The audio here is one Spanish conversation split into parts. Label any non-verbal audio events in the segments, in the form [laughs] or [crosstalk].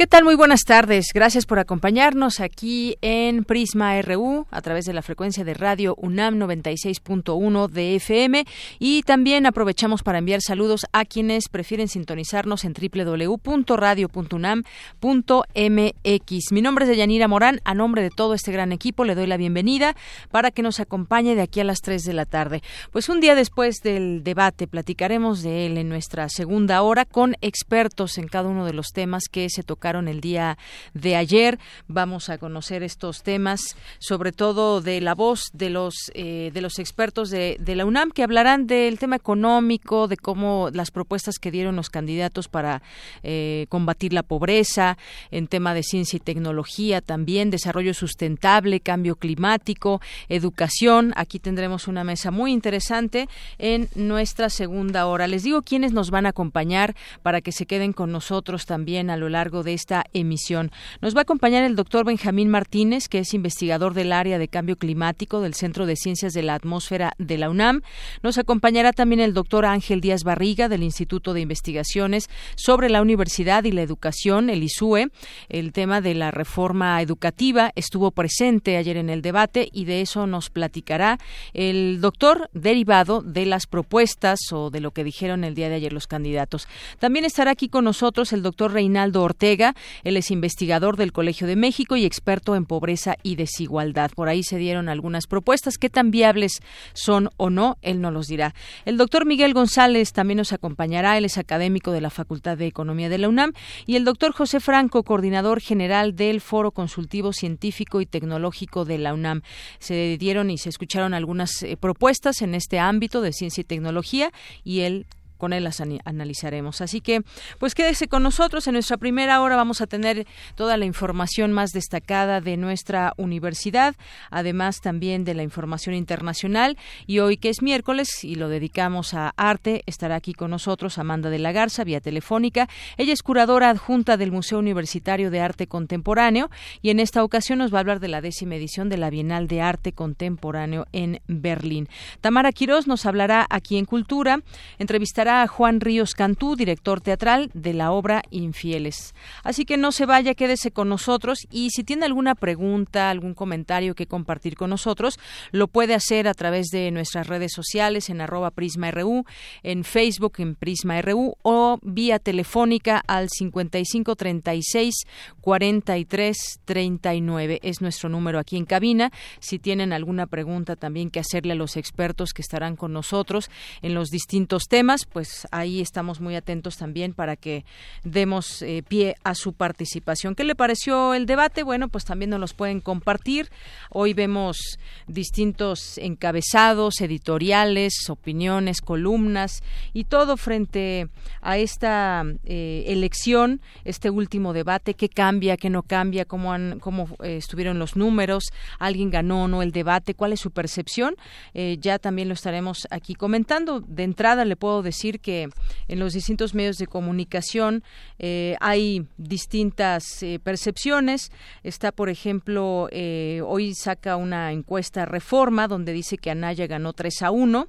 ¿Qué tal? Muy buenas tardes. Gracias por acompañarnos aquí en Prisma RU a través de la frecuencia de radio UNAM 96.1 de FM y también aprovechamos para enviar saludos a quienes prefieren sintonizarnos en www.radio.unam.mx. Mi nombre es Deyanira Morán. A nombre de todo este gran equipo le doy la bienvenida para que nos acompañe de aquí a las 3 de la tarde. Pues un día después del debate platicaremos de él en nuestra segunda hora con expertos en cada uno de los temas que se tocaron el día de ayer. Vamos a conocer estos temas, sobre todo de la voz de los eh, de los expertos de, de, la UNAM que hablarán del tema económico, de cómo las propuestas que dieron los candidatos para eh, combatir la pobreza, en tema de ciencia y tecnología también, desarrollo sustentable, cambio climático, educación. Aquí tendremos una mesa muy interesante en nuestra segunda hora. Les digo quiénes nos van a acompañar para que se queden con nosotros también a lo largo de esta emisión. Nos va a acompañar el doctor Benjamín Martínez, que es investigador del área de cambio climático del Centro de Ciencias de la Atmósfera de la UNAM. Nos acompañará también el doctor Ángel Díaz Barriga, del Instituto de Investigaciones sobre la Universidad y la Educación, el ISUE. El tema de la reforma educativa estuvo presente ayer en el debate y de eso nos platicará el doctor derivado de las propuestas o de lo que dijeron el día de ayer los candidatos. También estará aquí con nosotros el doctor Reinaldo Ortega, él es investigador del Colegio de México y experto en pobreza y desigualdad. Por ahí se dieron algunas propuestas. ¿Qué tan viables son o no? Él no los dirá. El doctor Miguel González también nos acompañará. Él es académico de la Facultad de Economía de la UNAM. Y el doctor José Franco, coordinador general del Foro Consultivo Científico y Tecnológico de la UNAM. Se dieron y se escucharon algunas eh, propuestas en este ámbito de ciencia y tecnología y él con él las analizaremos. Así que, pues quédese con nosotros. En nuestra primera hora vamos a tener toda la información más destacada de nuestra universidad, además también de la información internacional. Y hoy, que es miércoles y lo dedicamos a arte, estará aquí con nosotros Amanda de la Garza, vía telefónica. Ella es curadora adjunta del Museo Universitario de Arte Contemporáneo y en esta ocasión nos va a hablar de la décima edición de la Bienal de Arte Contemporáneo en Berlín. Tamara Quirós nos hablará aquí en Cultura, entrevistará Juan Ríos Cantú, director teatral de la obra Infieles. Así que no se vaya, quédese con nosotros y si tiene alguna pregunta, algún comentario que compartir con nosotros, lo puede hacer a través de nuestras redes sociales en arroba PrismaRU, en Facebook en PrismaRU o vía telefónica al 5536 43 39. Es nuestro número aquí en cabina. Si tienen alguna pregunta también que hacerle a los expertos que estarán con nosotros en los distintos temas, pues pues ahí estamos muy atentos también para que demos eh, pie a su participación. ¿Qué le pareció el debate? Bueno, pues también nos los pueden compartir. Hoy vemos distintos encabezados, editoriales, opiniones, columnas y todo frente a esta eh, elección, este último debate, qué cambia, qué no cambia, cómo, han, cómo eh, estuvieron los números, alguien ganó o no el debate, cuál es su percepción. ya también lo estaremos aquí comentando. De entrada le puedo decir que en los distintos medios de comunicación eh, hay distintas eh, percepciones. Está, por ejemplo, eh, hoy saca una encuesta Reforma donde dice que Anaya ganó 3 a 1.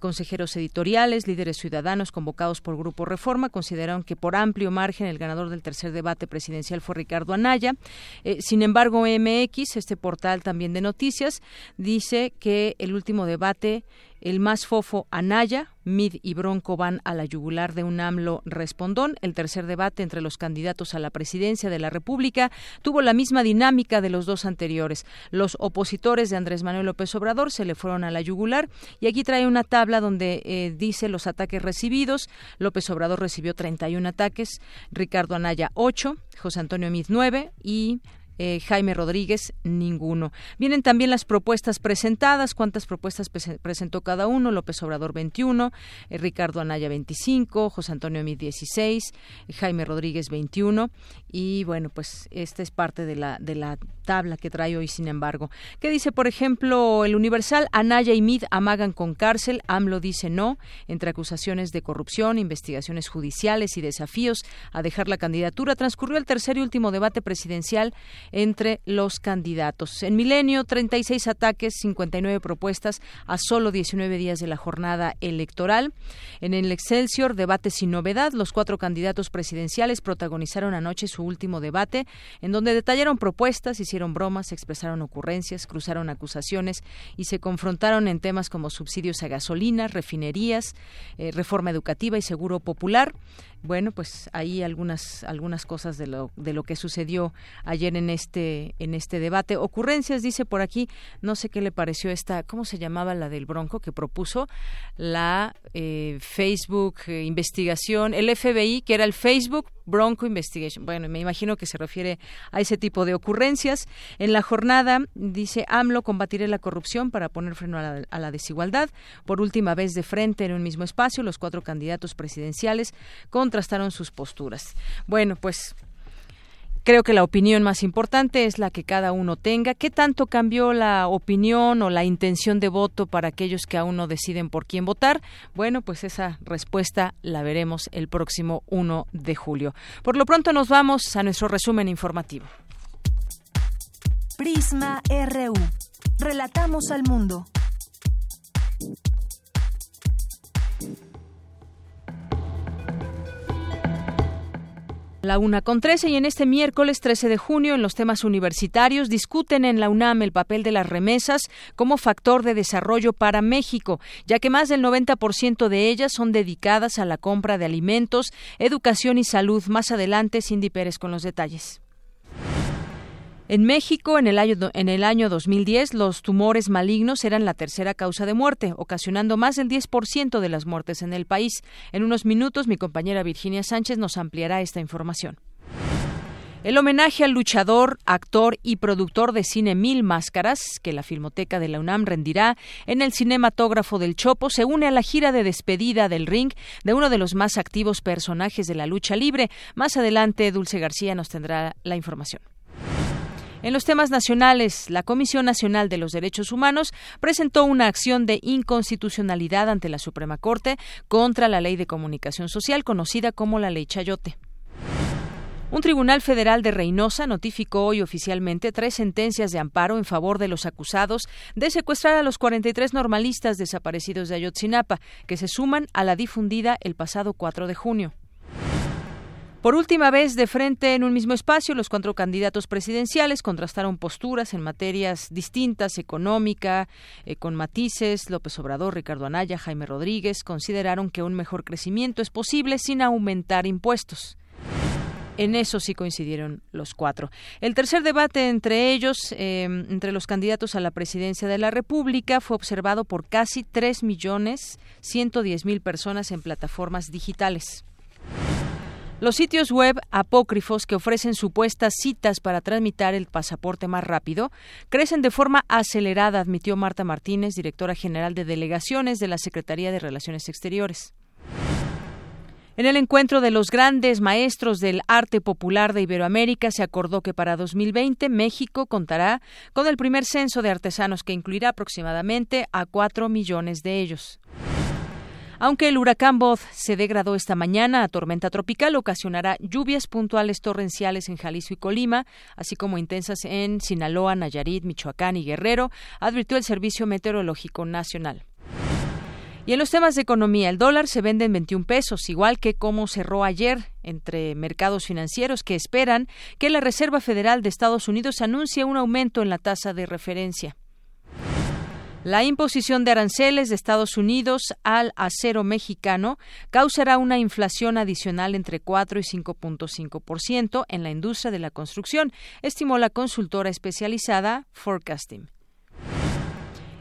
consejeros editoriales, líderes ciudadanos convocados por Grupo Reforma consideraron que por amplio margen el ganador del tercer debate presidencial fue Ricardo Anaya. sin embargo, MX, este portal también de noticias, dice que el último debate el más fofo Anaya, Mid y Bronco van a la yugular de un AMLO respondón. El tercer debate entre los candidatos a la presidencia de la República tuvo la misma dinámica de los dos anteriores. Los opositores de Andrés Manuel López Obrador se le fueron a la yugular y aquí trae una tabla donde eh, dice los ataques recibidos. López Obrador recibió 31 ataques, Ricardo Anaya 8, José Antonio Mid 9 y eh, Jaime Rodríguez, ninguno. Vienen también las propuestas presentadas, cuántas propuestas presentó cada uno, López Obrador 21, eh, Ricardo Anaya 25, José Antonio Mid 16, Jaime Rodríguez 21 y bueno, pues esta es parte de la, de la tabla que trae hoy, sin embargo. ¿Qué dice, por ejemplo, el Universal? Anaya y Mid amagan con cárcel, AMLO dice no, entre acusaciones de corrupción, investigaciones judiciales y desafíos a dejar la candidatura. Transcurrió el tercer y último debate presidencial entre los candidatos. En Milenio, 36 ataques, 59 propuestas a solo 19 días de la jornada electoral. En el Excelsior, debate sin novedad, los cuatro candidatos presidenciales protagonizaron anoche su último debate, en donde detallaron propuestas, hicieron bromas, expresaron ocurrencias, cruzaron acusaciones y se confrontaron en temas como subsidios a gasolina, refinerías, eh, reforma educativa y seguro popular bueno, pues ahí algunas algunas cosas de lo de lo que sucedió ayer en este en este debate. Ocurrencias dice por aquí, no sé qué le pareció esta, ¿cómo se llamaba la del Bronco que propuso la eh, Facebook eh, investigación, el FBI que era el Facebook Bronco Investigation. Bueno, me imagino que se refiere a ese tipo de ocurrencias. En la jornada dice AMLO combatiré la corrupción para poner freno a la, a la desigualdad. Por última vez de frente en un mismo espacio, los cuatro candidatos presidenciales contrastaron sus posturas. Bueno, pues Creo que la opinión más importante es la que cada uno tenga. ¿Qué tanto cambió la opinión o la intención de voto para aquellos que aún no deciden por quién votar? Bueno, pues esa respuesta la veremos el próximo 1 de julio. Por lo pronto nos vamos a nuestro resumen informativo. Prisma RU. Relatamos al mundo. La una con trece y en este miércoles 13 de junio en los temas universitarios discuten en la UNAM el papel de las remesas como factor de desarrollo para México, ya que más del 90% de ellas son dedicadas a la compra de alimentos, educación y salud. Más adelante, Cindy Pérez con los detalles. En México, en el, año, en el año 2010, los tumores malignos eran la tercera causa de muerte, ocasionando más del 10% de las muertes en el país. En unos minutos, mi compañera Virginia Sánchez nos ampliará esta información. El homenaje al luchador, actor y productor de cine Mil Máscaras, que la Filmoteca de la UNAM rendirá en el cinematógrafo del Chopo, se une a la gira de despedida del ring de uno de los más activos personajes de la lucha libre. Más adelante, Dulce García nos tendrá la información. En los temas nacionales, la Comisión Nacional de los Derechos Humanos presentó una acción de inconstitucionalidad ante la Suprema Corte contra la Ley de Comunicación Social, conocida como la Ley Chayote. Un tribunal federal de Reynosa notificó hoy oficialmente tres sentencias de amparo en favor de los acusados de secuestrar a los 43 normalistas desaparecidos de Ayotzinapa, que se suman a la difundida el pasado 4 de junio. Por última vez, de frente en un mismo espacio, los cuatro candidatos presidenciales contrastaron posturas en materias distintas, económica, eh, con matices. López Obrador, Ricardo Anaya, Jaime Rodríguez consideraron que un mejor crecimiento es posible sin aumentar impuestos. En eso sí coincidieron los cuatro. El tercer debate entre ellos, eh, entre los candidatos a la presidencia de la República, fue observado por casi tres millones ciento diez mil personas en plataformas digitales. Los sitios web apócrifos que ofrecen supuestas citas para tramitar el pasaporte más rápido crecen de forma acelerada, admitió Marta Martínez, directora general de delegaciones de la Secretaría de Relaciones Exteriores. En el encuentro de los grandes maestros del arte popular de Iberoamérica se acordó que para 2020 México contará con el primer censo de artesanos que incluirá aproximadamente a cuatro millones de ellos. Aunque el huracán Boz se degradó esta mañana a tormenta tropical, ocasionará lluvias puntuales torrenciales en Jalisco y Colima, así como intensas en Sinaloa, Nayarit, Michoacán y Guerrero, advirtió el Servicio Meteorológico Nacional. Y en los temas de economía, el dólar se vende en 21 pesos, igual que como cerró ayer entre mercados financieros que esperan que la Reserva Federal de Estados Unidos anuncie un aumento en la tasa de referencia. La imposición de aranceles de Estados Unidos al acero mexicano causará una inflación adicional entre 4 y 5.5% en la industria de la construcción, estimó la consultora especializada Forecasting.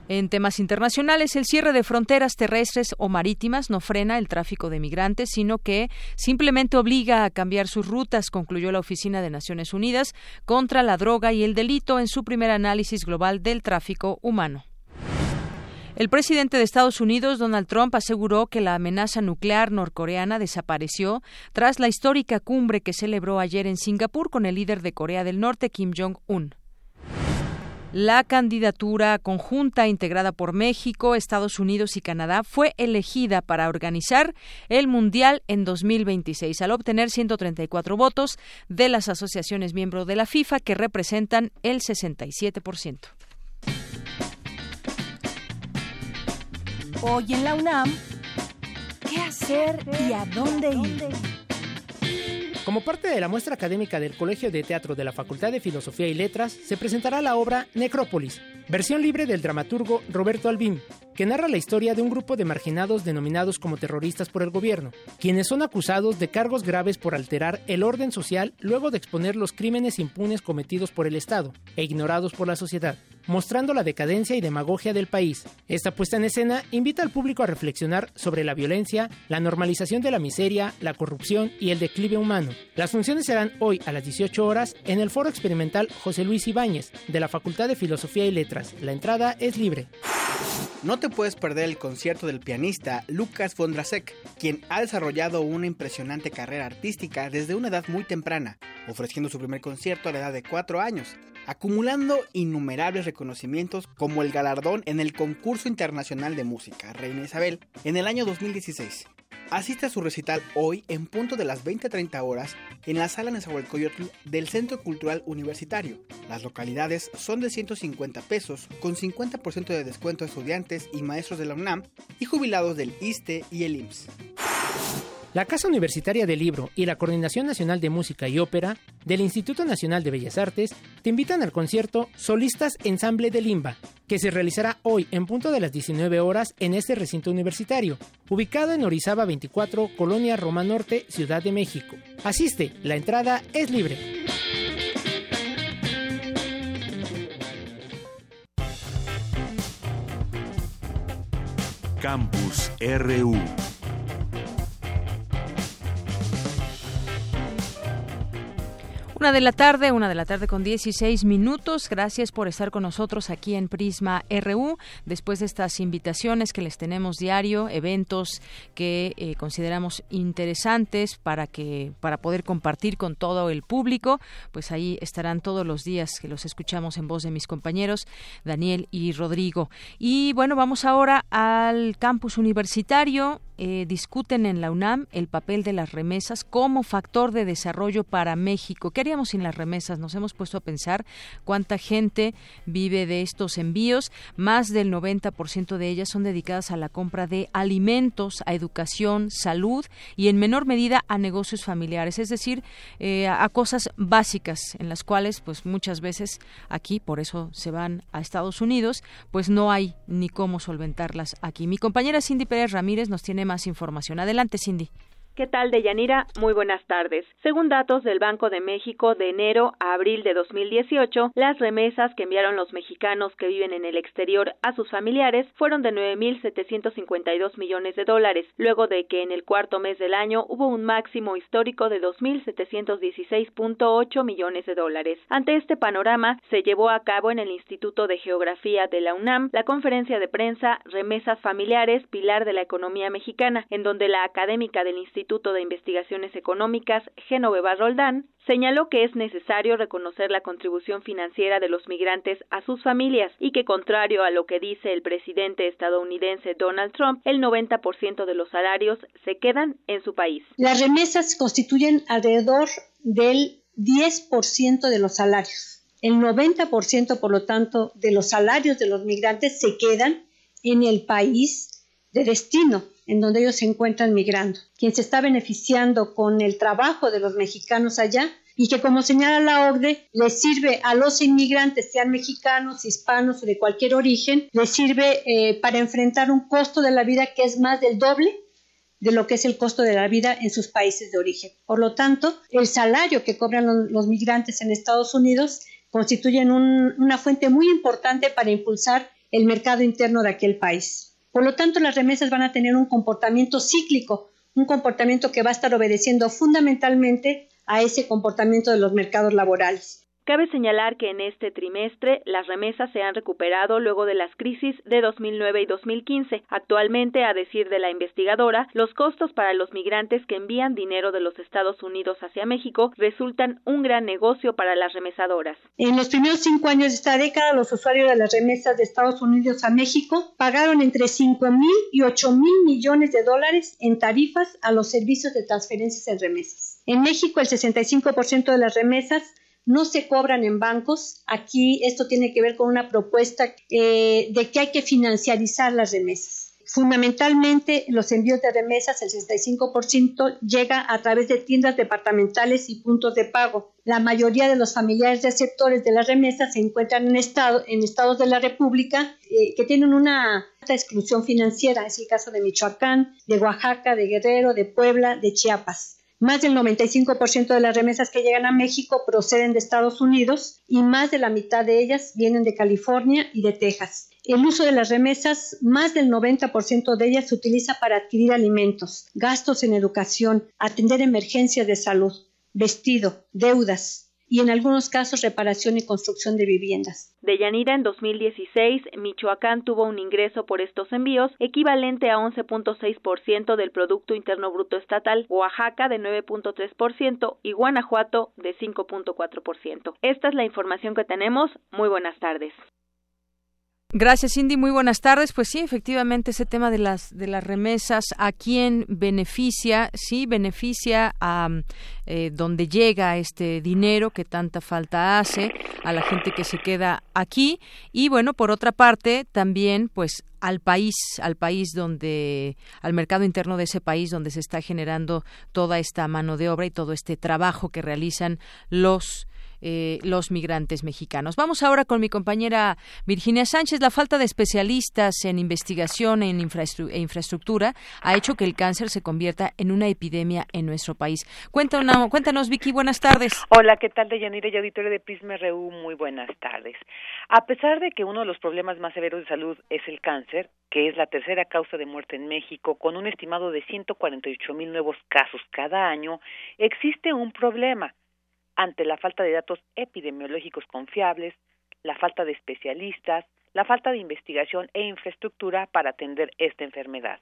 En temas internacionales, el cierre de fronteras terrestres o marítimas no frena el tráfico de migrantes, sino que simplemente obliga a cambiar sus rutas, concluyó la Oficina de Naciones Unidas contra la droga y el delito en su primer análisis global del tráfico humano. El presidente de Estados Unidos, Donald Trump, aseguró que la amenaza nuclear norcoreana desapareció tras la histórica cumbre que celebró ayer en Singapur con el líder de Corea del Norte, Kim Jong-un. La candidatura conjunta integrada por México, Estados Unidos y Canadá fue elegida para organizar el Mundial en 2026 al obtener 134 votos de las asociaciones miembros de la FIFA que representan el 67%. Hoy en la UNAM, ¿qué hacer y a dónde ir? Como parte de la muestra académica del Colegio de Teatro de la Facultad de Filosofía y Letras, se presentará la obra Necrópolis, versión libre del dramaturgo Roberto Albín, que narra la historia de un grupo de marginados denominados como terroristas por el gobierno, quienes son acusados de cargos graves por alterar el orden social luego de exponer los crímenes impunes cometidos por el Estado e ignorados por la sociedad mostrando la decadencia y demagogia del país. Esta puesta en escena invita al público a reflexionar sobre la violencia, la normalización de la miseria, la corrupción y el declive humano. Las funciones serán hoy a las 18 horas en el Foro Experimental José Luis Ibáñez de la Facultad de Filosofía y Letras. La entrada es libre. No te puedes perder el concierto del pianista Lucas Vondrasek, quien ha desarrollado una impresionante carrera artística desde una edad muy temprana, ofreciendo su primer concierto a la edad de 4 años acumulando innumerables reconocimientos como el galardón en el concurso internacional de música Reina Isabel en el año 2016. Asiste a su recital hoy en punto de las 20.30 horas en la sala Nezahualcóyotl del Centro Cultural Universitario. Las localidades son de 150 pesos con 50% de descuento a estudiantes y maestros de la UNAM y jubilados del ISTE y el IMSS. La Casa Universitaria del Libro y la Coordinación Nacional de Música y Ópera del Instituto Nacional de Bellas Artes te invitan al concierto Solistas Ensamble de Limba, que se realizará hoy en punto de las 19 horas en este recinto universitario, ubicado en Orizaba 24, Colonia Roma Norte, Ciudad de México. Asiste, la entrada es libre. Campus RU Una de la tarde, una de la tarde con 16 minutos. Gracias por estar con nosotros aquí en Prisma RU. Después de estas invitaciones que les tenemos diario, eventos que eh, consideramos interesantes para que para poder compartir con todo el público, pues ahí estarán todos los días que los escuchamos en voz de mis compañeros Daniel y Rodrigo. Y bueno, vamos ahora al campus universitario eh, discuten en la UNAM el papel de las remesas como factor de desarrollo para México. ¿Qué haríamos sin las remesas? Nos hemos puesto a pensar cuánta gente vive de estos envíos. Más del 90% de ellas son dedicadas a la compra de alimentos, a educación, salud y en menor medida a negocios familiares, es decir, eh, a cosas básicas en las cuales pues muchas veces aquí, por eso se van a Estados Unidos, pues no hay ni cómo solventarlas aquí. Mi compañera Cindy Pérez Ramírez nos tiene más información. Adelante, Cindy. ¿Qué tal, Deyanira? Muy buenas tardes. Según datos del Banco de México, de enero a abril de 2018, las remesas que enviaron los mexicanos que viven en el exterior a sus familiares fueron de 9.752 millones de dólares, luego de que en el cuarto mes del año hubo un máximo histórico de 2.716.8 millones de dólares. Ante este panorama, se llevó a cabo en el Instituto de Geografía de la UNAM la conferencia de prensa Remesas Familiares, Pilar de la Economía Mexicana, en donde la académica del Instituto Instituto de Investigaciones Económicas, Genoveva Roldán, señaló que es necesario reconocer la contribución financiera de los migrantes a sus familias y que, contrario a lo que dice el presidente estadounidense Donald Trump, el 90% de los salarios se quedan en su país. Las remesas constituyen alrededor del 10% de los salarios. El 90%, por lo tanto, de los salarios de los migrantes se quedan en el país de destino en donde ellos se encuentran migrando. Quien se está beneficiando con el trabajo de los mexicanos allá y que como señala la OCDE, les sirve a los inmigrantes, sean mexicanos, hispanos o de cualquier origen, les sirve eh, para enfrentar un costo de la vida que es más del doble de lo que es el costo de la vida en sus países de origen. Por lo tanto, el salario que cobran los, migrantes en Estados Unidos constituyen una fuente muy importante para impulsar el mercado interno de aquel país. Por lo tanto, las remesas van a tener un comportamiento cíclico, un comportamiento que va a estar obedeciendo fundamentalmente a ese comportamiento de los mercados laborales. Cabe señalar que en este trimestre las remesas se han recuperado luego de las crisis de 2009 y 2015. Actualmente, a decir de la investigadora, los costos para los migrantes que envían dinero de los Estados Unidos hacia México resultan un gran negocio para las remesadoras. En los primeros cinco años de esta década, los usuarios de las remesas de Estados Unidos a México pagaron entre 5 mil y 8 mil millones de dólares en tarifas a los servicios de transferencias en remesas. En México, el 65% de las remesas no se cobran en bancos. Aquí esto tiene que ver con una propuesta eh, de que hay que financiarizar las remesas. Fundamentalmente, los envíos de remesas, el 65%, llega a través de tiendas departamentales y puntos de pago. La mayoría de los familiares receptores de las remesas se encuentran en, estado, en estados de la República eh, que tienen una alta exclusión financiera. Es el caso de Michoacán, de Oaxaca, de Guerrero, de Puebla, de Chiapas. Más del 95% de las remesas que llegan a México proceden de Estados Unidos y más de la mitad de ellas vienen de California y de Texas. El uso de las remesas, más del 90% de ellas se utiliza para adquirir alimentos, gastos en educación, atender emergencias de salud, vestido, deudas, y en algunos casos reparación y construcción de viviendas. De Yanira, en 2016, Michoacán tuvo un ingreso por estos envíos equivalente a 11.6% del Producto Interno Bruto Estatal, Oaxaca de 9.3% y Guanajuato de 5.4%. Esta es la información que tenemos. Muy buenas tardes. Gracias, Cindy. Muy buenas tardes. Pues sí, efectivamente, ese tema de las de las remesas, ¿a quién beneficia? Sí, beneficia a eh, donde llega este dinero que tanta falta hace, a la gente que se queda aquí y bueno, por otra parte, también pues al país, al país donde, al mercado interno de ese país donde se está generando toda esta mano de obra y todo este trabajo que realizan los eh, los migrantes mexicanos. Vamos ahora con mi compañera Virginia Sánchez. La falta de especialistas en investigación en e infraestructura ha hecho que el cáncer se convierta en una epidemia en nuestro país. Cuéntanos, cuéntanos Vicky, buenas tardes. Hola, ¿qué tal, Deyanira y auditorio de Prisma RU? Muy buenas tardes. A pesar de que uno de los problemas más severos de salud es el cáncer, que es la tercera causa de muerte en México, con un estimado de 148 mil nuevos casos cada año, existe un problema ante la falta de datos epidemiológicos confiables, la falta de especialistas, la falta de investigación e infraestructura para atender esta enfermedad.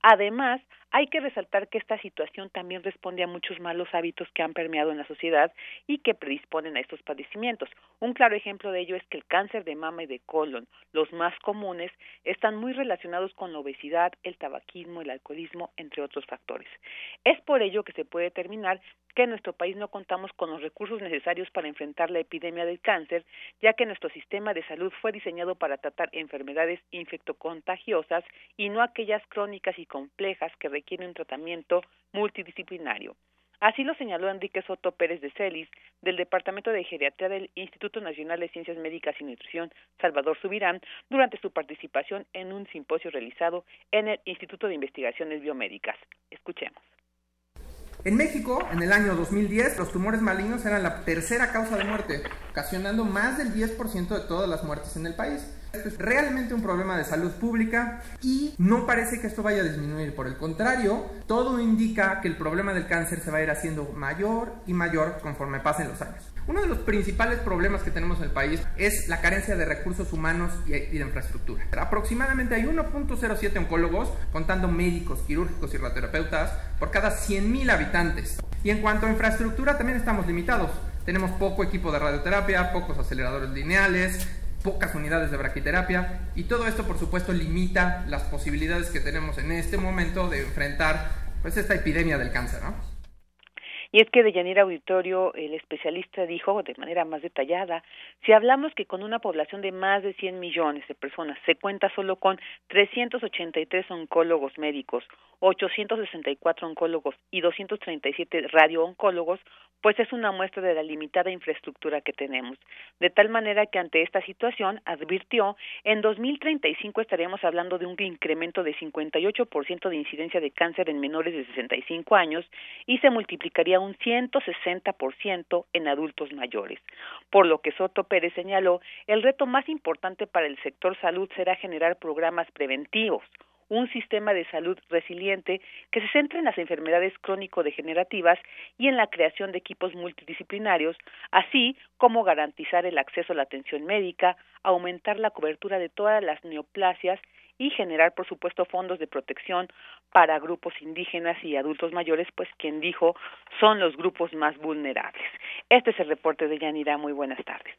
Además, hay que resaltar que esta situación también responde a muchos malos hábitos que han permeado en la sociedad y que predisponen a estos padecimientos. Un claro ejemplo de ello es que el cáncer de mama y de colon, los más comunes, están muy relacionados con la obesidad, el tabaquismo, el alcoholismo, entre otros factores. Es por ello que se puede determinar que en nuestro país no contamos con los recursos necesarios para enfrentar la epidemia del cáncer, ya que nuestro sistema de salud fue diseñado para tratar enfermedades infectocontagiosas y no aquellas crónicas y complejas que requieren un tratamiento multidisciplinario. Así lo señaló Enrique Soto Pérez de Celis, del Departamento de Geriatría del Instituto Nacional de Ciencias Médicas y Nutrición Salvador Subirán durante su participación en un simposio realizado en el Instituto de Investigaciones Biomédicas. Escuchemos. En México, en el año 2010, los tumores malignos eran la tercera causa de muerte, ocasionando más del 10% de todas las muertes en el país. Esto es realmente un problema de salud pública y no parece que esto vaya a disminuir. Por el contrario, todo indica que el problema del cáncer se va a ir haciendo mayor y mayor conforme pasen los años. Uno de los principales problemas que tenemos en el país es la carencia de recursos humanos y de infraestructura. Aproximadamente hay 1.07 oncólogos, contando médicos, quirúrgicos y radioterapeutas, por cada 100.000 habitantes. Y en cuanto a infraestructura, también estamos limitados. Tenemos poco equipo de radioterapia, pocos aceleradores lineales, pocas unidades de braquiterapia y todo esto por supuesto limita las posibilidades que tenemos en este momento de enfrentar pues esta epidemia del cáncer, ¿no? Y es que de Yanira Auditorio, el especialista dijo de manera más detallada, si hablamos que con una población de más de 100 millones de personas se cuenta solo con 383 oncólogos médicos, 864 oncólogos y 237 radiooncólogos, pues es una muestra de la limitada infraestructura que tenemos. De tal manera que ante esta situación, advirtió, en 2035 estaríamos hablando de un incremento de 58% de incidencia de cáncer en menores de 65 años y se multiplicaría un 160% en adultos mayores. Por lo que Soto Pérez señaló, el reto más importante para el sector salud será generar programas preventivos, un sistema de salud resiliente que se centre en las enfermedades crónico-degenerativas y en la creación de equipos multidisciplinarios, así como garantizar el acceso a la atención médica, aumentar la cobertura de todas las neoplasias y generar, por supuesto, fondos de protección para grupos indígenas y adultos mayores, pues quien dijo son los grupos más vulnerables. Este es el reporte de Yanira. Muy buenas tardes.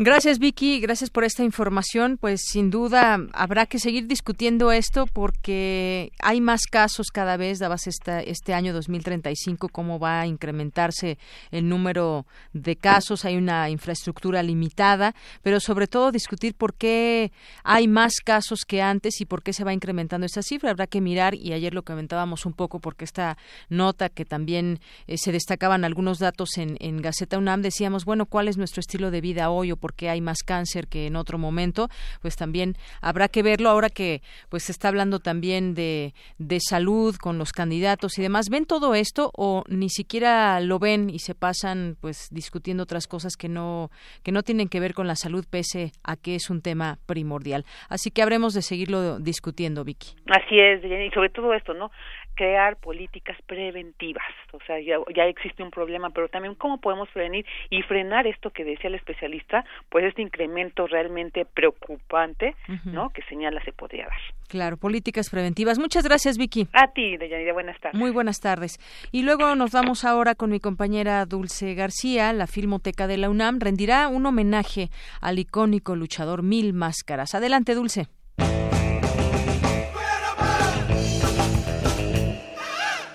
Gracias Vicky, gracias por esta información. Pues sin duda habrá que seguir discutiendo esto porque hay más casos cada vez, dabas esta, este año 2035, cómo va a incrementarse el número de casos, hay una infraestructura limitada, pero sobre todo discutir por qué hay más casos que antes y por qué se va incrementando esta cifra. Habrá que mirar, y ayer lo comentábamos un poco porque esta nota que también eh, se destacaban algunos datos en, en Gaceta UNAM, decíamos, bueno, ¿cuál es nuestro estilo de vida hoy o porque hay más cáncer que en otro momento, pues también habrá que verlo ahora que pues se está hablando también de, de salud con los candidatos y demás. ¿Ven todo esto o ni siquiera lo ven y se pasan pues discutiendo otras cosas que no que no tienen que ver con la salud pese a que es un tema primordial? Así que habremos de seguirlo discutiendo, Vicky. Así es, y sobre todo esto, ¿no? Crear políticas preventivas. O sea, ya, ya, existe un problema, pero también cómo podemos prevenir y frenar esto que decía el especialista, pues este incremento realmente preocupante, ¿no? Que señala se podría dar. Claro, políticas preventivas. Muchas gracias, Vicky. A ti, Deyanira, buenas tardes. Muy buenas tardes. Y luego nos vamos ahora con mi compañera Dulce García. La Filmoteca de la UNAM rendirá un homenaje al icónico luchador Mil Máscaras. Adelante, Dulce.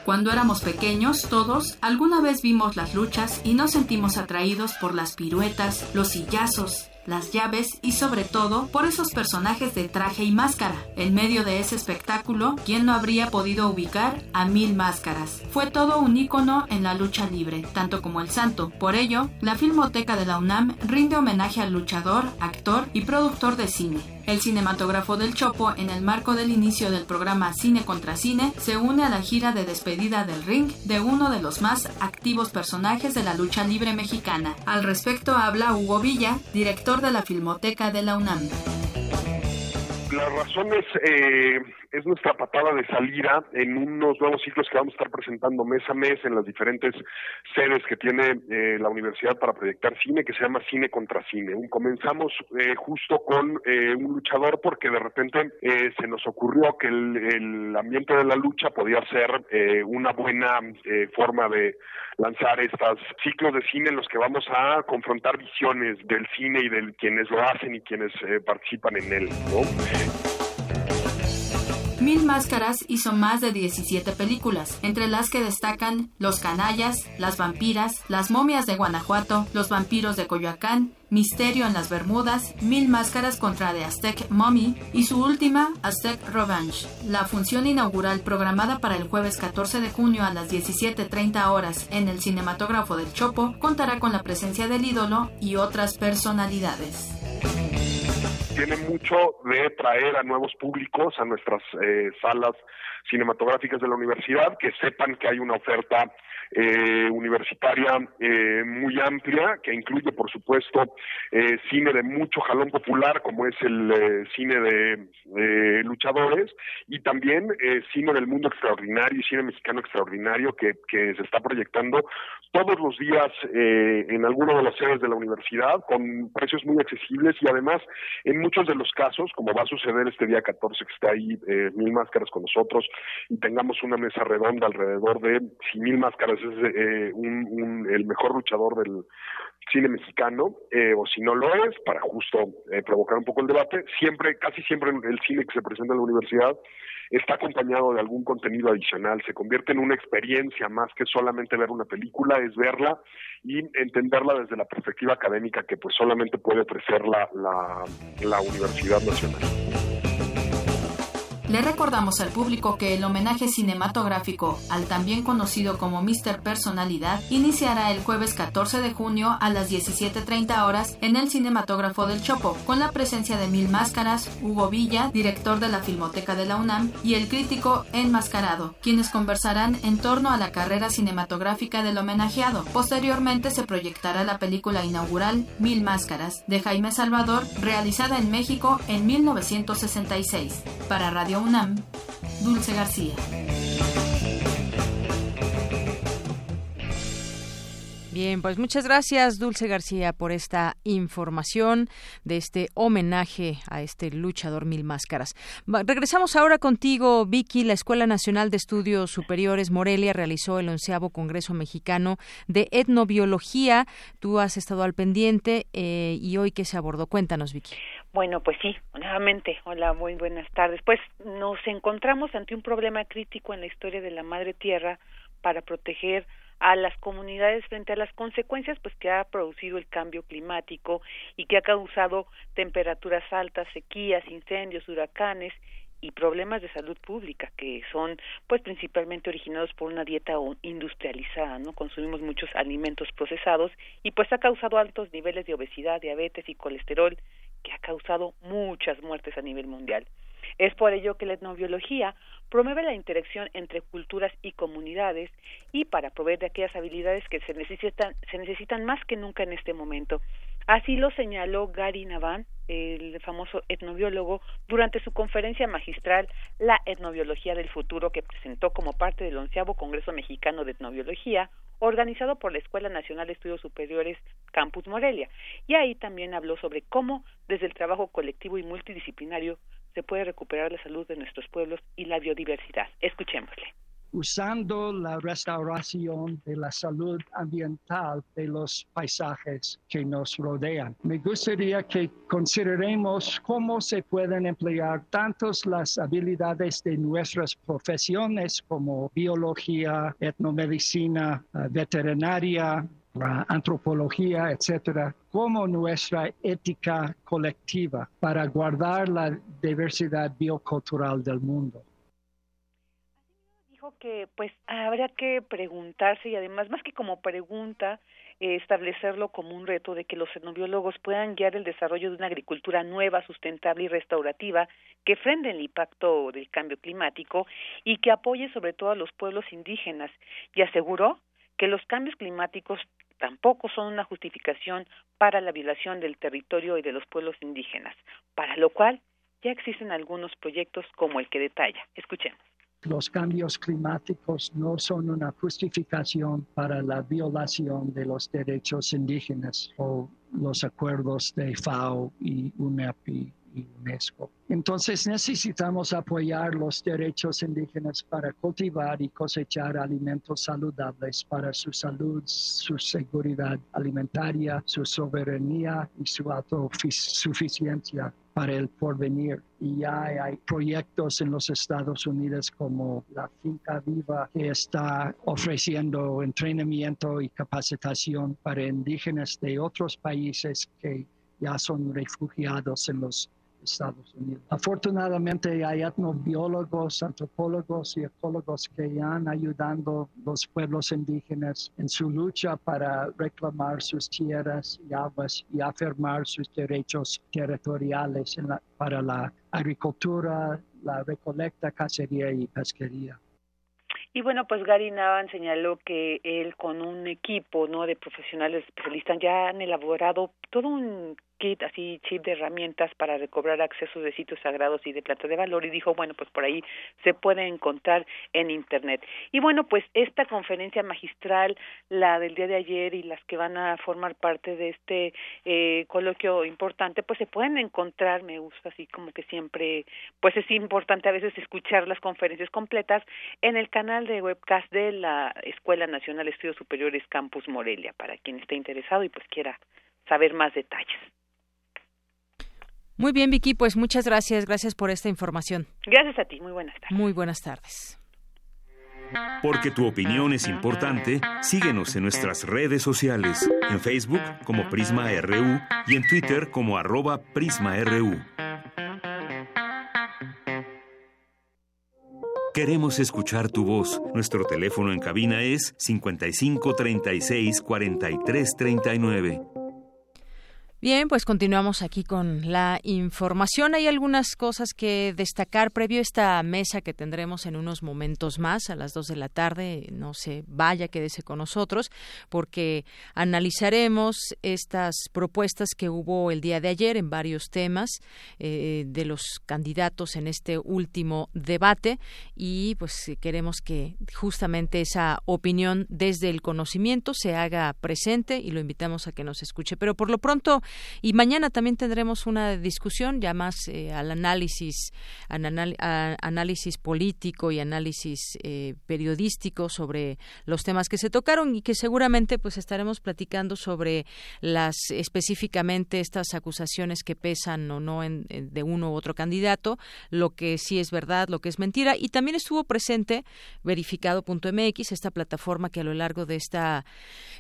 Cuando éramos pequeños, todos alguna vez vimos las luchas y nos sentimos atraídos por las piruetas, los sillazos, las llaves y sobre todo por esos personajes de traje y máscara. En medio de ese espectáculo, ¿quién no habría podido ubicar a Mil Máscaras? Fue todo un ícono en la lucha libre, tanto como el santo. Por ello, la Filmoteca de la UNAM rinde homenaje al luchador, actor y productor de cine. El cinematógrafo del Chopo, en el marco del inicio del programa Cine contra Cine, se une a la gira de despedida del ring de uno de los más activos personajes de la lucha libre mexicana. Al respecto habla Hugo Villa, director de la Filmoteca de la UNAM. La razón es, eh, es nuestra patada de salida en unos nuevos ciclos que vamos a estar presentando mes a mes en las diferentes sedes que tiene eh, la universidad para proyectar cine, que se llama Cine contra Cine. comenzamos eh, justo con un luchador porque de repente se nos ocurrió que el, el, ambiente de la lucha podía ser una buena forma de lanzar estos ciclos de cine en los que vamos a confrontar visiones del cine y de quienes lo hacen y quienes participan en él. Mil Máscaras hizo más de 17 películas, entre las que destacan Los Canallas, Las Vampiras, Las Momias de Guanajuato, Los Vampiros de Coyoacán, Misterio en las Bermudas, Mil Máscaras contra The Aztec Mummy y su última, Aztec Revenge. La función inaugural programada para el jueves 14 de junio a las 17.30 horas en el cinematógrafo del Chopo contará con la presencia del ídolo y otras personalidades tiene mucho de traer a nuevos públicos a nuestras eh, salas cinematográficas de la universidad, que sepan que hay una oferta eh, universitaria eh, muy amplia, que incluye, por supuesto, eh, cine de mucho jalón popular, como es el eh, cine de luchadores, y también cine del mundo extraordinario y cine mexicano extraordinario que, que se está proyectando todos los días en alguno de las sedes de la universidad, con precios muy accesibles y además, en muchos de los casos, como va a suceder este día 14 que está ahí Mil Máscaras con nosotros, y tengamos una mesa redonda alrededor de si Mil Máscaras es eh, un, el mejor luchador del cine mexicano, eh, o si no lo es, para justo eh, provocar un poco el debate, siempre, casi siempre el cine que se presenta en la universidad está acompañado de algún contenido adicional, se convierte en una experiencia más que solamente ver una película, es verla y entenderla desde la perspectiva académica que pues solamente puede ofrecer la, la Universidad Nacional. Le recordamos al público que el homenaje cinematográfico al también conocido como Mr. Personalidad iniciará el jueves 14 de junio a las 17.30 horas en el Cinematógrafo del Chopo, con la presencia de Mil Máscaras, Hugo Villa, director de la Filmoteca de la UNAM, y el crítico Enmascarado, quienes conversarán en torno a la carrera cinematográfica del homenajeado. Posteriormente se proyectará la película inaugural Mil Máscaras, de Jaime Salvador, realizada en México en 1966. Para Radio UNAM, Dulce García. Bien, pues muchas gracias Dulce García por esta información de este homenaje a este luchador mil máscaras. regresamos ahora contigo, Vicky. La Escuela Nacional de Estudios Superiores Morelia realizó el onceavo Congreso Mexicano de Etnobiología. Tú has estado al pendiente eh, y hoy qué se abordó. Cuéntanos, Vicky. Bueno, pues sí, nuevamente, hola, muy buenas tardes. Pues nos encontramos ante un problema crítico en la historia de la Madre Tierra para proteger a las comunidades frente a las consecuencias pues que ha producido el cambio climático y que ha causado temperaturas altas, sequías, incendios, huracanes y problemas de salud pública que son pues principalmente originados por una dieta industrializada, ¿no? Consumimos muchos alimentos procesados y pues ha causado altos niveles de obesidad, diabetes y colesterol que ha causado muchas muertes a nivel mundial. Es por ello que la etnobiología promueve la interacción entre culturas y comunidades y para proveer de aquellas habilidades que se necesitan, se necesitan más que nunca en este momento. Así lo señaló Gary Navan, el famoso etnobiólogo, durante su conferencia magistral La etnobiología del futuro que presentó como parte del onceavo Congreso Mexicano de Etnobiología, organizado por la Escuela Nacional de Estudios Superiores Campus Morelia. Y ahí también habló sobre cómo, desde el trabajo colectivo y multidisciplinario, se puede recuperar la salud de nuestros pueblos y la biodiversidad. Escuchémosle usando la restauración de la salud ambiental de los paisajes que nos rodean. Me gustaría que consideremos cómo se pueden emplear tantas las habilidades de nuestras profesiones como biología, etnomedicina, eh, veterinaria, antropología, etcétera, como nuestra ética colectiva para guardar la diversidad biocultural del mundo. Que pues habría que preguntarse y además más que como pregunta eh, establecerlo como un reto de que los etnobiólogos puedan guiar el desarrollo de una agricultura nueva, sustentable y restaurativa que frene el impacto del cambio climático y que apoye sobre todo a los pueblos indígenas. Y aseguró que los cambios climáticos tampoco son una justificación para la violación del territorio y de los pueblos indígenas, para lo cual ya existen algunos proyectos como el que detalla. Escuchemos los cambios climáticos no son una justificación para la violación de los derechos indígenas o los acuerdos de FAO y UNEP UNESCO. Entonces necesitamos apoyar los derechos indígenas para cultivar y cosechar alimentos saludables para su salud, su seguridad alimentaria, su soberanía y su autosuficiencia para el porvenir. Y ya hay proyectos en los Estados Unidos como la Finca Viva que está ofreciendo entrenamiento y capacitación para indígenas de otros países que ya son refugiados en los Estados Unidos. Afortunadamente hay etnobiólogos, antropólogos y ecólogos que han ayudando los pueblos indígenas en su lucha para reclamar sus tierras y aguas y afirmar sus derechos territoriales para la agricultura, la recolecta, cacería y pesquería. Y bueno, pues Gary Navan señaló que él con un equipo no de profesionales especialistas ya han elaborado todo un kit, así chip de herramientas para recobrar acceso de sitios sagrados y de plata de valor y dijo, bueno, pues por ahí se puede encontrar en Internet. Y bueno, pues esta conferencia magistral, la del día de ayer y las que van a formar parte de este eh, coloquio importante, pues se pueden encontrar, me gusta así como que siempre, pues es importante a veces escuchar las conferencias completas en el canal de webcast de la Escuela Nacional de Estudios Superiores Campus Morelia, para quien esté interesado y pues quiera saber más detalles. Muy bien, Vicky, pues muchas gracias, gracias por esta información. Gracias a ti, muy buenas tardes. Muy buenas tardes. Porque tu opinión es importante, síguenos en nuestras redes sociales, en Facebook como Prisma RU y en Twitter como arroba PrismaRU. Queremos escuchar tu voz. Nuestro teléfono en cabina es 55 36 43 39. Bien, pues continuamos aquí con la información. Hay algunas cosas que destacar previo a esta mesa que tendremos en unos momentos más, a las dos de la tarde. No se vaya, quédese con nosotros, porque analizaremos estas propuestas que hubo el día de ayer en varios temas eh, de los candidatos en este último debate y pues queremos que justamente esa opinión desde el conocimiento se haga presente y lo invitamos a que nos escuche. Pero por lo pronto, y mañana también tendremos una discusión ya más eh, al análisis, análisis político y análisis eh, periodístico sobre los temas que se tocaron y que seguramente pues estaremos platicando sobre las específicamente estas acusaciones que pesan o no en, de uno u otro candidato, lo que sí es verdad, lo que es mentira. Y también estuvo presente verificado.mx, esta plataforma que a lo largo de esta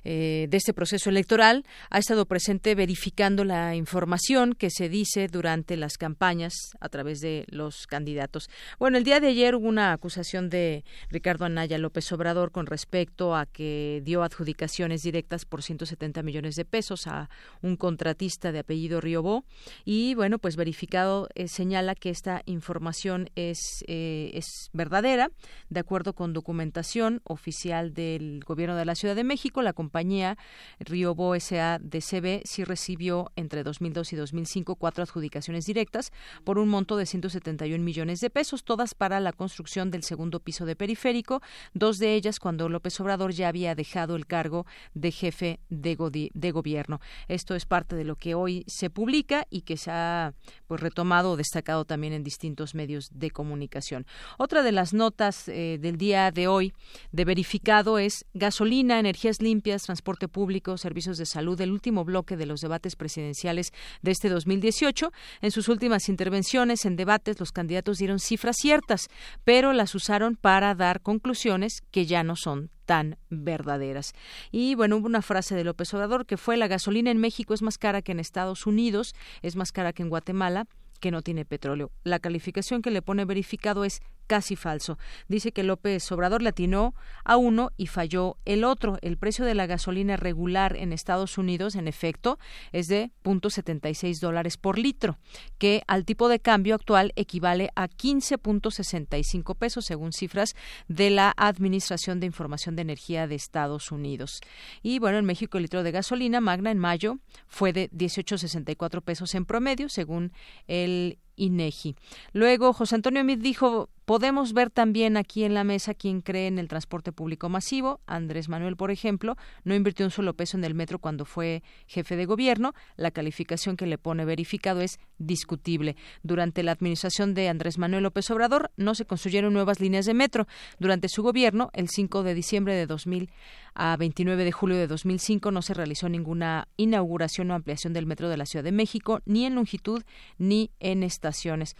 eh, de este proceso electoral ha estado presente la información que se dice durante las campañas a través de los candidatos. Bueno, el día de ayer hubo una acusación de Ricardo Anaya López Obrador con respecto a que dio adjudicaciones directas por 170 millones de pesos a un contratista de apellido Riobó y bueno, pues verificado eh, señala que esta información es, eh, es verdadera. De acuerdo con documentación oficial del gobierno de la Ciudad de México, la compañía Riobó S.A.D.C.B. sí recibió entre 2002 y 2005 cuatro adjudicaciones directas por un monto de 171 millones de pesos, todas para la construcción del segundo piso de periférico, dos de ellas cuando López Obrador ya había dejado el cargo de jefe de, gobierno. Esto es parte de lo que hoy se publica y que se ha pues, retomado o destacado también en distintos medios de comunicación. Otra de las notas eh, del día de hoy de verificado es gasolina, energías limpias, transporte público, servicios de salud, el último bloque de los debates presidenciales de este 2018. En sus últimas intervenciones en debates, los candidatos dieron cifras ciertas, pero las usaron para dar conclusiones que ya no son tan verdaderas. Y bueno, hubo una frase de López Obrador que fue la gasolina en México es más cara que en Estados Unidos, es más cara que en Guatemala, que no tiene petróleo. La calificación que le pone verificado es casi falso. Dice que López Obrador latinó a uno y falló el otro. El precio de la gasolina regular en Estados Unidos, en efecto, es de 0.76 dólares por litro, que al tipo de cambio actual equivale a 15.65 pesos, según cifras de la Administración de Información de Energía de Estados Unidos. Y bueno, en México el litro de gasolina magna en mayo fue de 18.64 pesos en promedio, según el INEGI. Luego, José Antonio Mit dijo, podemos ver también aquí en la mesa quién cree en el transporte público masivo. Andrés Manuel, por ejemplo, no invirtió un solo peso en el metro cuando fue jefe de gobierno. La calificación que le pone verificado es discutible. Durante la administración de Andrés Manuel López Obrador no se construyeron nuevas líneas de metro. Durante su gobierno, el 5 de diciembre de 2000 a 29 de julio de 2005, no se realizó ninguna inauguración o ampliación del metro de la Ciudad de México, ni en longitud ni en estaciones.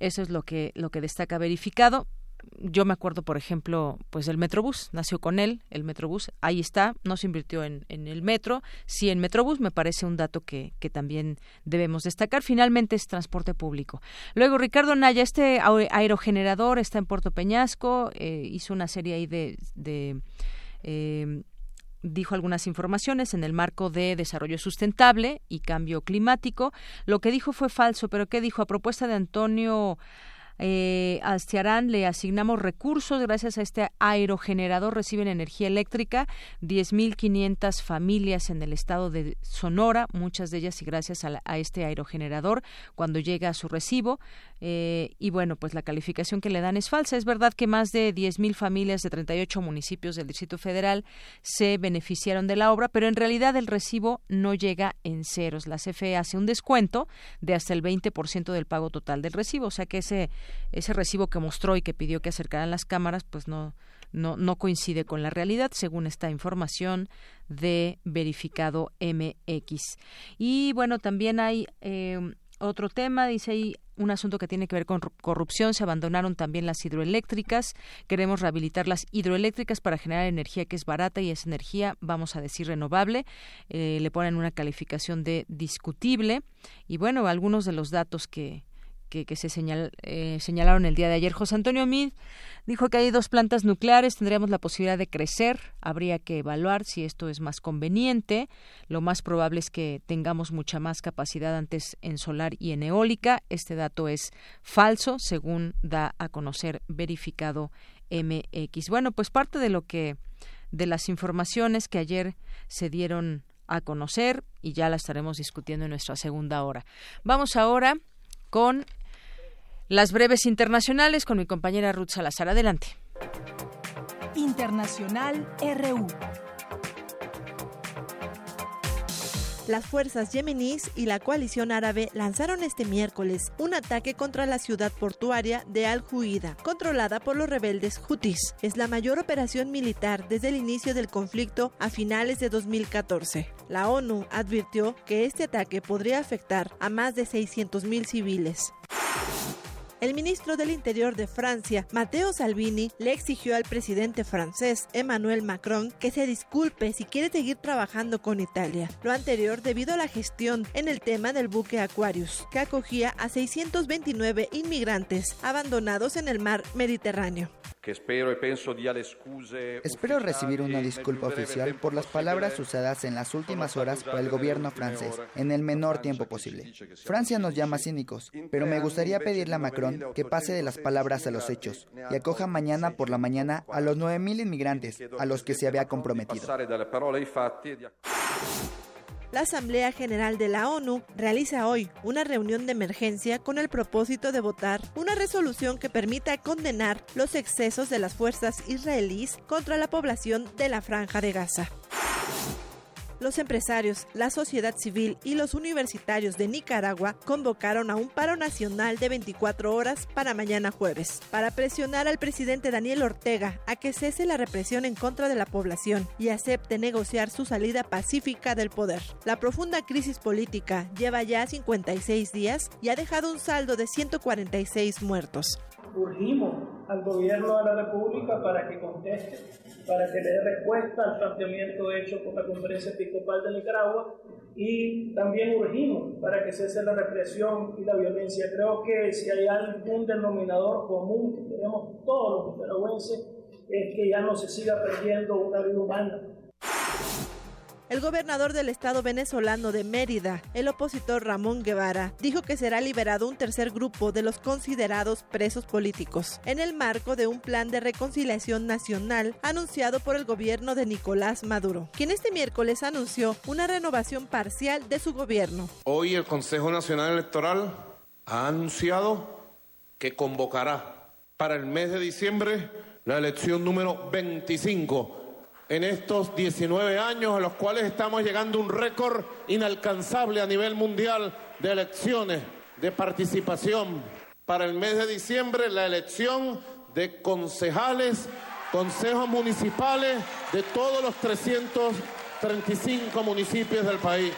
Eso es lo que, lo que destaca verificado. Yo me acuerdo, por ejemplo, pues el Metrobús, nació con él, el Metrobús, ahí está, no se invirtió en, en el metro, sí en Metrobús, me parece un dato que, que, también debemos destacar. Finalmente es transporte público. Luego, Ricardo Naya, este aerogenerador está en Puerto Peñasco, eh, hizo una serie ahí de... de eh, dijo algunas informaciones en el marco de desarrollo sustentable y cambio climático. Lo que dijo fue falso, pero ¿qué dijo? A propuesta de Antonio Eh, a Stiarán le asignamos recursos gracias a este aerogenerador reciben energía eléctrica 10.500 familias en el estado de Sonora, muchas de ellas y gracias a, a este aerogenerador cuando llega a su recibo eh, y bueno, pues la calificación que le dan es falsa. Es verdad que más de 10.000 familias de 38 municipios del Distrito Federal se beneficiaron de la obra, pero en realidad el recibo no llega en ceros. La CFE hace un descuento de hasta el 20% del pago total del recibo, o sea que ese, ese recibo que mostró y que pidió que acercaran las cámaras, pues no, no, no coincide con la realidad, según esta información de verificado MX. Y bueno, también hay eh, otro tema, dice ahí un asunto que tiene que ver con corrupción. Se abandonaron también las hidroeléctricas. Queremos rehabilitar las hidroeléctricas para generar energía que es barata y esa energía, vamos a decir, renovable. Eh, le ponen una calificación de discutible. Y bueno, algunos de los datos que, que, se eh, señalaron el día de ayer. José Antonio Mid dijo que hay dos plantas nucleares, tendríamos la posibilidad de crecer, habría que evaluar si esto es más conveniente. Lo más probable es que tengamos mucha más capacidad antes en solar y en eólica. Este dato es falso, según da a conocer verificado MX. Bueno, pues parte de lo que de las informaciones que ayer se dieron a conocer y ya la estaremos discutiendo en nuestra segunda hora. Vamos ahora con las breves internacionales con mi compañera Ruth Salazar. Adelante. Internacional RU. Las fuerzas yemeníes y la coalición árabe lanzaron este miércoles un ataque contra la ciudad portuaria de Al-Huida, controlada por los rebeldes Houthis. Es la mayor operación militar desde el inicio del conflicto a finales de 2014. La ONU advirtió que este ataque podría afectar a más de 600.000 civiles. El ministro del Interior de Francia, Matteo Salvini, le exigió al presidente francés, Emmanuel Macron, que se disculpe si quiere seguir trabajando con Italia. Lo anterior debido a la gestión en el tema del buque Aquarius, que acogía a 629 inmigrantes abandonados en el mar Mediterráneo. Espero recibir una disculpa oficial por las palabras usadas en las últimas horas por el gobierno francés en el menor tiempo posible. Francia nos llama cínicos, pero me gustaría pedirle a Macron que pase de las palabras a los hechos y acoja mañana por la mañana a los 9.000 inmigrantes a los que se había comprometido. La Asamblea General de la ONU realiza hoy una reunión de emergencia con el propósito de votar una resolución que permita condenar los excesos de las fuerzas israelíes contra la población de la franja de Gaza. Los empresarios, la sociedad civil y los universitarios de Nicaragua convocaron a un paro nacional de 24 horas para mañana jueves, para presionar al presidente Daniel Ortega a que cese la represión en contra de la población y acepte negociar su salida pacífica del poder. La profunda crisis política lleva ya 56 días y ha dejado un saldo de 146 muertos urgimos al gobierno de la República para que conteste, para que le dé respuesta al planteamiento hecho por la Conferencia Episcopal de Nicaragua y también urgimos para que cese la represión y la violencia. Creo que si hay algún denominador común que tenemos todos los nicaragüenses es que ya no se siga perdiendo una vida humana el gobernador del estado venezolano de Mérida, el opositor Ramón Guevara, dijo que será liberado un tercer grupo de los considerados presos políticos, en el marco de un plan de reconciliación nacional anunciado por el gobierno de Nicolás Maduro, quien este miércoles anunció una renovación parcial de su gobierno. Hoy el Consejo Nacional Electoral ha anunciado que convocará para el mes de diciembre la elección número 25 en estos 19 años a los cuales estamos llegando un récord inalcanzable a nivel mundial de elecciones, de participación. Para el mes de diciembre, la elección de concejales, consejos municipales de todos los 335 municipios del país.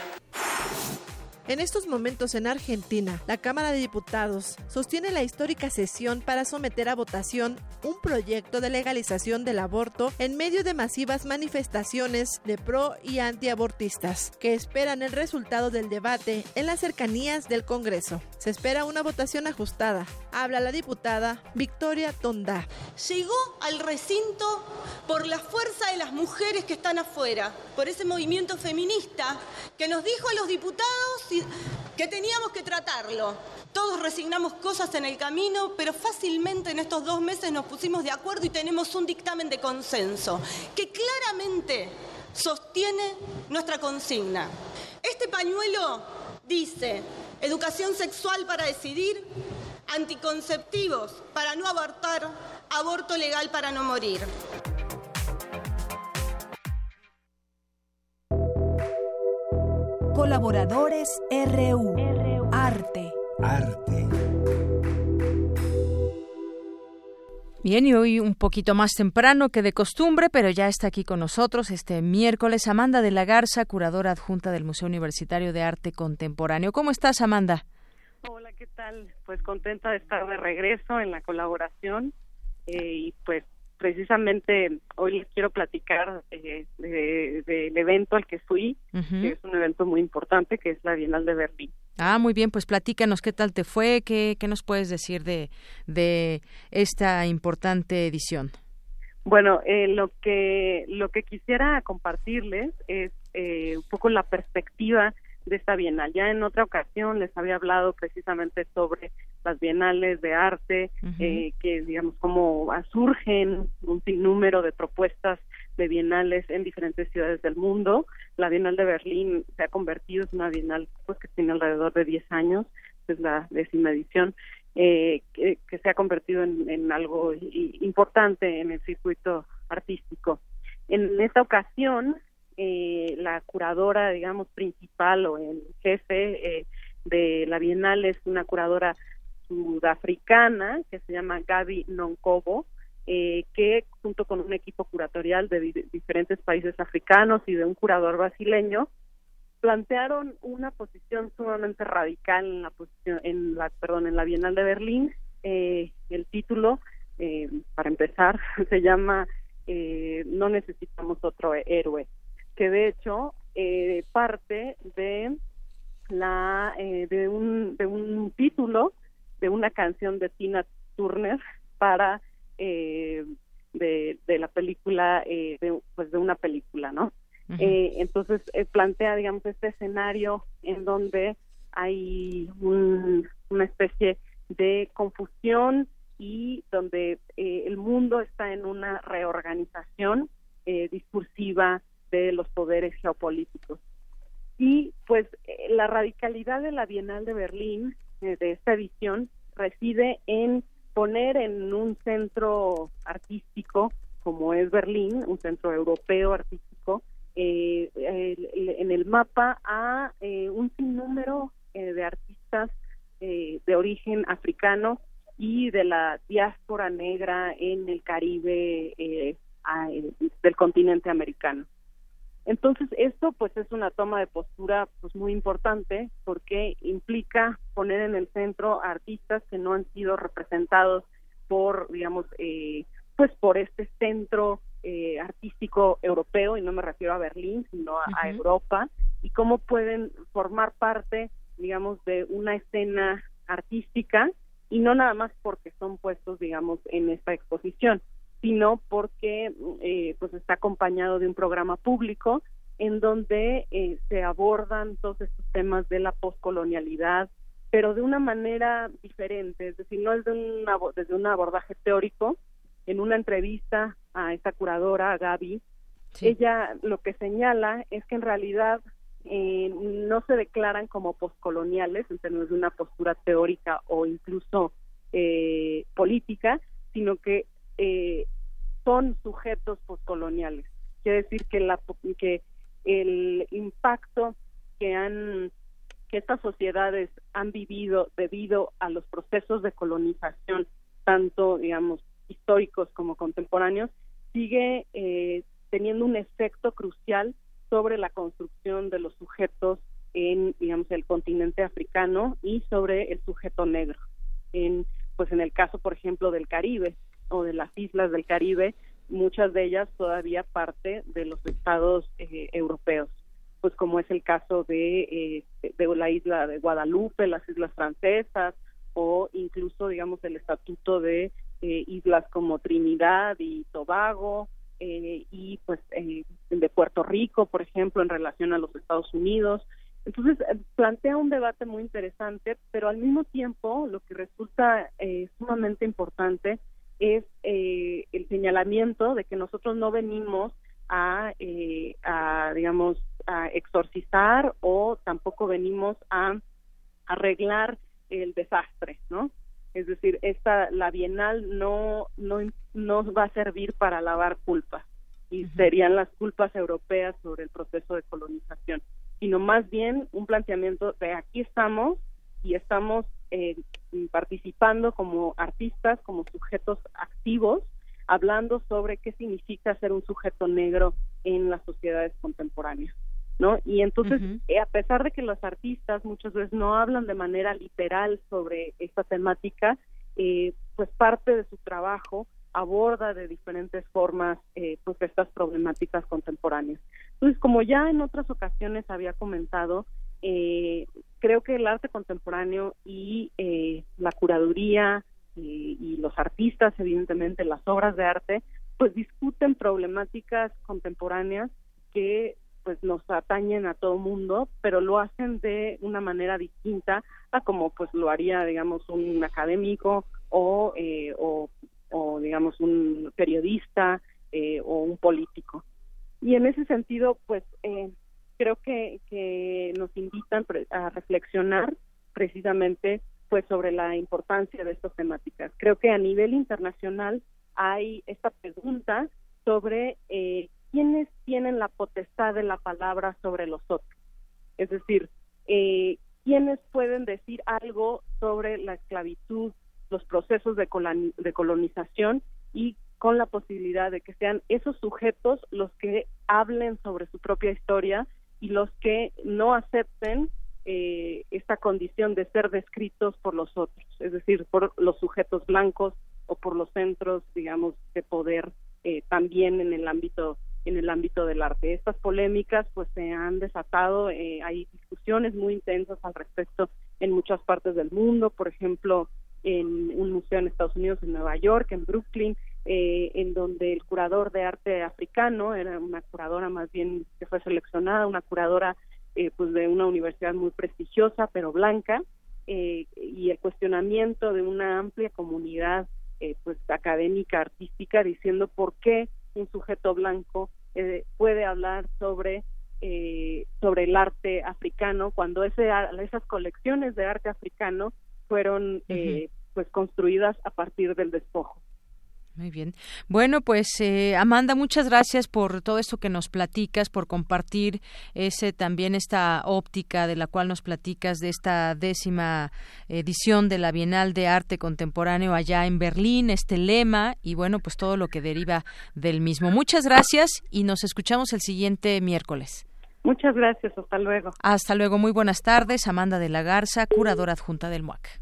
En estos momentos en Argentina, la Cámara de Diputados sostiene la histórica sesión para someter a votación un proyecto de legalización del aborto en medio de masivas manifestaciones de pro y antiabortistas que esperan el resultado del debate en las cercanías del Congreso. Se espera una votación ajustada. Habla la diputada Victoria Tonda. Llegó al recinto por la fuerza de las mujeres que están afuera, por ese movimiento feminista que nos dijo a los diputados que teníamos que tratarlo. Todos resignamos cosas en el camino, pero fácilmente en estos dos meses nos pusimos de acuerdo y tenemos un dictamen de consenso que claramente sostiene nuestra consigna. Este pañuelo dice, educación sexual para decidir, anticonceptivos para no abortar, aborto legal para no morir. Colaboradores RU. Arte. Arte. Bien, y hoy un poquito más temprano que de costumbre, pero ya está aquí con nosotros este miércoles Amanda de la Garza, curadora adjunta del Museo Universitario de Arte Contemporáneo. ¿Cómo estás, Amanda? Hola, ¿qué tal? Pues contenta de estar de regreso en la colaboración eh, y pues precisamente hoy les quiero platicar eh, del evento al que fui, que es un evento muy importante, que es la Bienal de Berlín. Ah, muy bien, pues platícanos qué tal te fue, qué, qué nos puedes decir de, de esta importante edición. Bueno, eh, lo que lo que quisiera compartirles es eh, un poco la perspectiva de esta bienal. Ya en otra ocasión les había hablado precisamente sobre las bienales de arte, eh, que digamos como surgen un sinnúmero de propuestas de bienales en diferentes ciudades del mundo. La Bienal de Berlín se ha convertido en una bienal pues que tiene alrededor de 10 años, es la décima edición, eh, que, se ha convertido en, algo importante en el circuito artístico. En esta ocasión, eh, la curadora, digamos, principal o el jefe eh, de la Bienal es una curadora sudafricana que se llama Gaby Nonkobo, eh, que junto con un equipo curatorial de diferentes países africanos y de un curador brasileño plantearon una posición sumamente radical en la posición, en la perdón en la Bienal de Berlín. Eh, el título eh, para empezar [laughs] se llama no necesitamos otro héroe que de hecho parte de la de un de un título de una canción de Tina Turner para eh, de, de, la película, eh, de, pues de una película, ¿no? eh, entonces eh, plantea, digamos, este escenario en donde hay un, una especie de confusión y donde eh, el mundo está en una reorganización eh, discursiva de los poderes geopolíticos. Y pues la radicalidad de la Bienal de Berlín eh, de esta edición reside en poner en un centro artístico como es Berlín, un centro europeo artístico, eh, en el mapa a eh, un sinnúmero eh, de artistas de origen africano y de la diáspora negra en el Caribe del continente americano. Entonces, esto pues es una toma de postura pues muy importante porque implica poner en el centro artistas que no han sido representados por, digamos, eh, pues por este centro eh, artístico europeo, y no me refiero a Berlín, sino a, Europa, y cómo pueden formar parte, digamos, de una escena artística, y no nada más porque son puestos, digamos, en esta exposición, sino porque eh, pues está acompañado de un programa público en donde eh, se abordan todos estos temas de la poscolonialidad, pero de una manera diferente, es decir, no es de una, desde un abordaje teórico. En una entrevista a esta curadora, a Gaby, ella lo que señala es que en realidad eh, no se declaran como poscoloniales en términos de una postura teórica o incluso eh, política, sino que eh, son sujetos postcoloniales. Quiere decir que, la, que el impacto que han que estas sociedades han vivido debido a los procesos de colonización, tanto digamos históricos como contemporáneos, sigue eh, teniendo un efecto crucial sobre la construcción de los sujetos en digamos el continente africano y sobre el sujeto negro. En pues en el caso, por ejemplo, del Caribe, o de las islas del Caribe, muchas de ellas todavía parte de los estados eh, europeos, pues como es el caso de, eh, de la isla de Guadalupe, las islas francesas o incluso, digamos, el estatuto de eh, islas como Trinidad y Tobago y pues de Puerto Rico, por ejemplo, en relación a los Estados Unidos. Entonces, eh, plantea un debate muy interesante, pero al mismo tiempo lo que resulta eh, sumamente importante es eh, el señalamiento de que nosotros no venimos a, a, digamos, a exorcizar o tampoco venimos a arreglar el desastre, ¿no? Es decir, esta la Bienal no no no va a servir para lavar culpas y serían las culpas europeas sobre el proceso de colonización, sino más bien un planteamiento de aquí estamos y estamos eh, participando como artistas, como sujetos activos, hablando sobre qué significa ser un sujeto negro en las sociedades contemporáneas. ¿No? Y entonces, eh, a pesar de que los artistas muchas veces no hablan de manera literal sobre esta temática, eh, pues parte de su trabajo aborda de diferentes formas eh, pues estas problemáticas contemporáneas. Entonces, como ya en otras ocasiones había comentado, eh, creo que el arte contemporáneo y eh, la curaduría y, y los artistas, evidentemente, las obras de arte, pues discuten problemáticas contemporáneas que pues nos atañen a todo mundo, pero lo hacen de una manera distinta a como pues lo haría, digamos, un académico o, eh, o o digamos un periodista eh, o un político. Y en ese sentido, pues eh, creo que, que nos invitan a reflexionar precisamente pues sobre la importancia de estas temáticas. Creo que a nivel internacional hay esta pregunta sobre eh, quiénes tienen la potestad de la palabra sobre los otros. Es decir, eh, quiénes pueden decir algo sobre la esclavitud, los procesos de, colonización y con la posibilidad de que sean esos sujetos los que hablen sobre su propia historia y los que no acepten eh, esta condición de ser descritos por los otros, es decir, por los sujetos blancos o por los centros, digamos, de poder eh, también en el ámbito en el ámbito del arte. Estas polémicas pues se han desatado, eh, hay discusiones muy intensas al respecto en muchas partes del mundo, por ejemplo, en un museo en Estados Unidos, en Nueva York, en Brooklyn, eh, en donde el curador de arte africano, era una curadora más bien que fue seleccionada, una curadora eh, pues de una universidad muy prestigiosa, pero blanca, eh, y el cuestionamiento de una amplia comunidad pues académica, artística, diciendo por qué un sujeto blanco puede hablar sobre sobre el arte africano cuando ese, esas colecciones de arte africano fueron eh, pues construidas a partir del despojo. Muy bien. Bueno, pues eh, Amanda, muchas gracias por todo esto que nos platicas, por compartir ese también esta óptica de la cual nos platicas de esta décima edición de la Bienal de Arte Contemporáneo allá en Berlín, este lema y bueno, pues todo lo que deriva del mismo. Muchas gracias y nos escuchamos el siguiente miércoles. Muchas gracias, hasta luego. Hasta luego, muy buenas tardes. Amanda de la Garza, curadora adjunta del MUAC.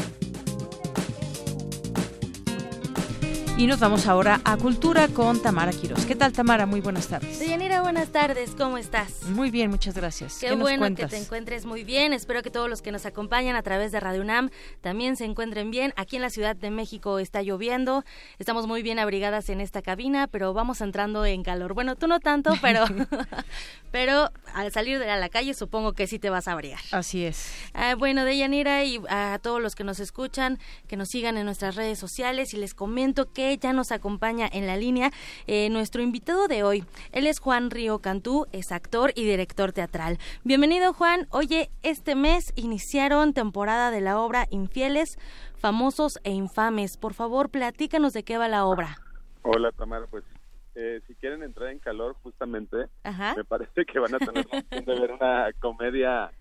Y nos vamos ahora a Cultura con Tamara Quiroz. ¿Qué tal, Tamara? Muy buenas tardes. Deyanira, buenas tardes. ¿Cómo estás? Muy bien, muchas gracias. Qué, bueno que te encuentres muy bien. Espero que todos los que nos acompañan a través de Radio UNAM también se encuentren bien. Aquí en la Ciudad de México está lloviendo. Estamos muy bien abrigadas en esta cabina, pero vamos entrando en calor. Bueno, tú no tanto, [laughs] pero, [laughs] pero al salir de la calle supongo que sí te vas a abrigar. Así es. Ah, bueno, Deyanira y a todos los que nos escuchan, que nos sigan en nuestras redes sociales y les comento que ya nos acompaña en la línea eh, nuestro invitado de hoy. Él es Juan Río Cantú, es actor y director teatral. Bienvenido Juan. Oye, este mes iniciaron temporada de la obra Infieles, famosos e infames. Por favor, platícanos de qué va la obra. Hola Tamara, pues eh, si quieren entrar en calor justamente, me parece que van a tener la opción de ver una comedia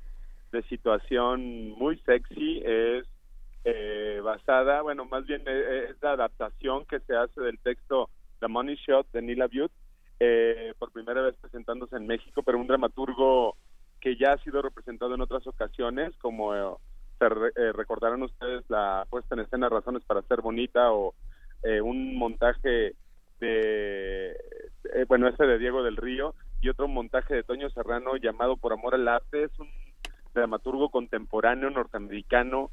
de situación muy sexy. Es eh, basada, bueno, más bien eh, eh, es la adaptación que se hace del texto The Money Shot de Nila Butte, eh, por primera vez presentándose en México, pero un dramaturgo que ya ha sido representado en otras ocasiones, como se recordarán ustedes la puesta en escena Razones para ser bonita o un montaje de eh, bueno, este de Diego del Río y otro montaje de Toño Serrano llamado Por Amor al Arte. Es un dramaturgo contemporáneo norteamericano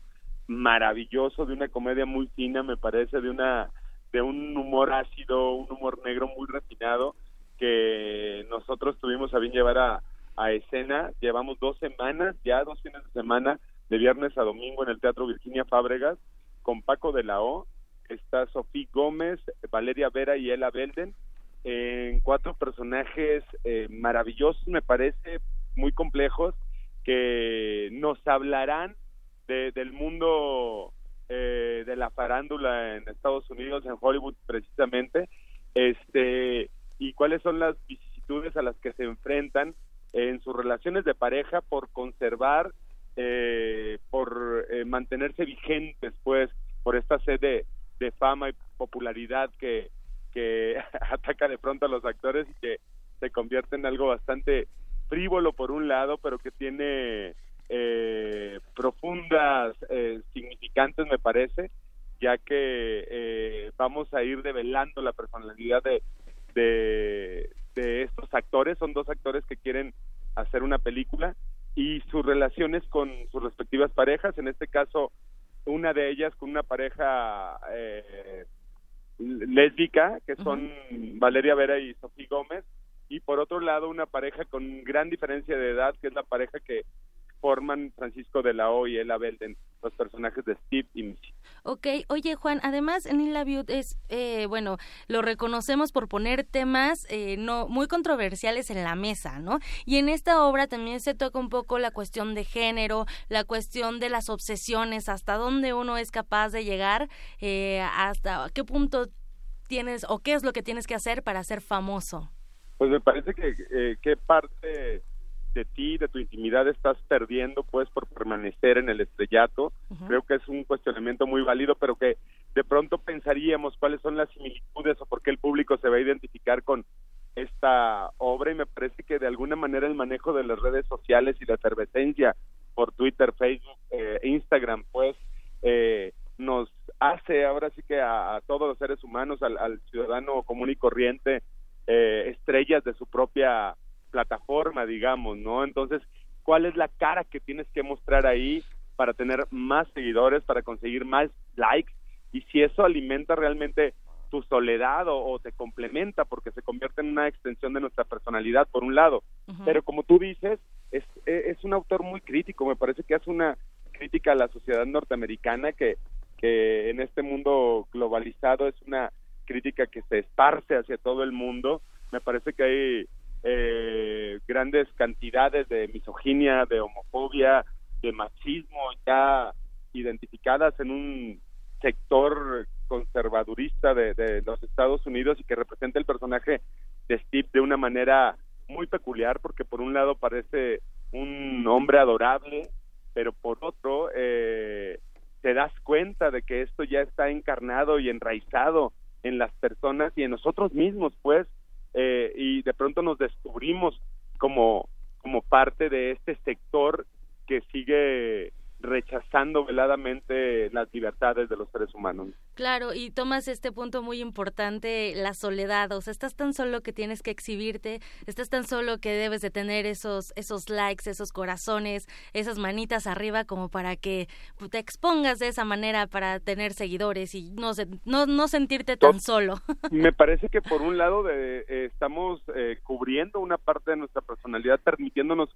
maravilloso, de una comedia muy fina, me parece, de una de un humor ácido, un humor negro muy refinado que nosotros tuvimos a bien llevar a, a escena. Llevamos dos semanas, ya dos fines de semana, de viernes a domingo en el Teatro Virginia Fábregas, con Paco de la O, está Sofía Gómez, Valeria Vera y Ela Belden, en cuatro personajes eh, maravillosos, me parece, muy complejos, que nos hablarán del mundo eh, de la farándula en Estados Unidos, en Hollywood precisamente, este y cuáles son las vicisitudes a las que se enfrentan en sus relaciones de pareja por conservar, eh, por mantenerse vigentes, pues, por esta sed de, de fama y popularidad que, que [laughs] ataca de pronto a los actores y que se convierte en algo bastante frívolo por un lado, pero que tiene eh, profundas eh, significantes, me parece, ya que eh, vamos a ir develando la personalidad de, de, de estos actores. Son dos actores que quieren hacer una película y sus relaciones con sus respectivas parejas, en este caso una de ellas con una pareja eh, lésbica, que son Valeria Vera y Sofía Gómez, y por otro lado una pareja con gran diferencia de edad, que es la pareja que forman Francisco de la O y Ella Belden, los personajes de Steve y Missy. Ok, oye Juan, además en La es, eh, bueno, lo reconocemos por poner temas eh, no muy controversiales en la mesa, ¿no? Y en esta obra también se toca un poco la cuestión de género, la cuestión de las obsesiones, hasta dónde uno es capaz de llegar, eh, hasta qué punto tienes o qué es lo que tienes que hacer para ser famoso. Pues me parece que eh, qué parte de ti, de tu intimidad estás perdiendo pues por permanecer en el estrellato. Creo que es un cuestionamiento muy válido, pero que de pronto pensaríamos cuáles son las similitudes o por qué el público se va a identificar con esta obra y me parece que de alguna manera el manejo de las redes sociales y la efervescencia por Twitter, Facebook, eh, Instagram, pues eh, nos hace ahora sí que a, todos los seres humanos, al, ciudadano común y corriente, eh, estrellas de su propia plataforma, digamos, ¿no? Entonces, ¿cuál es la cara que tienes que mostrar ahí para tener más seguidores, para conseguir más likes? Y si eso alimenta realmente tu soledad o, te complementa porque se convierte en una extensión de nuestra personalidad, por un lado. Pero como tú dices, es, es un autor muy crítico, me parece que hace una crítica a la sociedad norteamericana que, que en este mundo globalizado es una crítica que se esparce hacia todo el mundo. Me parece que hay eh, grandes cantidades de misoginia, de homofobia, de machismo ya identificadas en un sector conservadurista de, los Estados Unidos y que representa el personaje de Steve de una manera muy peculiar porque por un lado parece un hombre adorable, pero por otro eh, te das cuenta de que esto ya está encarnado y enraizado en las personas y en nosotros mismos, pues, eh, y de pronto nos descubrimos como, como parte de este sector que sigue rechazando veladamente las libertades de los seres humanos. Claro, y tomas este punto muy importante, la soledad, o sea, estás tan solo que tienes que exhibirte, estás tan solo que debes de tener esos esos likes, esos corazones, esas manitas arriba como para que te expongas de esa manera para tener seguidores y no no, no sentirte tan solo. [laughs] Me parece que por un lado de, eh, estamos eh, cubriendo una parte de nuestra personalidad permitiéndonos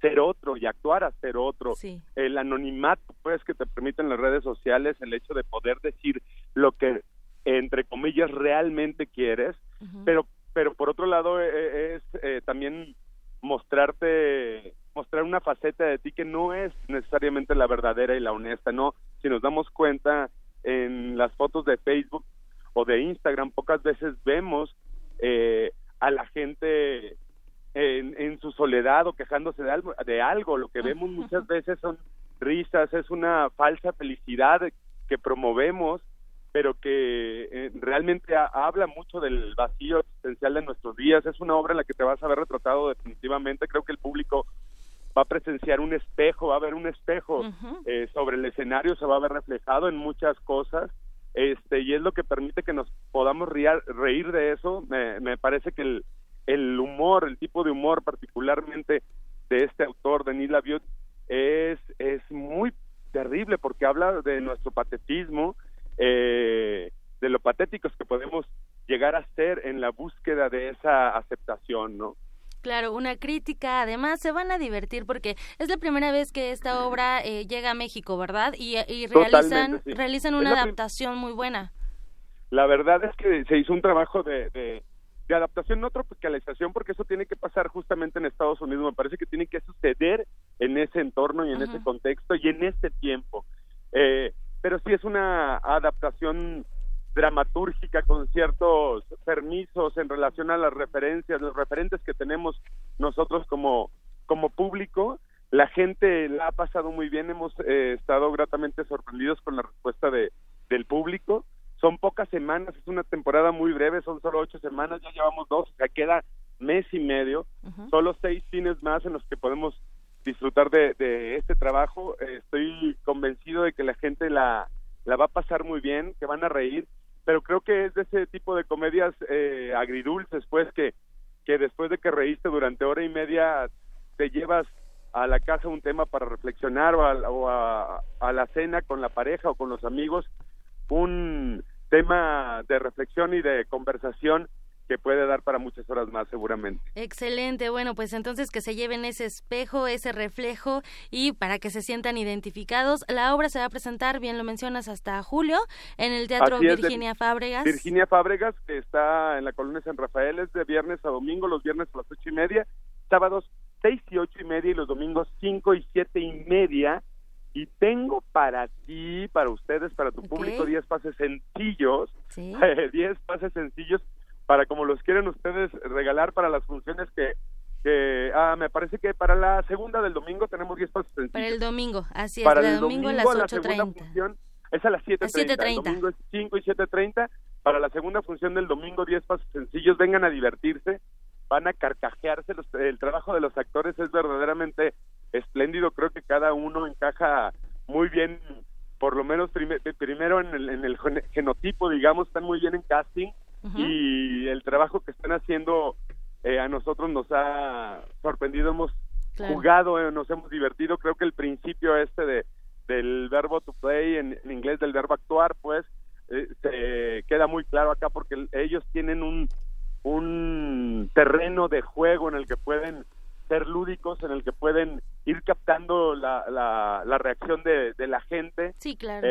ser otro y actuar a ser otro. El anonimato, pues, que te permiten las redes sociales, el hecho de poder decir lo que, entre comillas, realmente quieres, pero, pero por otro lado e, e, es, eh, también mostrarte, mostrar una faceta de ti que no es necesariamente la verdadera y la honesta, ¿no? Si nos damos cuenta en las fotos de Facebook o de Instagram, pocas veces vemos eh, a la gente en, su soledad o quejándose de algo, de algo. Lo que vemos muchas veces son risas, es una falsa felicidad que promovemos, pero que eh, realmente habla mucho del vacío existencial de nuestros días. Es una obra en la que te vas a ver retratado definitivamente. Creo que el público va a presenciar un espejo, va a ver un espejo eh, sobre el escenario, se va a ver reflejado en muchas cosas. este y es lo que permite que nos podamos reír de eso. Me, me parece que el, el humor, el tipo de humor particularmente de este autor, de Neil Abiot, es, es muy terrible porque habla de nuestro patetismo, eh, de lo patéticos que podemos llegar a ser en la búsqueda de esa aceptación, ¿no? Claro, una crítica. Además, se van a divertir porque es la primera vez que esta obra eh, llega a México, ¿verdad? Y, realizan, realizan una adaptación muy buena. La verdad es que se hizo un trabajo de, de, adaptación, no tropicalización, porque eso tiene que pasar justamente en Estados Unidos. Me parece que tiene que suceder en ese entorno y en ese contexto y en este tiempo. Eh, pero sí es una adaptación dramatúrgica con ciertos permisos en relación a las referencias, los referentes que tenemos nosotros como, como público. La gente la ha pasado muy bien, hemos eh, estado gratamente sorprendidos con la respuesta de, del público. Son pocas semanas, es una temporada muy breve, son solo ocho semanas, ya llevamos dos, o sea, queda mes y medio, solo seis fines más en los que podemos disfrutar de, de este trabajo. estoy convencido de que la gente la, la va a pasar muy bien, que van a reír pero creo que es de ese tipo de comedias eh, agridulces, pues, que, que después de que reíste durante hora y media te llevas a la casa un tema para reflexionar o, a, a, la cena con la pareja o con los amigos un tema de reflexión y de conversación que puede dar para muchas horas más seguramente. Excelente, bueno, pues entonces que se lleven ese espejo, ese reflejo y para que se sientan identificados. La obra se va a presentar, bien lo mencionas, hasta julio en el Teatro Virginia Fábregas. Virginia Fábregas, que está en la Colonia San Rafael, es de viernes a domingo, los viernes a las ocho y media, sábados seis y ocho y media y los domingos cinco y siete y media. Y tengo para ti, para ustedes, para tu público, diez pases sencillos, [laughs] diez pases sencillos para como los quieren ustedes regalar para las funciones que que ah, me parece que para la segunda del domingo tenemos 10 pasos sencillos. Para el domingo, así es, para el domingo, a las 8.30. Es a las 7.30. El domingo es 5 y 7.30. Para la segunda función del domingo, 10 pasos sencillos. Vengan a divertirse, van a carcajearse. el trabajo de los actores es verdaderamente espléndido. Creo que cada uno encaja muy bien, por lo menos primero en el, en el genotipo, digamos, están muy bien en casting y el trabajo que están haciendo eh, a nosotros nos ha sorprendido, hemos jugado, eh, nos hemos divertido, creo que el principio este de del verbo to play en, inglés del verbo actuar pues eh, se queda muy claro acá porque ellos tienen un un terreno de juego en el que pueden ser lúdicos, en el que pueden ir captando la, la, la reacción de, de, la gente sí, claro.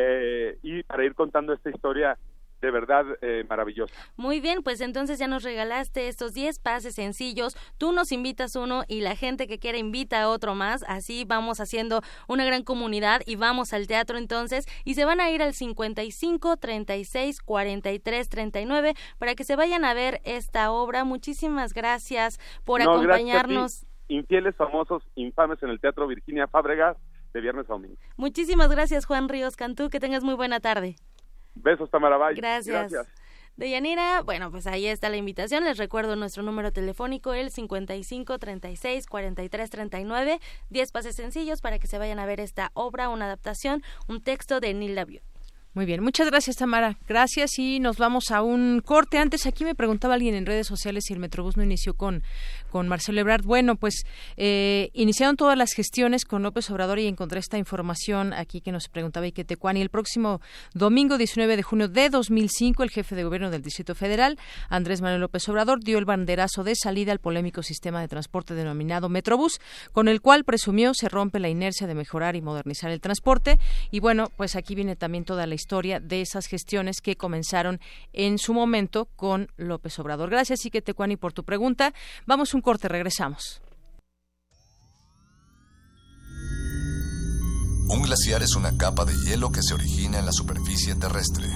y para ir contando esta historia de verdad eh, maravilloso. Muy bien, pues entonces ya nos regalaste estos 10 pases sencillos, tú nos invitas uno y la gente que quiera invita a otro más, así vamos haciendo una gran comunidad y vamos al teatro entonces y se van a ir al 55 36 43 39 para que se vayan a ver esta obra. Muchísimas gracias por acompañarnos. Infieles famosos infames en el Teatro Virginia Fábregas de viernes a domingo. Muchísimas gracias Juan Ríos Cantú, que tengas muy buena tarde. Besos, Tamara Gracias. Gracias. Deyanira, bueno, pues ahí está la invitación. Les recuerdo nuestro número telefónico, el 55 36 43 39. 10 pases sencillos para que se vayan a ver esta obra, una adaptación, un texto de Neil Daviau. Muy bien, muchas gracias Tamara. Gracias y nos vamos a un corte. Antes aquí me preguntaba alguien en redes sociales si el Metrobús no inició con, con Marcelo Ebrard. Bueno, pues eh, iniciaron todas las gestiones con López Obrador y encontré esta información aquí que nos preguntaba Ike Tecuani. El próximo domingo 19 de junio de 2005, el jefe de gobierno del Distrito Federal, Andrés Manuel López Obrador, dio el banderazo de salida al polémico sistema de transporte denominado Metrobús, con el cual presumió se rompe la inercia de mejorar y modernizar el transporte. Y bueno, pues aquí viene también toda la historia de esas gestiones que comenzaron en su momento con López Obrador. Gracias, Ike Tecuani, por tu pregunta. Vamos un corte, regresamos. Un glaciar es una capa de hielo que se origina en la superficie terrestre.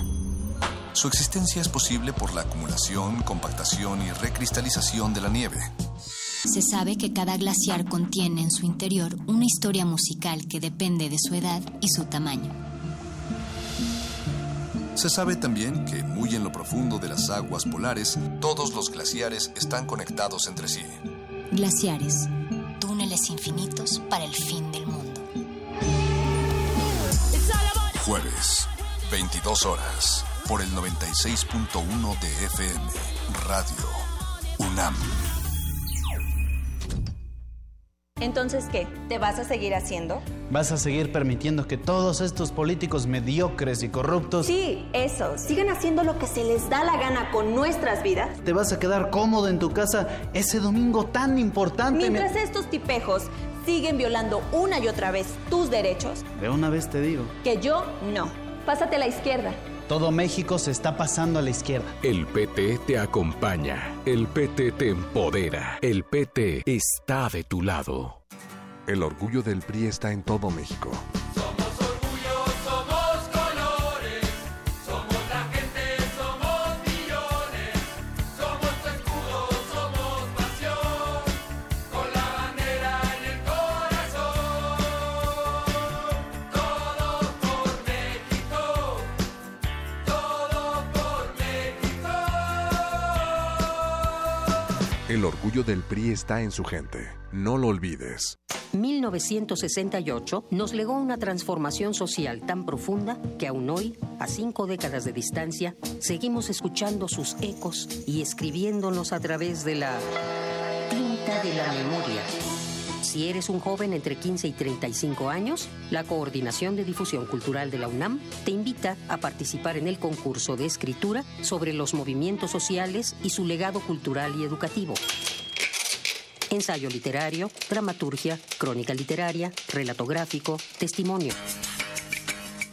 Su existencia es posible por la acumulación, compactación y recristalización de la nieve. Se sabe que cada glaciar contiene en su interior una historia musical que depende de su edad y su tamaño. Se sabe también que muy en lo profundo de las aguas polares, todos los glaciares están conectados entre sí. Glaciares, túneles infinitos para el fin del mundo. Jueves, 22 horas. por el 96.1 de FM. Radio UNAM. Entonces, ¿qué? ¿Te vas a seguir haciendo? ¿Vas a seguir permitiendo que todos estos políticos mediocres y corruptos... Sí, eso. Sigan haciendo lo que se les da la gana con nuestras vidas. ¿Te vas a quedar cómodo en tu casa ese domingo tan importante? Mientras estos tipejos siguen violando una y otra vez tus derechos. De una vez te digo. Que yo no. Pásate a la izquierda. Todo México se está pasando a la izquierda. El PT te acompaña. El PT te empodera. El PT está de tu lado. El orgullo del PRI está en todo México. El orgullo del PRI está en su gente. No lo olvides. 1968 nos legó una transformación social tan profunda que aún hoy, a cinco décadas de distancia, seguimos escuchando sus ecos y escribiéndonos a través de la tinta de la memoria si eres un joven entre 15 y 35 años, la Coordinación de Difusión Cultural de la UNAM te invita a participar en el concurso de escritura sobre los movimientos sociales y su legado cultural y educativo. Ensayo literario, dramaturgia, crónica literaria, relato gráfico, testimonio.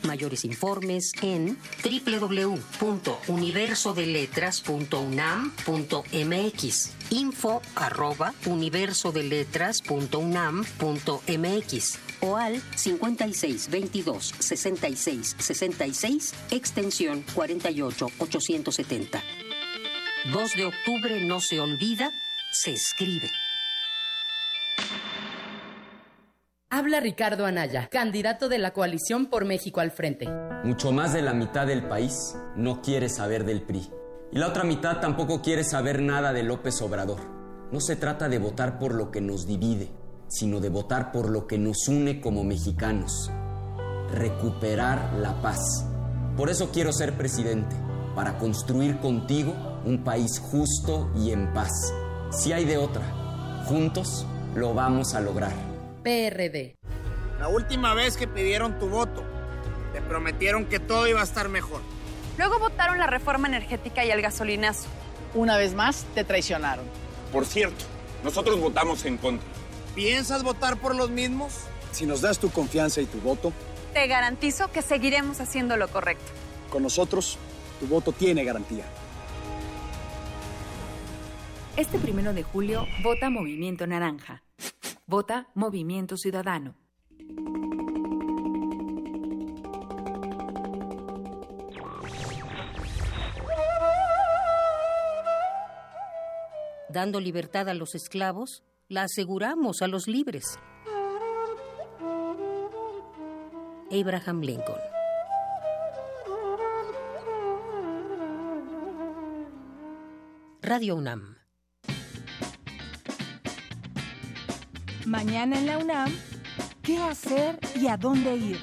Mayores informes en www.universodeletras.unam.mx info arroba universodeletras.unam.mx o al 56 22 66 66 extensión 48 870. 2 de octubre no se olvida, se escribe. Habla Ricardo Anaya, candidato de la coalición por México al frente. Mucho más de la mitad del país no quiere saber del PRI. Y la otra mitad tampoco quiere saber nada de López Obrador. No se trata de votar por lo que nos divide, sino de votar por lo que nos une como mexicanos. Recuperar la paz. Por eso quiero ser presidente, para construir contigo un país justo y en paz. Si hay de otra, juntos lo vamos a lograr. PRD. La última vez que pidieron tu voto, te prometieron que todo iba a estar mejor. Luego votaron la reforma energética y el gasolinazo. Una vez más, te traicionaron. Por cierto, nosotros votamos en contra. ¿Piensas votar por los mismos? Si nos das tu confianza y tu voto, te garantizo que seguiremos haciendo lo correcto. Con nosotros, tu voto tiene garantía. Este primero de julio, vota Movimiento Naranja. Vota Movimiento Ciudadano. Dando libertad a los esclavos, la aseguramos a los libres. Abraham Lincoln. Radio UNAM. Mañana en la UNAM, ¿qué hacer y a dónde ir?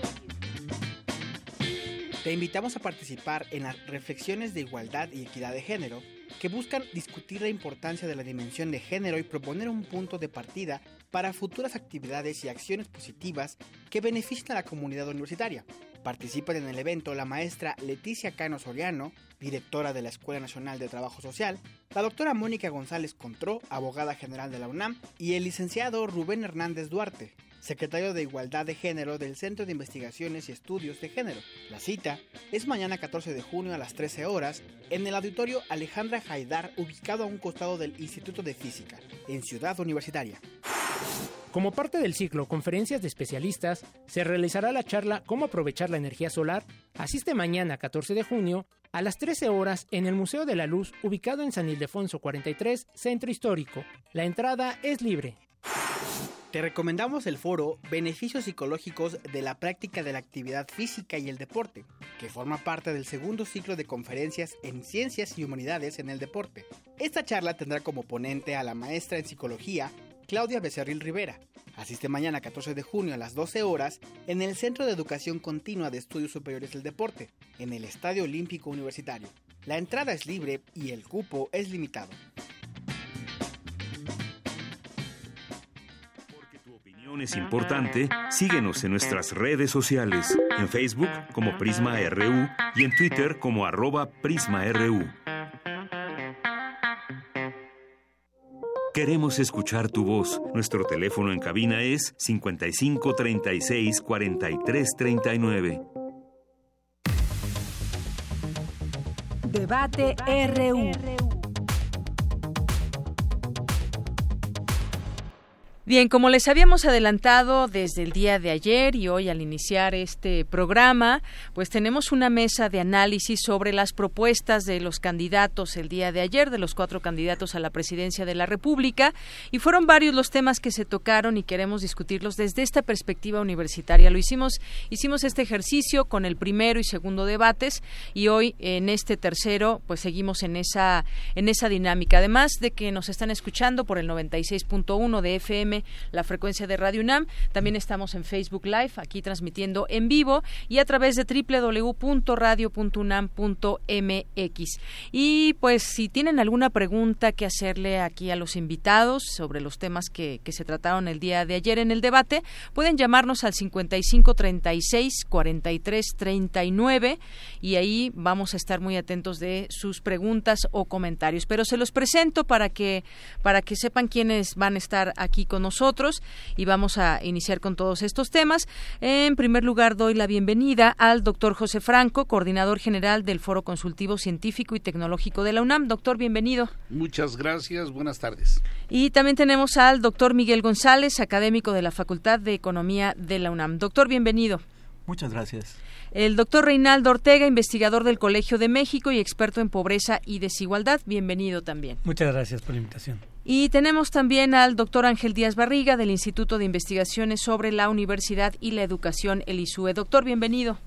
Te invitamos a participar en las reflexiones de igualdad y equidad de género que buscan discutir la importancia de la dimensión de género y proponer un punto de partida para futuras actividades y acciones positivas que beneficien a la comunidad universitaria. Participan en el evento la maestra Leticia Cano Soriano, directora de la Escuela Nacional de Trabajo Social, la doctora Mónica González Contró, abogada general de la UNAM, y el licenciado Rubén Hernández Duarte, secretario de Igualdad de Género del Centro de Investigaciones y Estudios de Género. La cita es mañana 14 de junio a las 13 horas en el auditorio Alejandra Haidar, ubicado a un costado del Instituto de Física, en Ciudad Universitaria. Como parte del ciclo Conferencias de Especialistas, se realizará la charla Cómo aprovechar la energía solar. Asiste mañana 14 de junio a las 13 horas en el Museo de la Luz, ubicado en San Ildefonso 43, Centro Histórico. La entrada es libre. Te recomendamos el foro Beneficios Psicológicos de la Práctica de la Actividad Física y el Deporte, que forma parte del segundo ciclo de conferencias en Ciencias y Humanidades en el Deporte. Esta charla tendrá como ponente a la maestra en Psicología, Claudia Becerril Rivera, Asiste mañana 14 de junio a las 12 horas en el Centro de Educación Continua de Estudios Superiores del Deporte, en el Estadio Olímpico Universitario. La entrada es libre y el cupo es limitado. Porque tu opinión es importante, síguenos en nuestras redes sociales, en Facebook como Prisma RU y en Twitter como arroba PrismaRU. Queremos escuchar tu voz. Nuestro teléfono en cabina es 55 36 43 39. Debate RU. Bien, como les habíamos adelantado desde el día de ayer y hoy al iniciar este programa, pues tenemos una mesa de análisis sobre las propuestas de los candidatos el día de ayer, de los cuatro candidatos a la presidencia de la República, y fueron varios los temas que se tocaron y queremos discutirlos desde esta perspectiva universitaria. Lo hicimos, hicimos este ejercicio con el primero y segundo debates y hoy en este tercero, pues seguimos en esa, en esa dinámica. Además de que nos están escuchando por el 96.1 de FM la frecuencia de Radio UNAM. También estamos en Facebook Live, aquí transmitiendo en vivo y a través de www.radio.unam.mx. Y pues si tienen alguna pregunta que hacerle aquí a los invitados sobre los temas que, que se trataron el día de ayer en el debate, pueden llamarnos al 5536 4339 y ahí vamos a estar muy atentos de sus preguntas o comentarios. Pero se los presento para que para que sepan quiénes van a estar aquí con nosotros y vamos a iniciar con todos estos temas. En primer lugar, doy la bienvenida al doctor José Franco, coordinador general del Foro Consultivo Científico y Tecnológico de la UNAM. Doctor, bienvenido. Muchas gracias, buenas tardes. Y también tenemos al doctor Miguel González, académico de la Facultad de Economía de la UNAM. Doctor, bienvenido. Muchas gracias. El doctor Reinaldo Ortega, investigador del Colegio de México y experto en pobreza y desigualdad. Bienvenido también. Muchas gracias por la invitación. Y tenemos también al doctor Ángel Díaz Barriga del Instituto de Investigaciones sobre la Universidad y la Educación, el ISUE. Doctor, bienvenido.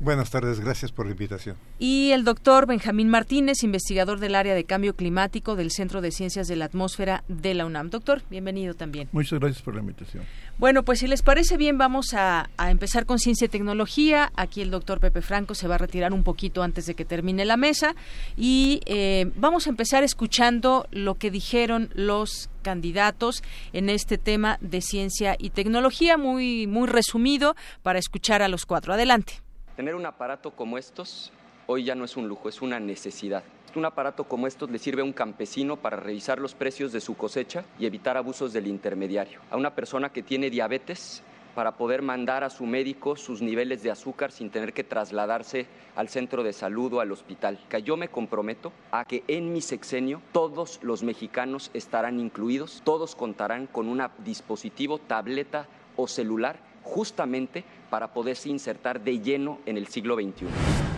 Buenas tardes, gracias por la invitación. Y el doctor Benjamín Martínez, investigador del área de cambio climático del Centro de Ciencias de la Atmósfera de la UNAM. Doctor, bienvenido también. Muchas gracias por la invitación. Bueno, pues si les parece bien, vamos a, a, empezar con ciencia y tecnología. Aquí el doctor Pepe Franco se va a retirar un poquito antes de que termine la mesa y eh, vamos a empezar escuchando lo que dijeron los candidatos en este tema de ciencia y tecnología, muy, muy resumido para escuchar a los cuatro. Adelante. Tener un aparato como estos hoy ya no es un lujo, es una necesidad. Un aparato como estos le sirve a un campesino para revisar los precios de su cosecha y evitar abusos del intermediario. A una persona que tiene diabetes para poder mandar a su médico sus niveles de azúcar sin tener que trasladarse al centro de salud o al hospital. Yo me comprometo a que en mi sexenio todos los mexicanos estarán incluidos, todos contarán con un dispositivo, tableta o celular justamente para poderse insertar de lleno en el siglo XXI.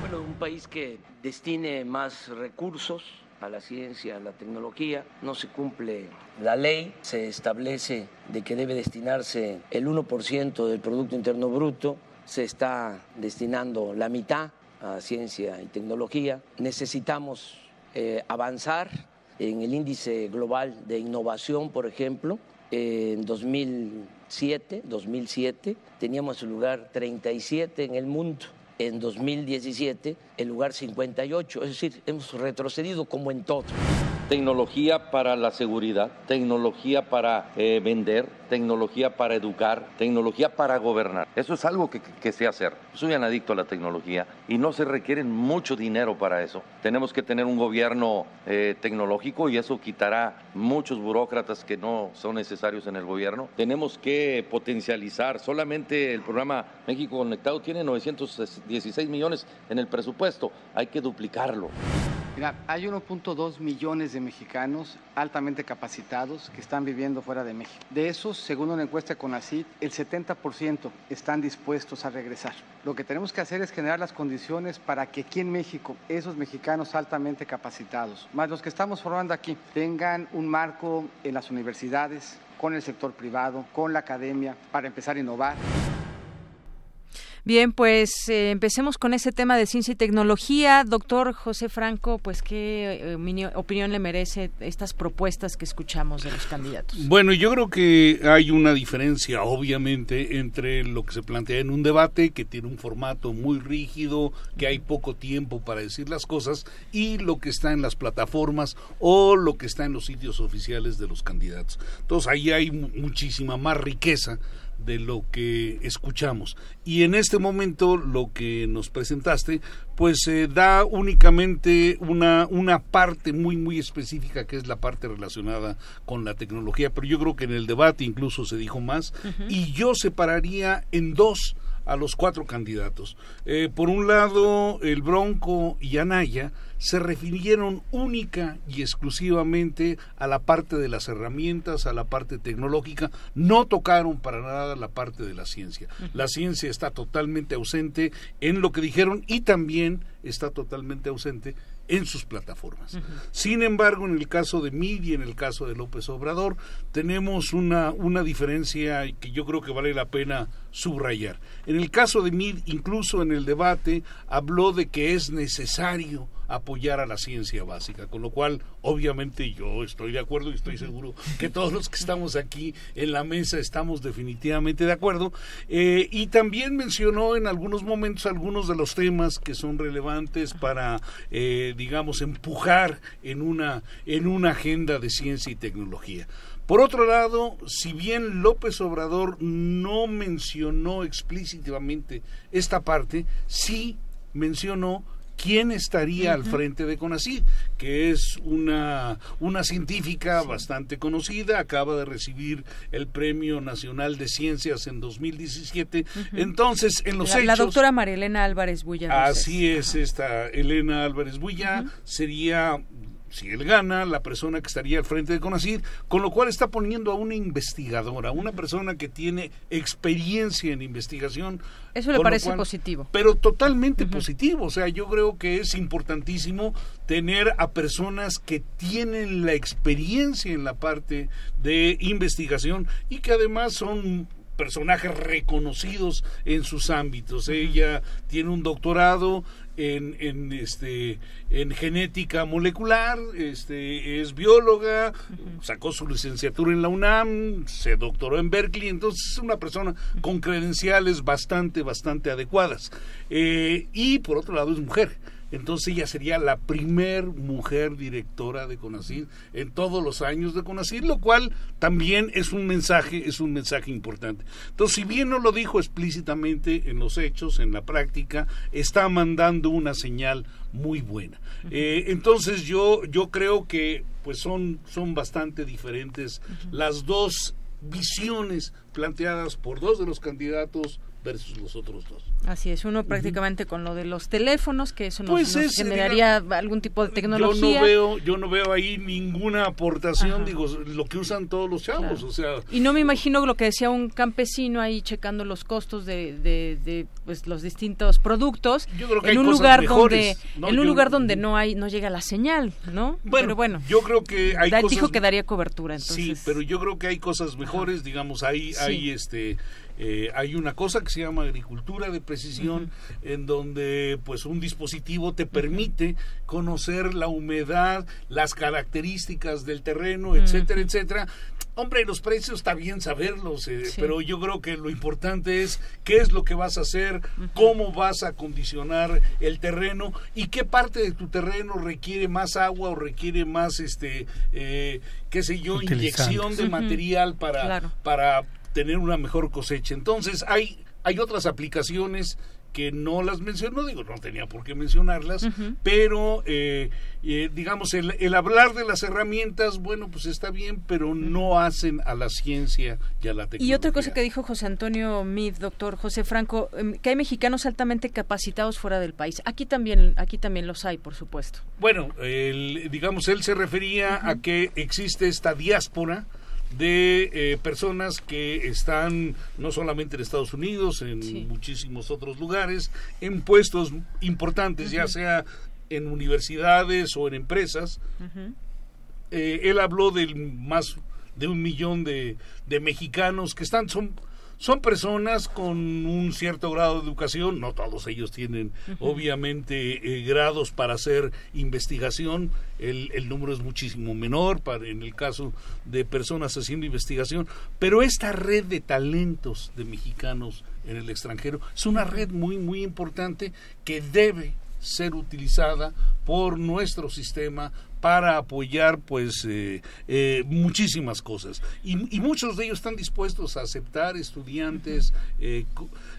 Bueno, un país que destine más recursos a la ciencia, a la tecnología, no se cumple la ley, se establece de que debe destinarse el 1% del Producto Interno Bruto, se está destinando la mitad a ciencia y tecnología, necesitamos eh, avanzar en el índice global de innovación, por ejemplo, en 2007, 2007 teníamos el lugar 37 en el mundo. En 2017 el lugar 58, es decir, hemos retrocedido como en todo. Tecnología para la seguridad, tecnología para eh, vender, tecnología para educar, tecnología para gobernar. Eso es algo que, que sé hacer. Soy un adicto a la tecnología y no se requiere mucho dinero para eso. Tenemos que tener un gobierno eh, tecnológico y eso quitará muchos burócratas que no son necesarios en el gobierno. Tenemos que potencializar. Solamente el programa México Conectado tiene 916 millones en el presupuesto. Hay que duplicarlo. Mira, hay 1.2 millones de mexicanos altamente capacitados que están viviendo fuera de México. De esos, según una encuesta con CID, el 70% están dispuestos a regresar. Lo que tenemos que hacer es generar las condiciones para que aquí en México esos mexicanos altamente capacitados, más los que estamos formando aquí, tengan un marco en las universidades, con el sector privado, con la academia, para empezar a innovar. Bien, pues eh, empecemos con ese tema de ciencia y tecnología. Doctor José Franco, pues qué eh, opinión le merece estas propuestas que escuchamos de los candidatos. Bueno, yo creo que hay una diferencia, obviamente, entre lo que se plantea en un debate, que tiene un formato muy rígido, que hay poco tiempo para decir las cosas, y lo que está en las plataformas o lo que está en los sitios oficiales de los candidatos. Entonces ahí hay muchísima más riqueza de lo que escuchamos. Y en este momento lo que nos presentaste, pues se da únicamente una, una parte muy, muy específica, que es la parte relacionada con la tecnología, pero yo creo que en el debate incluso se dijo más, y yo separaría en dos a los cuatro candidatos. Eh, por un lado, el Bronco y Anaya se refirieron única y exclusivamente a la parte de las herramientas, a la parte tecnológica, no tocaron para nada la parte de la ciencia. La ciencia está totalmente ausente en lo que dijeron y también está totalmente ausente en sus plataformas. Sin embargo, en el caso de Mid y en el caso de López Obrador, tenemos una, una diferencia que yo creo que vale la pena subrayar. En el caso de Mid, incluso en el debate, habló de que es necesario apoyar a la ciencia básica, con lo cual obviamente yo estoy de acuerdo y estoy seguro que todos los que estamos aquí en la mesa estamos definitivamente de acuerdo. Eh, y también mencionó en algunos momentos algunos de los temas que son relevantes para, eh, digamos, empujar en una, en una agenda de ciencia y tecnología. Por otro lado, si bien López Obrador no mencionó explícitamente esta parte, sí mencionó quién estaría al frente de CONACYT, que es una, una científica bastante conocida, acaba de recibir el Premio Nacional de Ciencias en 2017. Entonces, en los la, hechos... La doctora María Elena Álvarez Bulla. Así es, esta Elena Álvarez Bulla sería si él gana, la persona que estaría al frente de CONACYT, con lo cual está poniendo a una investigadora, una persona que tiene experiencia en investigación. Eso le parece positivo. Pero totalmente positivo, o sea, yo creo que es importantísimo tener a personas que tienen la experiencia en la parte de investigación y que además son personajes reconocidos en sus ámbitos. Ella tiene un doctorado en, en, este en genética molecular, este es bióloga, sacó su licenciatura en la UNAM, se doctoró en Berkeley, entonces es una persona con credenciales bastante bastante adecuadas. Eh, y por otro lado es mujer entonces ella sería la primer mujer directora de CONACYT en todos los años de CONACYT, lo cual también es un mensaje, es un mensaje importante. Entonces, si bien no lo dijo explícitamente en los hechos, en la práctica, está mandando una señal muy buena. Eh, entonces yo, yo creo que pues son, son bastante diferentes las dos visiones planteadas por dos de los candidatos versus los otros dos. Así es, uno prácticamente con lo de los teléfonos, que eso nos, pues generaría algún tipo de tecnología. Yo no veo, yo no veo ahí ninguna aportación, digo, lo que usan todos los chavos, o sea. Y no me imagino lo que decía un campesino ahí checando los costos de, de, pues, los distintos productos en un lugar donde en un lugar donde no hay no llega la señal, ¿no? Bueno, pero bueno, yo creo que hay dijo que daría cobertura, entonces. Sí, pero yo creo que hay cosas mejores, digamos, hay hay este eh, hay una cosa que se llama agricultura de precisión, en donde pues un dispositivo te permite conocer la humedad, las características del terreno, etcétera, etcétera. Hombre, los precios está bien saberlos, eh, pero yo creo que lo importante es qué es lo que vas a hacer, cómo vas a condicionar el terreno y qué parte de tu terreno requiere más agua o requiere más, este, eh, qué sé yo, inyección de material para, para tener una mejor cosecha. Entonces hay, hay otras aplicaciones que no las menciono, digo, no tenía por qué mencionarlas, pero eh, eh, digamos, el, el, hablar de las herramientas, bueno, pues está bien, pero no hacen a la ciencia y a la tecnología. Y otra cosa que dijo José Antonio Mid, doctor José Franco, em, que hay mexicanos altamente capacitados fuera del país. Aquí también, aquí también los hay, por supuesto. Bueno, digamos, él se refería a que existe esta diáspora, de eh, personas que están no solamente en Estados Unidos, en muchísimos otros lugares, en puestos importantes, ya sea en universidades o en empresas. Eh, él habló del más de un millón de, de mexicanos que están, son son personas con un cierto grado de educación, no todos ellos tienen obviamente eh, grados para hacer investigación, el, el, número es muchísimo menor para, en el caso de personas haciendo investigación, pero esta red de talentos de mexicanos en el extranjero es una red muy, muy importante que debe ser utilizada por nuestro sistema para apoyar pues eh, eh, muchísimas cosas. Y, muchos de ellos están dispuestos a aceptar estudiantes eh,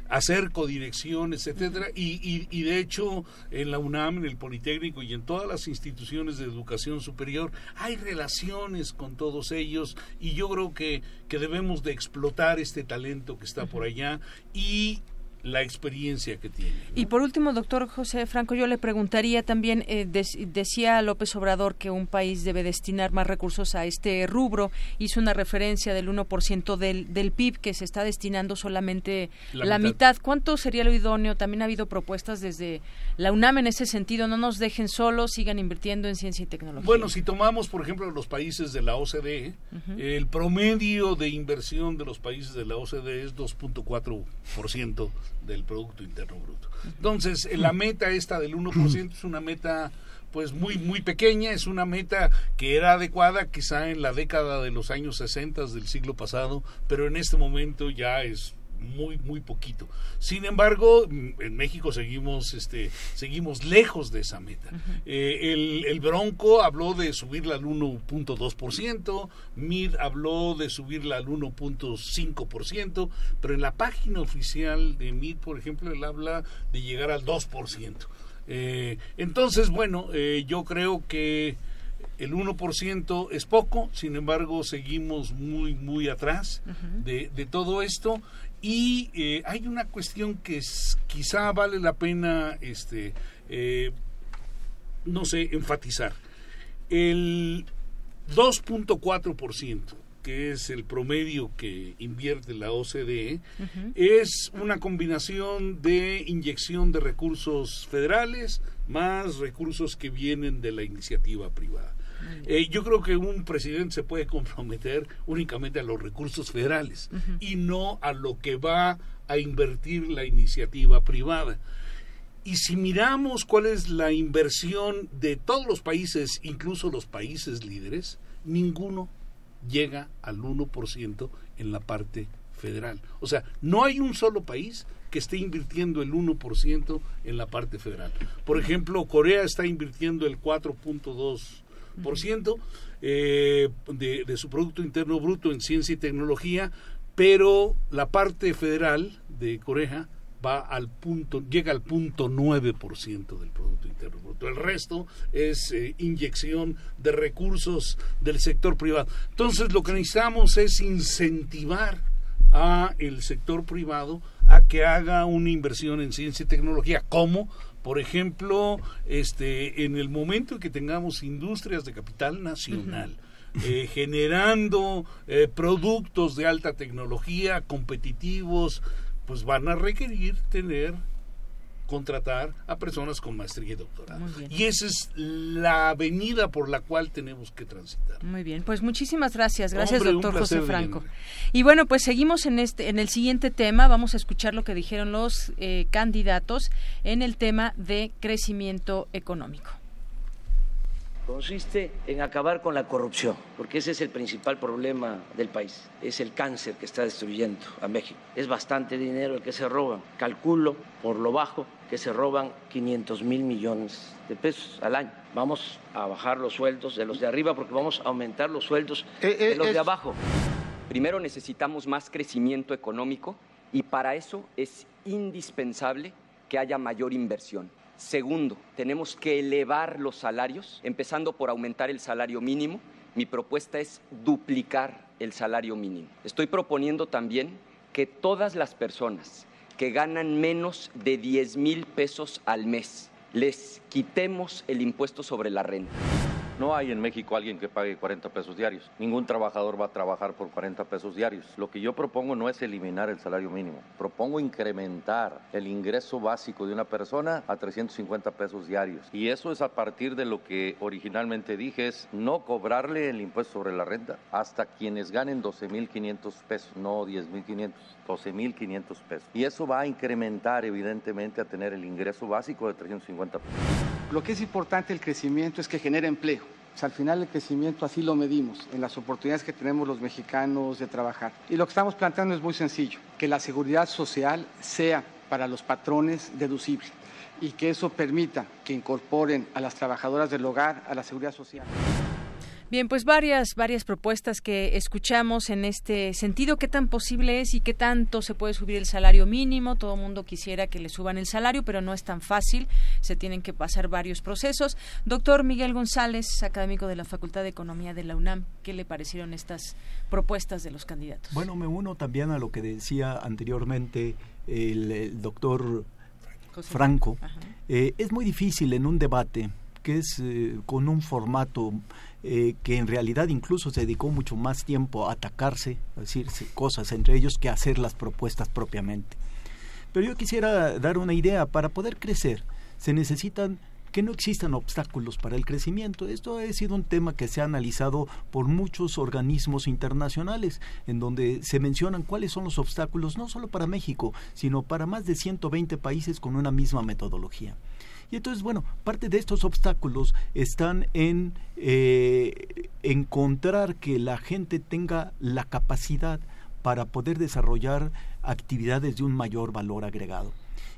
hacer codirecciones etcétera. Y, y, de hecho en la UNAM en el Politécnico y en todas las instituciones de educación superior hay relaciones con todos ellos. Y yo creo que, que debemos de explotar este talento que está por allá. Y la experiencia que tiene. Y por último, doctor José Franco, yo le preguntaría también, eh, decía López Obrador que un país debe destinar más recursos a este rubro, hizo una referencia del 1% del, del PIB que se está destinando solamente la, mitad. ¿Cuánto sería lo idóneo? También ha habido propuestas desde la UNAM en ese sentido, no nos dejen solos, sigan invirtiendo en ciencia y tecnología. Bueno, si tomamos, por ejemplo, los países de la OCDE, el promedio de inversión de los países de la OCDE es 2.4% del Producto Interno Bruto. Entonces, la meta esta del 1% [clears throat] es una meta pues muy muy pequeña, es una meta que era adecuada quizá en la década de los años 60 del siglo pasado, pero en este momento ya es muy muy poquito. Sin embargo, en México seguimos este seguimos lejos de esa meta. Eh, el, el, Bronco habló de subirla al 1.2%, MID habló de subirla al 1.5%, pero en la página oficial de MID, por ejemplo, él habla de llegar al 2%. Eh, entonces, bueno, eh, yo creo que el 1% es poco, sin embargo, seguimos muy, muy atrás de, de, todo esto. Y eh, hay una cuestión que es, quizá vale la pena, este, eh, no sé, enfatizar. El 2.4%, que es el promedio que invierte la OCDE, es una combinación de inyección de recursos federales más recursos que vienen de la iniciativa privada. Eh, yo creo que un presidente se puede comprometer únicamente a los recursos federales y no a lo que va a invertir la iniciativa privada. Y si miramos cuál es la inversión de todos los países, incluso los países líderes, ninguno llega al 1% en la parte federal. O sea, no hay un solo país que esté invirtiendo el 1% en la parte federal. Por ejemplo, Corea está invirtiendo el 4.2 por ciento eh, de, de su Producto Interno Bruto en ciencia y tecnología, pero la parte federal de Corea va al punto, llega al punto 9% del Producto Interno Bruto. El resto es eh, inyección de recursos del sector privado. Entonces lo que necesitamos es incentivar a el sector privado a que haga una inversión en ciencia y tecnología. ¿Cómo? Por ejemplo, este, en el momento en que tengamos industrias de capital nacional, eh, generando eh, productos de alta tecnología competitivos, pues van a requerir tener contratar a personas con maestría y doctorado. Y esa es la avenida por la cual tenemos que transitar. Muy bien, pues muchísimas gracias. Gracias, doctor José Franco. Y bueno, pues seguimos en este en el siguiente tema. Vamos a escuchar lo que dijeron los eh, candidatos en el tema de crecimiento económico consiste en acabar con la corrupción, porque ese es el principal problema del país, es el cáncer que está destruyendo a México. Es bastante dinero el que se roban, calculo por lo bajo que se roban 500 mil millones de pesos al año. Vamos a bajar los sueldos de los de arriba porque vamos a aumentar los sueldos eh, de eh, los de abajo. Primero necesitamos más crecimiento económico y para eso es indispensable que haya mayor inversión. Segundo, tenemos que elevar los salarios, empezando por aumentar el salario mínimo. Mi propuesta es duplicar el salario mínimo. Estoy proponiendo también que todas las personas que ganan menos de 10 mil pesos al mes les quitemos el impuesto sobre la renta. No hay en México alguien que pague 40 pesos diarios. Ningún trabajador va a trabajar por 40 pesos diarios. Lo que yo propongo no es eliminar el salario mínimo. Propongo incrementar el ingreso básico de una persona a 350 pesos diarios. Y eso es a partir de lo que originalmente dije, es no cobrarle el impuesto sobre la renta hasta quienes ganen 12.500 pesos, no 10.500. 12.500 pesos. Y eso va a incrementar evidentemente a tener el ingreso básico de 350 pesos. Lo que es importante el crecimiento es que genere empleo. Sea, al final el crecimiento así lo medimos, en las oportunidades que tenemos los mexicanos de trabajar. Y lo que estamos planteando es muy sencillo, que la seguridad social sea para los patrones deducible y que eso permita que incorporen a las trabajadoras del hogar a la seguridad social. Bien, pues varias, varias propuestas que escuchamos en este sentido. ¿Qué tan posible es y qué tanto se puede subir el salario mínimo? Todo el mundo quisiera que le suban el salario, pero no es tan fácil. Se tienen que pasar varios procesos. Doctor Miguel González, académico de la Facultad de Economía de la UNAM, ¿qué le parecieron estas propuestas de los candidatos? Bueno, me uno también a lo que decía anteriormente el, doctor Franco. Eh, es muy difícil en un debate que es eh, con un formato eh, que en realidad incluso se dedicó mucho más tiempo a atacarse, a decirse cosas entre ellos, que a hacer las propuestas propiamente. Pero yo quisiera dar una idea, para poder crecer se necesitan que no existan obstáculos para el crecimiento. Esto ha sido un tema que se ha analizado por muchos organismos internacionales, en donde se mencionan cuáles son los obstáculos, no solo para México, sino para más de 120 países con una misma metodología. Y entonces, bueno, parte de estos obstáculos están en eh, encontrar que la gente tenga la capacidad para poder desarrollar actividades de un mayor valor agregado.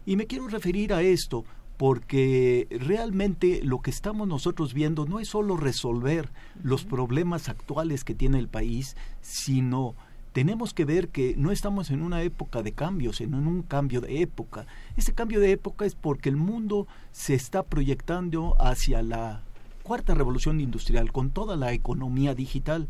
Y me quiero referir a esto porque realmente lo que estamos nosotros viendo no es solo resolver los problemas actuales que tiene el país, sino tenemos que ver que no estamos en una época de cambios, sino en un cambio de época. Ese cambio de época es porque el mundo se está proyectando hacia la cuarta revolución industrial con toda la economía digital.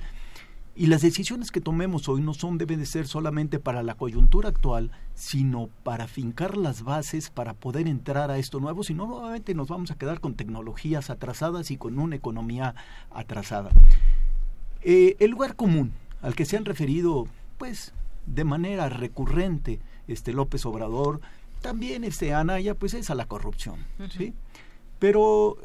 Y las decisiones que tomemos hoy no son deben de ser solamente para la coyuntura actual, sino para fincar las bases para poder entrar a esto nuevo, si no nuevamente nos vamos a quedar con tecnologías atrasadas y con una economía atrasada. Eh, el lugar común, al que se han referido pues de manera recurrente este López Obrador, también este Anaya, pues es a la corrupción, ¿sí? Pero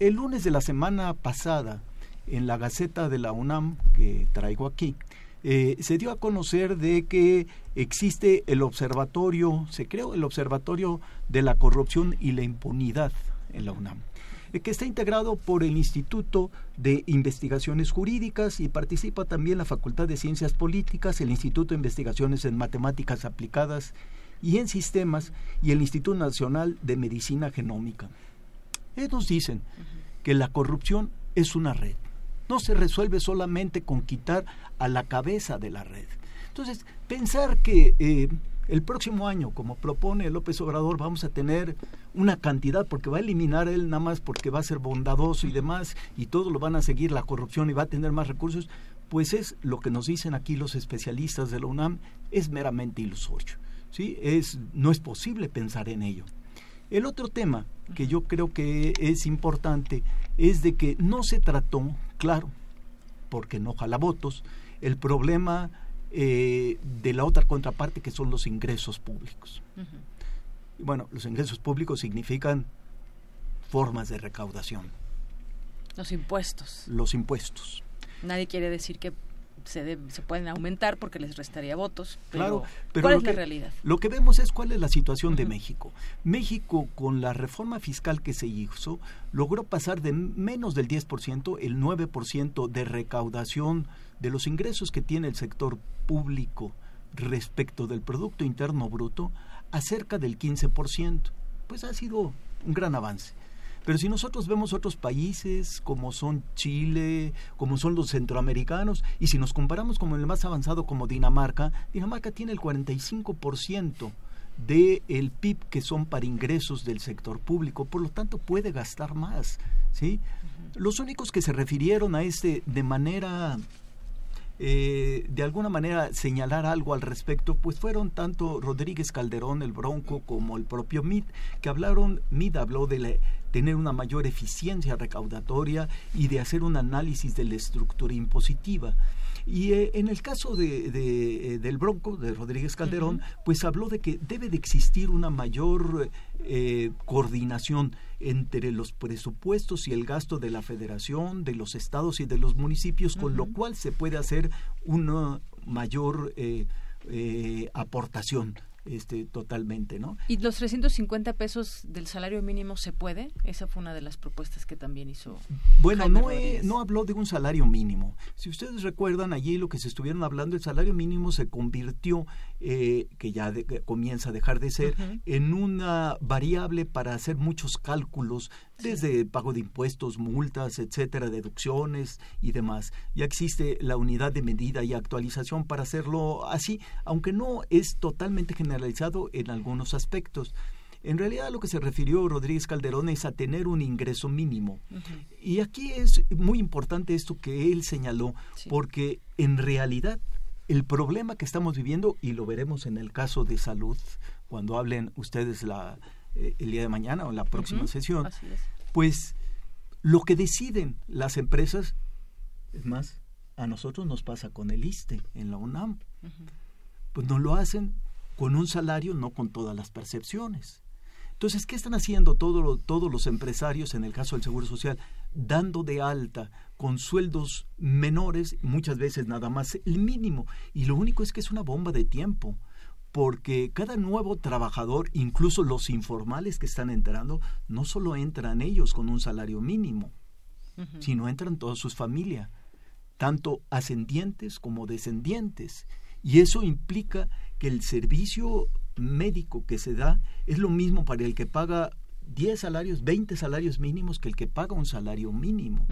el lunes de la semana pasada, en la Gaceta de la UNAM que traigo aquí, eh, se dio a conocer de que existe el observatorio, se creó el observatorio de la corrupción y la impunidad en la UNAM. Eh, que está integrado por el Instituto de Investigaciones Jurídicas y participa también la Facultad de Ciencias Políticas, el Instituto de Investigaciones en Matemáticas Aplicadas y en Sistemas y el Instituto Nacional de Medicina Genómica. Ellos dicen que la corrupción es una red. No se resuelve solamente con quitar a la cabeza de la red. Entonces, pensar que eh, el próximo año, como propone López Obrador, vamos a tener una cantidad, porque va a eliminar él nada más porque va a ser bondadoso y demás, y todos lo van a seguir la corrupción y va a tener más recursos, pues es lo que nos dicen aquí los especialistas de la UNAM, es meramente ilusorio. ¿sí? Es, no es posible pensar en ello. El otro tema que yo creo que es importante es de que no se trató, claro, porque no jala votos, el problema eh, de la otra contraparte que son los ingresos públicos. Bueno, los ingresos públicos significan formas de recaudación. Los impuestos. Los impuestos. Nadie quiere decir que se, se pueden aumentar porque les restaría votos. Pero claro, pero ¿cuál es la realidad? Lo que vemos es cuál es la situación de México. México, con la reforma fiscal que se hizo, logró pasar de menos del 10%, el 9% de recaudación de los ingresos que tiene el sector público respecto del Producto Interno Bruto a cerca del 15%. Pues ha sido un gran avance. Pero si nosotros vemos otros países como son Chile, como son los centroamericanos, y si nos comparamos con el más avanzado como Dinamarca, Dinamarca tiene el 45% del el PIB que son para ingresos del sector público, por lo tanto puede gastar más, ¿sí? Los únicos que se refirieron a este de manera eh, de alguna manera señalar algo al respecto, pues fueron tanto Rodríguez Calderón, el Bronco, como el propio Mid, que hablaron, Mid habló de tener una mayor eficiencia recaudatoria y de hacer un análisis de la estructura impositiva. Y eh, en el caso de, eh, del Bronco, de Rodríguez Calderón, pues habló de que debe de existir una mayor eh, coordinación entre los presupuestos y el gasto de la federación, de los estados y de los municipios, con lo cual se puede hacer una mayor aportación este, totalmente, ¿no? ¿Y los 350 pesos del salario mínimo se puede? Esa fue una de las propuestas que también hizo. Bueno, no, no habló de un salario mínimo. Si ustedes recuerdan allí lo que se estuvieron hablando, el salario mínimo se convirtió, eh, que ya comienza a dejar de ser, en una variable para hacer muchos cálculos desde pago de impuestos, multas, etcétera, deducciones y demás. Ya existe la unidad de medida y actualización para hacerlo así, aunque no es totalmente generalizado en algunos aspectos. En realidad lo que se refirió Rodríguez Calderón es a tener un ingreso mínimo. Y aquí es muy importante esto que él señaló, porque en realidad el problema que estamos viviendo, y lo veremos en el caso de salud, cuando hablen ustedes la, eh, el día de mañana o en la próxima sesión, pues lo que deciden las empresas, es más, a nosotros nos pasa con el ISTE en la UNAM, pues no lo hacen con un salario, no con todas las percepciones. Entonces, ¿qué están haciendo todos los empresarios en el caso del Seguro Social? Dando de alta con sueldos menores, muchas veces nada más el mínimo. Y lo único es que es una bomba de tiempo porque cada nuevo trabajador, incluso los informales que están entrando, no solo entran ellos con un salario mínimo, sino entran todas sus familias, tanto ascendientes como descendientes. Y eso implica que el servicio médico que se da es lo mismo para el que paga 10 salarios, 20 salarios mínimos que el que paga un salario mínimo.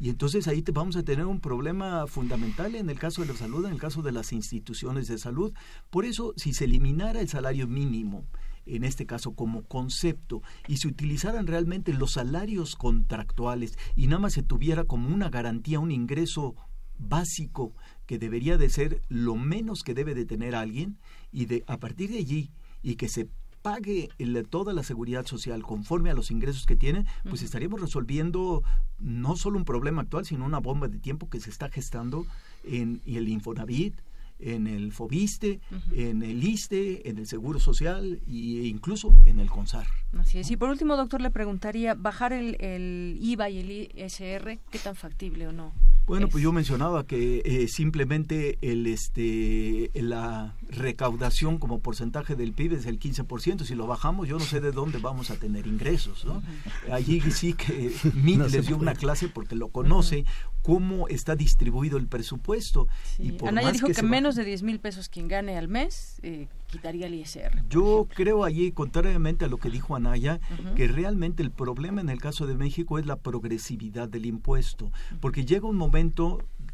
Y entonces ahí te vamos a tener un problema fundamental en el caso de la salud, en el caso de las instituciones de salud. Por eso, si se eliminara el salario mínimo, en este caso como concepto, y se utilizaran realmente los salarios contractuales y nada más se tuviera como una garantía, un ingreso básico que debería de ser lo menos que debe de tener alguien, y de a partir de allí, y que se pague toda la seguridad social conforme a los ingresos que tiene, pues estaríamos resolviendo no solo un problema actual, sino una bomba de tiempo que se está gestando en el Infonavit, en el FOBISTE, en el ISTE, en el Seguro Social e incluso en el CONSAR. Así es. Y por último, doctor, le preguntaría, ¿bajar el, el IVA y el ISR, qué tan factible o no? Bueno, pues yo mencionaba que eh, simplemente el este la recaudación como porcentaje del PIB es el 15%. Si lo bajamos, yo no sé de dónde vamos a tener ingresos. ¿no? Allí [laughs] sí que Mit les dio una clase porque lo conoce, cómo está distribuido el presupuesto. Y por Anaya dijo que, menos de 10 mil pesos quien gane al mes eh, quitaría el ISR. Yo creo allí, contrariamente a lo que dijo Anaya, que realmente el problema en el caso de México es la progresividad del impuesto, porque llega un momento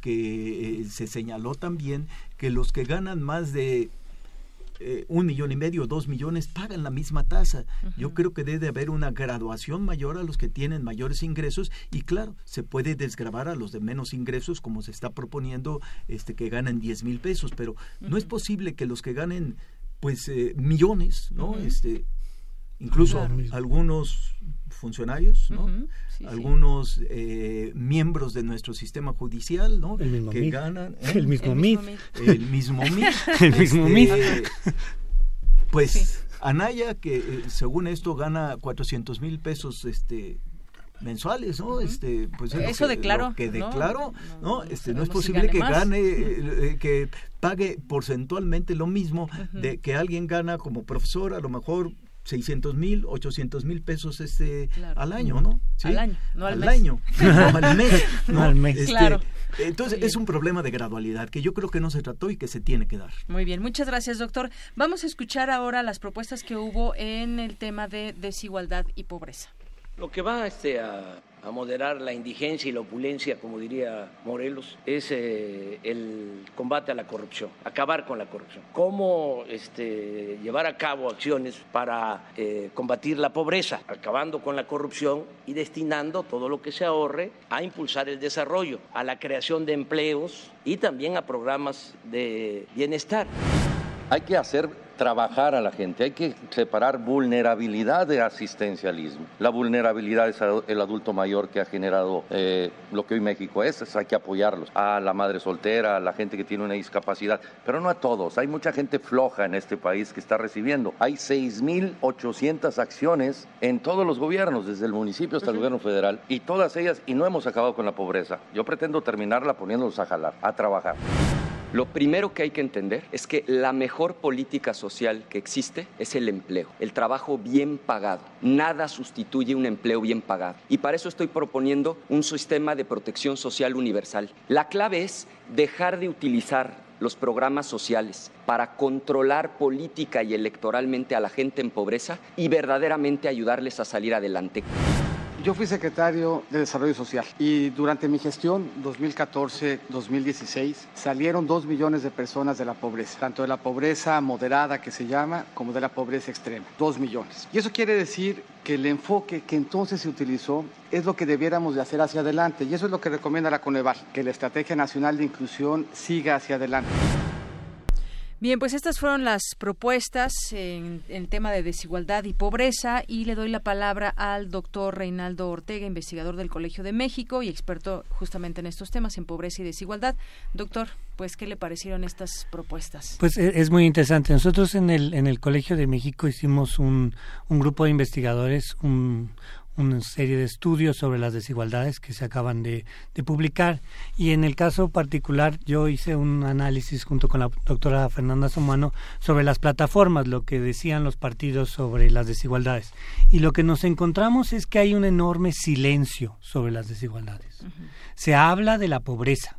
que eh, se señaló también que los que ganan más de eh, un millón y medio, dos millones, pagan la misma tasa. Yo creo que debe haber una graduación mayor a los que tienen mayores ingresos y claro, se puede desgravar a los de menos ingresos como se está proponiendo este que ganan 10 mil pesos, pero no es posible que los que ganen pues eh, millones, ¿no? Este incluso algunos funcionarios, ¿no? Algunos eh, miembros de nuestro sistema judicial, ¿no? que ganan ¿eh? el mismo MIT, el mismo MIT, el mismo [laughs] MIT. Este, pues Anaya que según esto gana 400 mil pesos, este mensuales, ¿no? Este, pues eso declaró, que declaro, ¿no? este, no es posible que gane, eh, eh, que pague porcentualmente lo mismo de que alguien gana como profesor, a lo mejor 600 mil, 800 mil pesos este al año, ¿no? Al año, no al, al año, [laughs] no al mes, no, al mes. Este, claro. Entonces es un problema de gradualidad que yo creo que no se trató y que se tiene que dar. Muy bien, muchas gracias doctor. Vamos a escuchar ahora las propuestas que hubo en el tema de desigualdad y pobreza. Lo que va este, a, a moderar la indigencia y la opulencia, como diría Morelos, es eh, el combate a la corrupción, acabar con la corrupción. Cómo este, llevar a cabo acciones para eh, combatir la pobreza, acabando con la corrupción y destinando todo lo que se ahorre a impulsar el desarrollo, a la creación de empleos y también a programas de bienestar. Hay que hacer trabajar a la gente, hay que separar vulnerabilidad de asistencialismo. La vulnerabilidad es el adulto mayor que ha generado eh, lo que hoy México es, hay que apoyarlos. A la madre soltera, a la gente que tiene una discapacidad, pero no a todos. Hay mucha gente floja en este país que está recibiendo. Hay 6.800 acciones en todos los gobiernos, desde el municipio hasta el gobierno federal, y todas ellas, y no hemos acabado con la pobreza. Yo pretendo terminarla poniéndolos a jalar, a trabajar. Lo primero que hay que entender es que la mejor política social que existe es el empleo, el trabajo bien pagado. Nada sustituye un empleo bien pagado. Y para eso estoy proponiendo un sistema de protección social universal. La clave es dejar de utilizar los programas sociales para controlar política y electoralmente a la gente en pobreza y verdaderamente ayudarles a salir adelante. Yo fui secretario de Desarrollo Social y durante mi gestión 2014-2016 salieron dos millones de personas de la pobreza, tanto de la pobreza moderada que se llama como de la pobreza extrema, dos millones. Y eso quiere decir que el enfoque que entonces se utilizó es lo que debiéramos de hacer hacia adelante y eso es lo que recomienda la Coneval, que la Estrategia Nacional de Inclusión siga hacia adelante. Bien, pues estas fueron las propuestas en el tema de desigualdad y pobreza y le doy la palabra al doctor Reinaldo Ortega, investigador del Colegio de México y experto justamente en estos temas, en pobreza y desigualdad. Doctor, pues, ¿qué le parecieron estas propuestas? Pues e, es muy interesante. Nosotros en el, en el Colegio de México hicimos un, un grupo de investigadores, un, una serie de estudios sobre las desigualdades que se acaban de, publicar. Y en el caso particular yo hice un análisis junto con la doctora Fernanda Somano sobre las plataformas, lo que decían los partidos sobre las desigualdades. Y lo que nos encontramos es que hay un enorme silencio sobre las desigualdades. Se habla de la pobreza,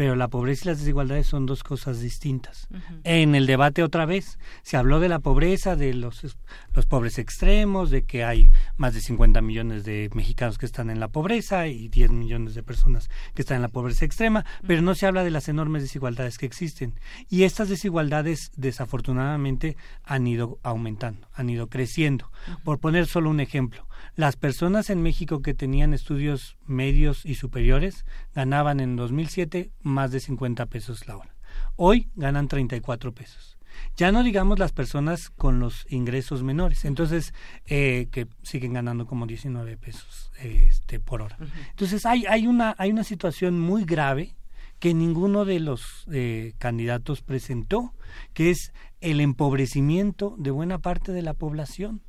pero la pobreza y las desigualdades son dos cosas distintas. En el debate otra vez se habló de la pobreza, de los, los pobres extremos, de que hay más de 50 millones de mexicanos que están en la pobreza y 10 millones de personas que están en la pobreza extrema, pero no se habla de las enormes desigualdades que existen. Y estas desigualdades desafortunadamente han ido aumentando, han ido creciendo. Por poner solo un ejemplo, las personas en México que tenían estudios medios y superiores ganaban en 2007 más de 50 pesos la hora. Hoy ganan 34 pesos. Ya no digamos las personas con los ingresos menores, entonces eh, que siguen ganando como 19 pesos este, por hora. Entonces hay, hay, una, hay una situación muy grave que ninguno de los eh, candidatos presentó, que es el empobrecimiento de buena parte de la población.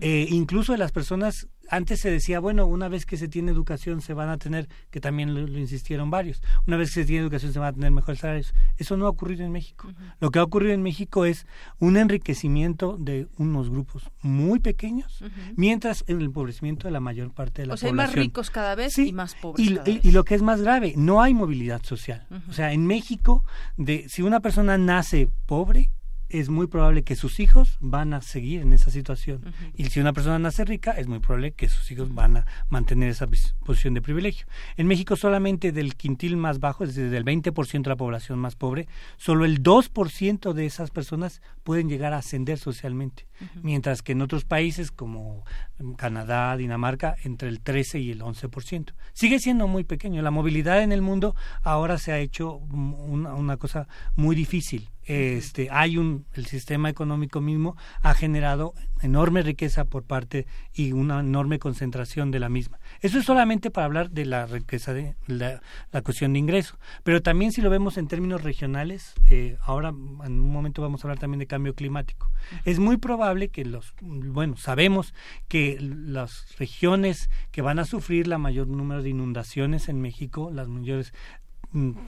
Eh, incluso de las personas antes se decía, bueno, una vez que se tiene educación se van a tener, que también lo, insistieron varios, una vez que se tiene educación se van a tener mejores salarios. Eso no ha ocurrido en México. Lo que ha ocurrido en México es un enriquecimiento de unos grupos muy pequeños, mientras el empobrecimiento de la mayor parte de la población. O sea, hay más ricos cada vez y más pobres. Y, cada y, y, lo que es más grave, no hay movilidad social. O sea, en México, de, si una persona nace pobre, es muy probable que sus hijos van a seguir en esa situación. Y si una persona nace rica, es muy probable que sus hijos van a mantener esa posición de privilegio. En México solamente del quintil más bajo, es decir, del 20% de la población más pobre, solo el 2% de esas personas pueden llegar a ascender socialmente. Mientras que en otros países como Canadá, Dinamarca, entre el 13 y el 11%. Sigue siendo muy pequeño. La movilidad en el mundo ahora se ha hecho una, una cosa muy difícil este hay un el sistema económico mismo ha generado enorme riqueza por parte y una enorme concentración de la misma. Eso es solamente para hablar de la riqueza de la, cuestión de ingreso. Pero también si lo vemos en términos regionales eh, ahora en un momento vamos a hablar también de cambio climático. Es muy probable que los bueno sabemos que las regiones que van a sufrir la mayor número de inundaciones en México las mayores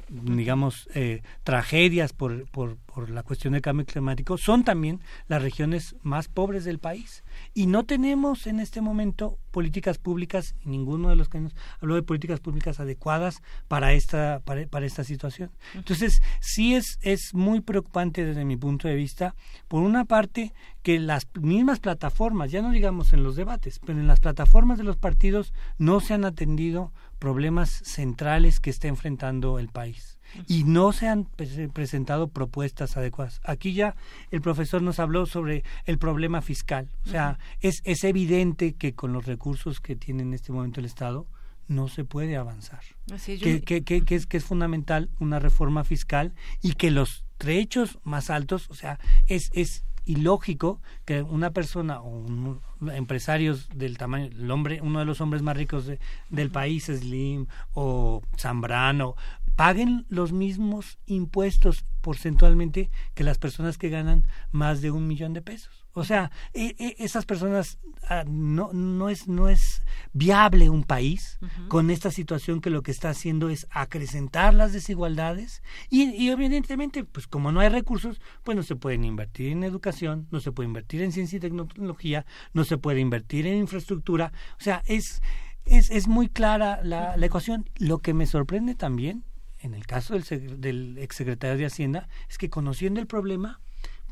digamos, eh, tragedias por, por, por la cuestión del cambio climático, son también las regiones más pobres del país. Y no tenemos en este momento políticas públicas, ninguno de los que nos habló de políticas públicas adecuadas para esta, para, esta situación. Entonces, sí es, es muy preocupante desde mi punto de vista, por una parte, que las mismas plataformas, ya no digamos en los debates, pero en las plataformas de los partidos no se han atendido problemas centrales que está enfrentando el país y no se han presentado propuestas adecuadas. Aquí ya el profesor nos habló sobre el problema fiscal. O sea, es, es evidente que con los recursos que tiene en este momento el Estado no se puede avanzar. que, que, que, es, que es fundamental una reforma fiscal y que los trechos más altos, o sea, es, es ilógico que una persona o un, empresarios del tamaño, el hombre, uno de los hombres más ricos del país, Slim o Zambrano, paguen los mismos impuestos porcentualmente que las personas que ganan más de un millón de pesos. O sea, e, e, esas personas ah, no, no, es, no es viable un país con esta situación que lo que está haciendo es acrecentar las desigualdades y, y, evidentemente, pues como no hay recursos, pues no se pueden invertir en educación, no se puede invertir en ciencia y tecnología, no se puede invertir en infraestructura. O sea, es, es, es muy clara la, la ecuación. Lo que me sorprende también en el caso del, del exsecretario de Hacienda, es que conociendo el problema,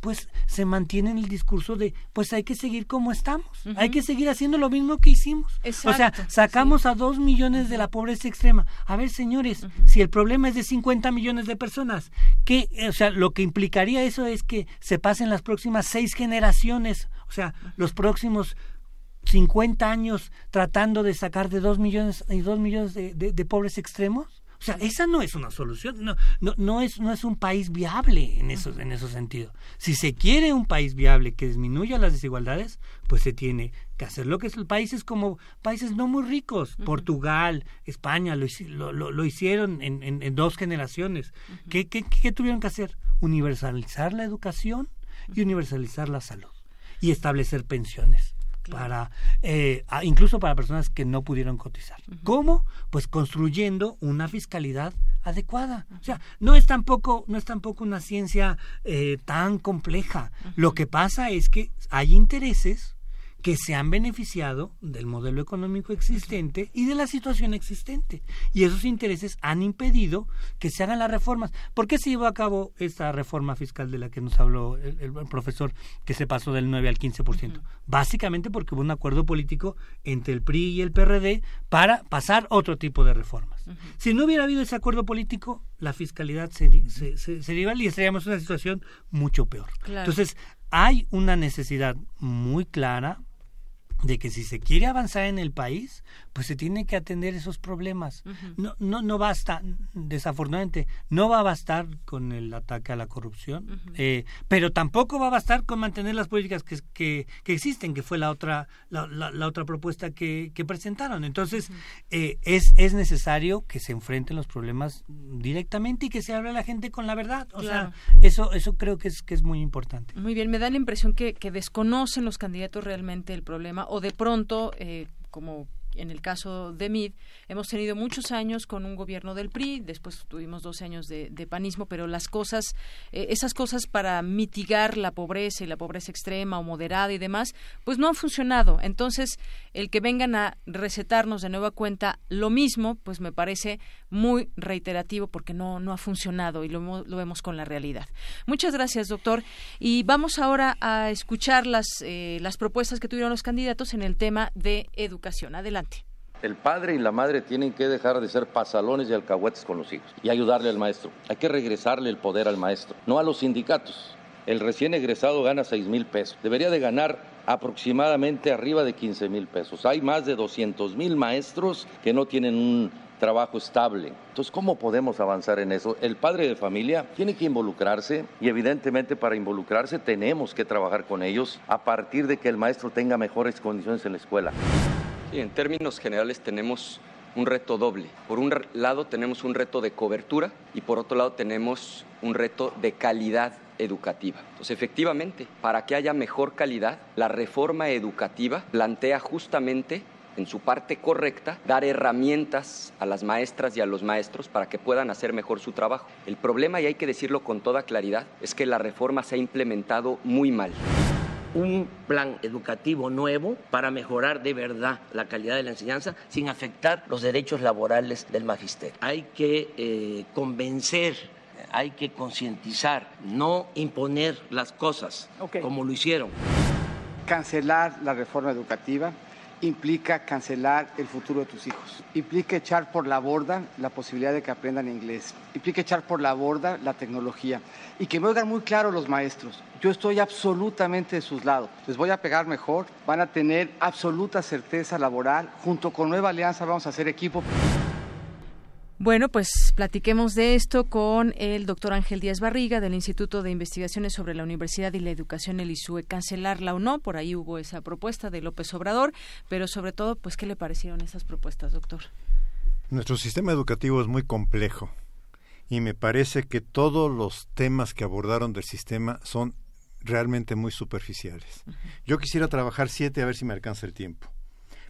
pues se mantiene en el discurso de pues hay que seguir como estamos, hay que seguir haciendo lo mismo que hicimos. o sea, sacamos a dos millones de la pobreza extrema. A ver, señores, si el problema es de 50 millones de personas, que, o sea, lo que implicaría eso es que se pasen las próximas seis generaciones, o sea, los próximos 50 años tratando de sacar de dos millones y dos millones de pobres extremos. O sea, esa no es una solución, no, no, no, es, no es un país viable en esos, en esos sentidos. Si se quiere un país viable que disminuya las desigualdades, pues se tiene que hacer lo que es países como países no muy ricos, Portugal, España, lo, lo, lo hicieron en, en, dos generaciones. ¿Qué, qué, ¿Qué tuvieron que hacer? Universalizar la educación y universalizar la salud y establecer pensiones para eh, incluso para personas que no pudieron cotizar. ¿Cómo? Pues construyendo una fiscalidad adecuada. O sea, no es tampoco no es tampoco una ciencia eh, tan compleja. Lo que pasa es que hay intereses que se han beneficiado del modelo económico existente y de la situación existente. Y esos intereses han impedido que se hagan las reformas. ¿Por qué se llevó a cabo esta reforma fiscal de la que nos habló el, profesor, que se pasó del 9 al 15%? Básicamente porque hubo un acuerdo político entre el PRI y el PRD para pasar otro tipo de reformas. Si no hubiera habido ese acuerdo político, la fiscalidad sería, se, sería y estaríamos en una situación mucho peor. Entonces, hay una necesidad muy clara de que si se quiere avanzar en el país, pues se tiene que atender esos problemas. No, no, no basta, desafortunadamente, no va a bastar con el ataque a la corrupción, eh, pero tampoco va a bastar con mantener las políticas que, que, que existen, que fue la otra, la, la, otra propuesta que, que presentaron. Entonces, eh, es, es necesario que se enfrenten los problemas directamente y que se hable a la gente con la verdad. O sea, eso, eso creo que es, que es muy importante. Muy bien, me da la impresión que, que desconocen los candidatos realmente el problema o de pronto, eh, como en el caso de MID, hemos tenido muchos años con un gobierno del PRI, después tuvimos 12 años de, panismo, pero las cosas, eh, esas cosas para mitigar la pobreza y la pobreza extrema o moderada y demás, pues no han funcionado. Entonces, el que vengan a recetarnos de nueva cuenta lo mismo, pues me parece muy reiterativo porque no, no ha funcionado y lo, vemos con la realidad. Muchas gracias, doctor. Y vamos ahora a escuchar las, eh, las propuestas que tuvieron los candidatos en el tema de educación. Adelante. El padre y la madre tienen que dejar de ser pasalones y alcahuetes con los hijos y ayudarle al maestro. Hay que regresarle el poder al maestro, no a los sindicatos. El recién egresado gana 6 mil pesos. Debería de ganar aproximadamente arriba de 15 mil pesos. Hay más de 200 mil maestros que no tienen un trabajo estable. Entonces, ¿cómo podemos avanzar en eso? El padre de familia tiene que involucrarse y evidentemente para involucrarse tenemos que trabajar con ellos a partir de que el maestro tenga mejores condiciones en la escuela en términos generales tenemos un reto doble. Por un lado tenemos un reto de cobertura y por otro lado tenemos un reto de calidad educativa. Entonces, efectivamente, para que haya mejor calidad, la reforma educativa plantea justamente en su parte correcta, dar herramientas a las maestras y a los maestros para que puedan hacer mejor su trabajo. El problema, y hay que decirlo con toda claridad, es que la reforma se ha implementado muy mal un plan educativo nuevo para mejorar de verdad la calidad de la enseñanza sin afectar los derechos laborales del magisterio. Hay que eh, convencer, hay que concientizar, no imponer las cosas como lo hicieron. Cancelar la reforma educativa implica cancelar el futuro de tus hijos, implica echar por la borda la posibilidad de que aprendan inglés, implica echar por la borda la tecnología y que me oigan muy claro los maestros. Yo estoy absolutamente de sus lados, les voy a pegar mejor, van a tener absoluta certeza laboral, junto con Nueva Alianza vamos a hacer equipo. Bueno, pues platiquemos de esto con el doctor Ángel Díaz Barriga del Instituto de Investigaciones sobre la Universidad y la Educación, el ISUE. Cancelarla o no, por ahí hubo esa propuesta de López Obrador, pero sobre todo, pues, ¿qué le parecieron esas propuestas, doctor? Nuestro sistema educativo es muy complejo y me parece que todos los temas que abordaron del sistema son realmente muy superficiales. Yo quisiera trabajar siete a ver si me alcanza el tiempo.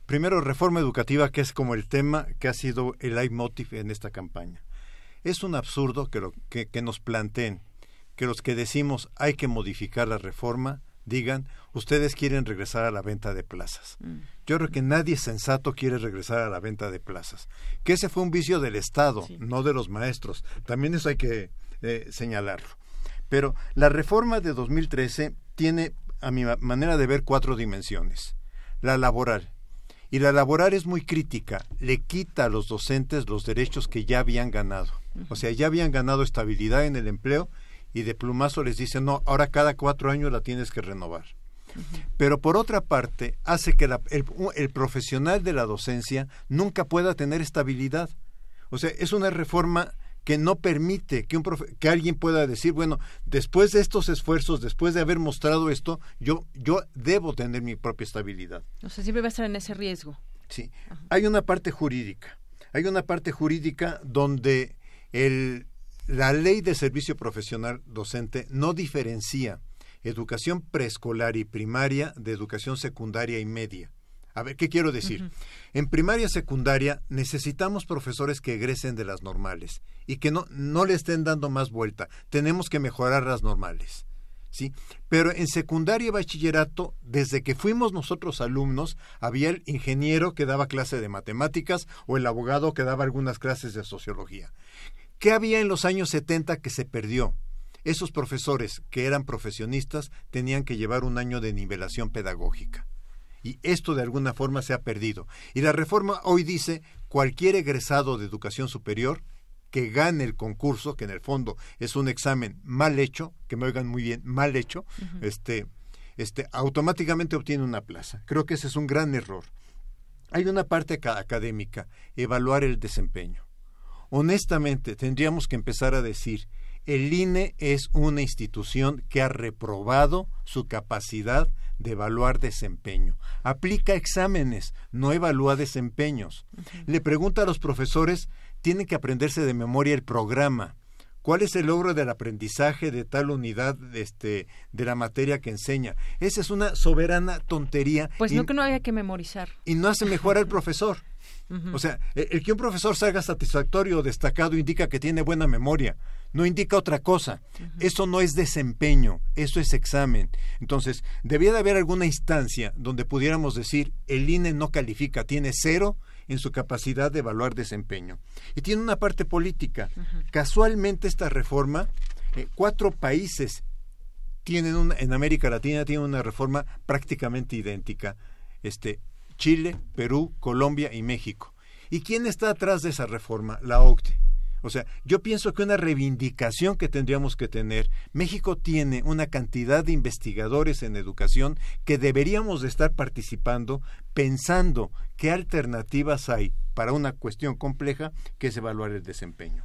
Primero, reforma educativa, que es como el tema que ha sido el leitmotiv en esta campaña. Es un absurdo que, lo, que, nos planteen que los que decimos hay que modificar la reforma digan, ustedes quieren regresar a la venta de plazas. Mm. Yo creo que nadie sensato quiere regresar a la venta de plazas. Que ese fue un vicio del Estado, no de los maestros. También eso hay que eh, señalarlo. Pero la reforma de 2013 tiene, a mi manera de ver, cuatro dimensiones. La laboral, y la laboral es muy crítica, le quita a los docentes los derechos que ya habían ganado. O sea, ya habían ganado estabilidad en el empleo y de plumazo les dice, no, ahora cada cuatro años la tienes que renovar. Pero por otra parte, hace que el, el profesional de la docencia nunca pueda tener estabilidad. O sea, es una reforma que no permite que, un que alguien pueda decir, bueno, después de estos esfuerzos, después de haber mostrado esto, yo, yo debo tener mi propia estabilidad. O sea, siempre va a estar en ese riesgo. Sí. Hay una parte jurídica. Hay una parte jurídica donde el, la ley de servicio profesional docente no diferencia educación preescolar y primaria de educación secundaria y media. A ver, ¿qué quiero decir? En primaria secundaria necesitamos profesores que egresen de las normales y que no, no le estén dando más vuelta. Tenemos que mejorar las normales. ¿Sí? Pero en secundaria y bachillerato, desde que fuimos nosotros alumnos, había el ingeniero que daba clase de matemáticas o el abogado que daba algunas clases de sociología. ¿Qué había en los años 70 que se perdió? Esos profesores que eran profesionistas tenían que llevar un año de nivelación pedagógica y esto de alguna forma se ha perdido. Y la reforma hoy dice cualquier egresado de educación superior que gane el concurso, que en el fondo es un examen mal hecho, que me oigan muy bien, mal hecho, este, este, automáticamente obtiene una plaza. Creo que ese es un gran error. Hay una parte académica, evaluar el desempeño. Honestamente, tendríamos que empezar a decir, el INE es una institución que ha reprobado su capacidad de evaluar desempeño. Aplica exámenes, no evalúa desempeños. Le pregunta a los profesores, tienen que aprenderse de memoria el programa. ¿Cuál es el logro del aprendizaje de tal unidad este, de la materia que enseña? Esa es una soberana tontería. Pues no que no haya que memorizar. Y no hace mejor al profesor. O sea, el, que un profesor salga satisfactorio o destacado indica que tiene buena memoria, no indica otra cosa. Eso no es desempeño, eso es examen. Entonces, debía de haber alguna instancia donde pudiéramos decir, el INE no califica, tiene cero en su capacidad de evaluar desempeño. Y tiene una parte política. Casualmente esta reforma, eh, cuatro países tienen una, en América Latina tienen una reforma prácticamente idéntica. Este, Chile, Perú, Colombia y México. ¿Y quién está atrás de esa reforma? La OCDE. O sea, yo pienso que una reivindicación que tendríamos que tener, México tiene una cantidad de investigadores en educación que deberíamos de estar participando pensando qué alternativas hay para una cuestión compleja que es evaluar el desempeño.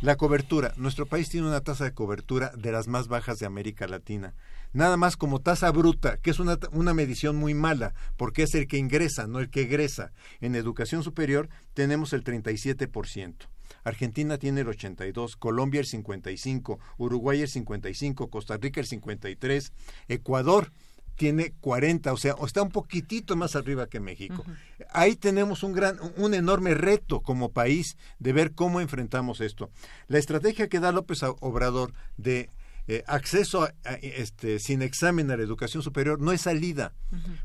La cobertura. Nuestro país tiene una tasa de cobertura de las más bajas de América Latina nada más como tasa bruta, que es una, una medición muy mala, porque es el que ingresa, no el que egresa. En educación superior tenemos el 37%. Argentina tiene el 82, Colombia el 55, Uruguay el 55, Costa Rica el 53, Ecuador tiene 40, o sea, o está un poquitito más arriba que México. Ahí tenemos un gran, un enorme reto como país de ver cómo enfrentamos esto. La estrategia que da López Obrador de eh, acceso este, sin examen a la educación superior no es salida,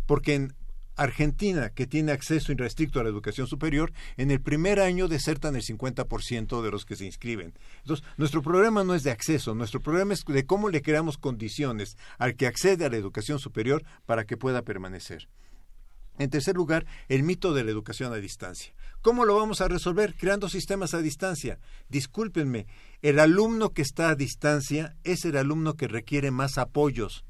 porque en Argentina, que tiene acceso irrestricto a la educación superior, en el primer año desertan el 50% de los que se inscriben. Entonces, nuestro problema no es de acceso, nuestro problema es de cómo le creamos condiciones al que accede a la educación superior para que pueda permanecer. En tercer lugar, el mito de la educación a distancia. ¿Cómo lo vamos a resolver? Creando sistemas a distancia. Discúlpenme, el alumno que está a distancia es el alumno que requiere más apoyos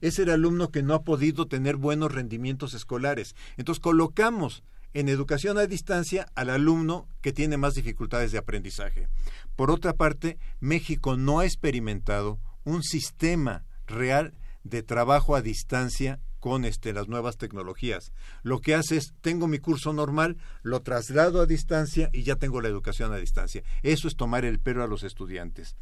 es el alumno que no ha podido tener buenos rendimientos escolares. Entonces colocamos en educación a distancia al alumno que tiene más dificultades de aprendizaje. Por otra parte, México no ha experimentado un sistema real de trabajo a distancia con este, las nuevas tecnologías. Lo que hace es, tengo mi curso normal, lo traslado a distancia y ya tengo la educación a distancia. Eso es tomar el pelo a los estudiantes.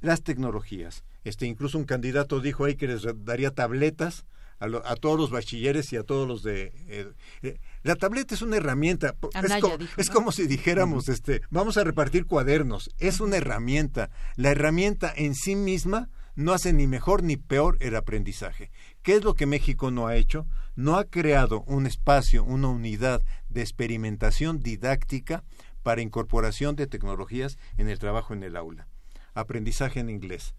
Las tecnologías. Este, incluso un candidato dijo ahí que les daría tabletas a, todos los bachilleres y a todos los de... Eh, eh, la tableta es una herramienta. es, como si dijéramos, este, vamos a repartir cuadernos. Es una herramienta. La herramienta en sí misma no hace ni mejor ni peor el aprendizaje. ¿Qué es lo que México no ha hecho? No ha creado un espacio, una unidad de experimentación didáctica para incorporación de tecnologías en el trabajo en el aula. Aprendizaje en inglés.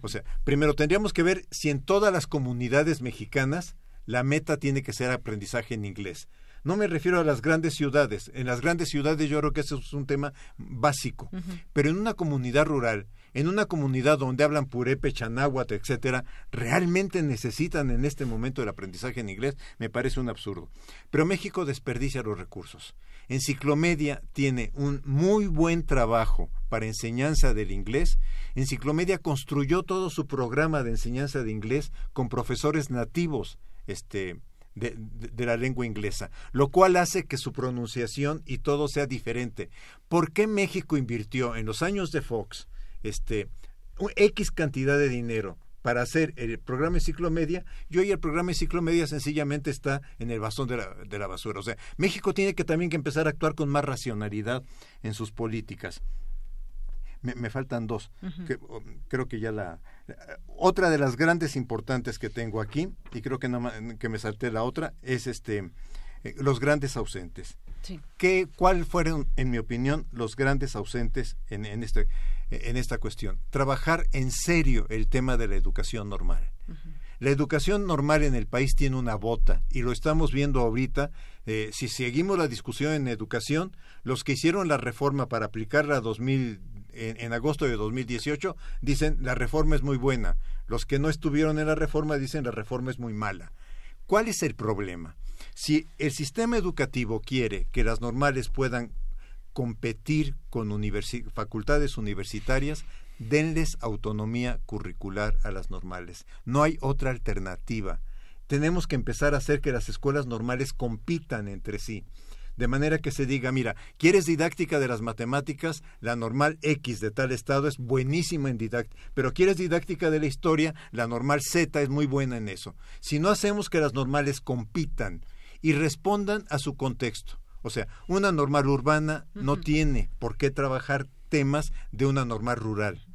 O sea, primero tendríamos que ver si en todas las comunidades mexicanas la meta tiene que ser aprendizaje en inglés. No me refiero a las grandes ciudades. En las grandes ciudades yo creo que eso es un tema básico. Pero en una comunidad rural, en una comunidad donde hablan purépecha, náhuatl, etcétera, realmente necesitan en este momento el aprendizaje en inglés, me parece un absurdo. Pero México desperdicia los recursos. Enciclomedia tiene un muy buen trabajo para enseñanza del inglés. Enciclomedia construyó todo su programa de enseñanza de inglés con profesores nativos, este, de, de, la lengua inglesa, lo cual hace que su pronunciación y todo sea diferente. ¿Por qué México invirtió en los años de Fox este, X cantidad de dinero para hacer el programa Enciclomedia y hoy el programa Enciclomedia sencillamente está en el bastón de la, de la basura. O sea, México tiene que también que empezar a actuar con más racionalidad en sus políticas. Me, faltan dos. creo que ya la... Otra de las grandes importantes que tengo aquí, y creo que, no, que me salté la otra, es este eh, los grandes ausentes. Sí. ¿Qué, ¿Cuál fueron, en mi opinión, los grandes ausentes en, en este en esta cuestión. Trabajar en serio el tema de la educación normal. La educación normal en el país tiene una bota y lo estamos viendo ahorita. Eh, si seguimos la discusión en educación, los que hicieron la reforma para aplicarla 2000, en, en, agosto de 2018 dicen la reforma es muy buena. Los que no estuvieron en la reforma dicen la reforma es muy mala. ¿Cuál es el problema? Si el sistema educativo quiere que las normales puedan competir con facultades universitarias, denles autonomía curricular a las normales. No hay otra alternativa. Tenemos que empezar a hacer que las escuelas normales compitan entre sí. De manera que se diga, mira, ¿quieres didáctica de las matemáticas? La normal X de tal estado es buenísima en didáctica, pero ¿quieres didáctica de la historia? La normal Z es muy buena en eso. Si no hacemos que las normales compitan y respondan a su contexto, o sea, una normal urbana no tiene por qué trabajar temas de una normal rural.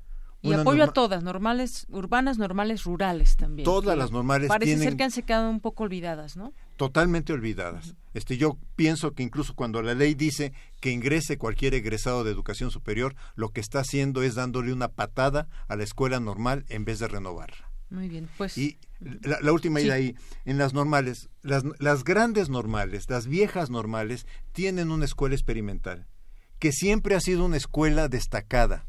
Y apoyo a todas, normales, urbanas, normales, rurales también. Todas las normales Parece ser que han se quedado un poco olvidadas, ¿no? Totalmente olvidadas. Este, yo pienso que incluso cuando la ley dice que ingrese cualquier egresado de educación superior, lo que está haciendo es dándole una patada a la escuela normal en vez de renovarla. Muy bien, pues. Y la, última idea ahí, en las normales, las, las grandes normales, las viejas normales, tienen una escuela experimental, que siempre ha sido una escuela destacada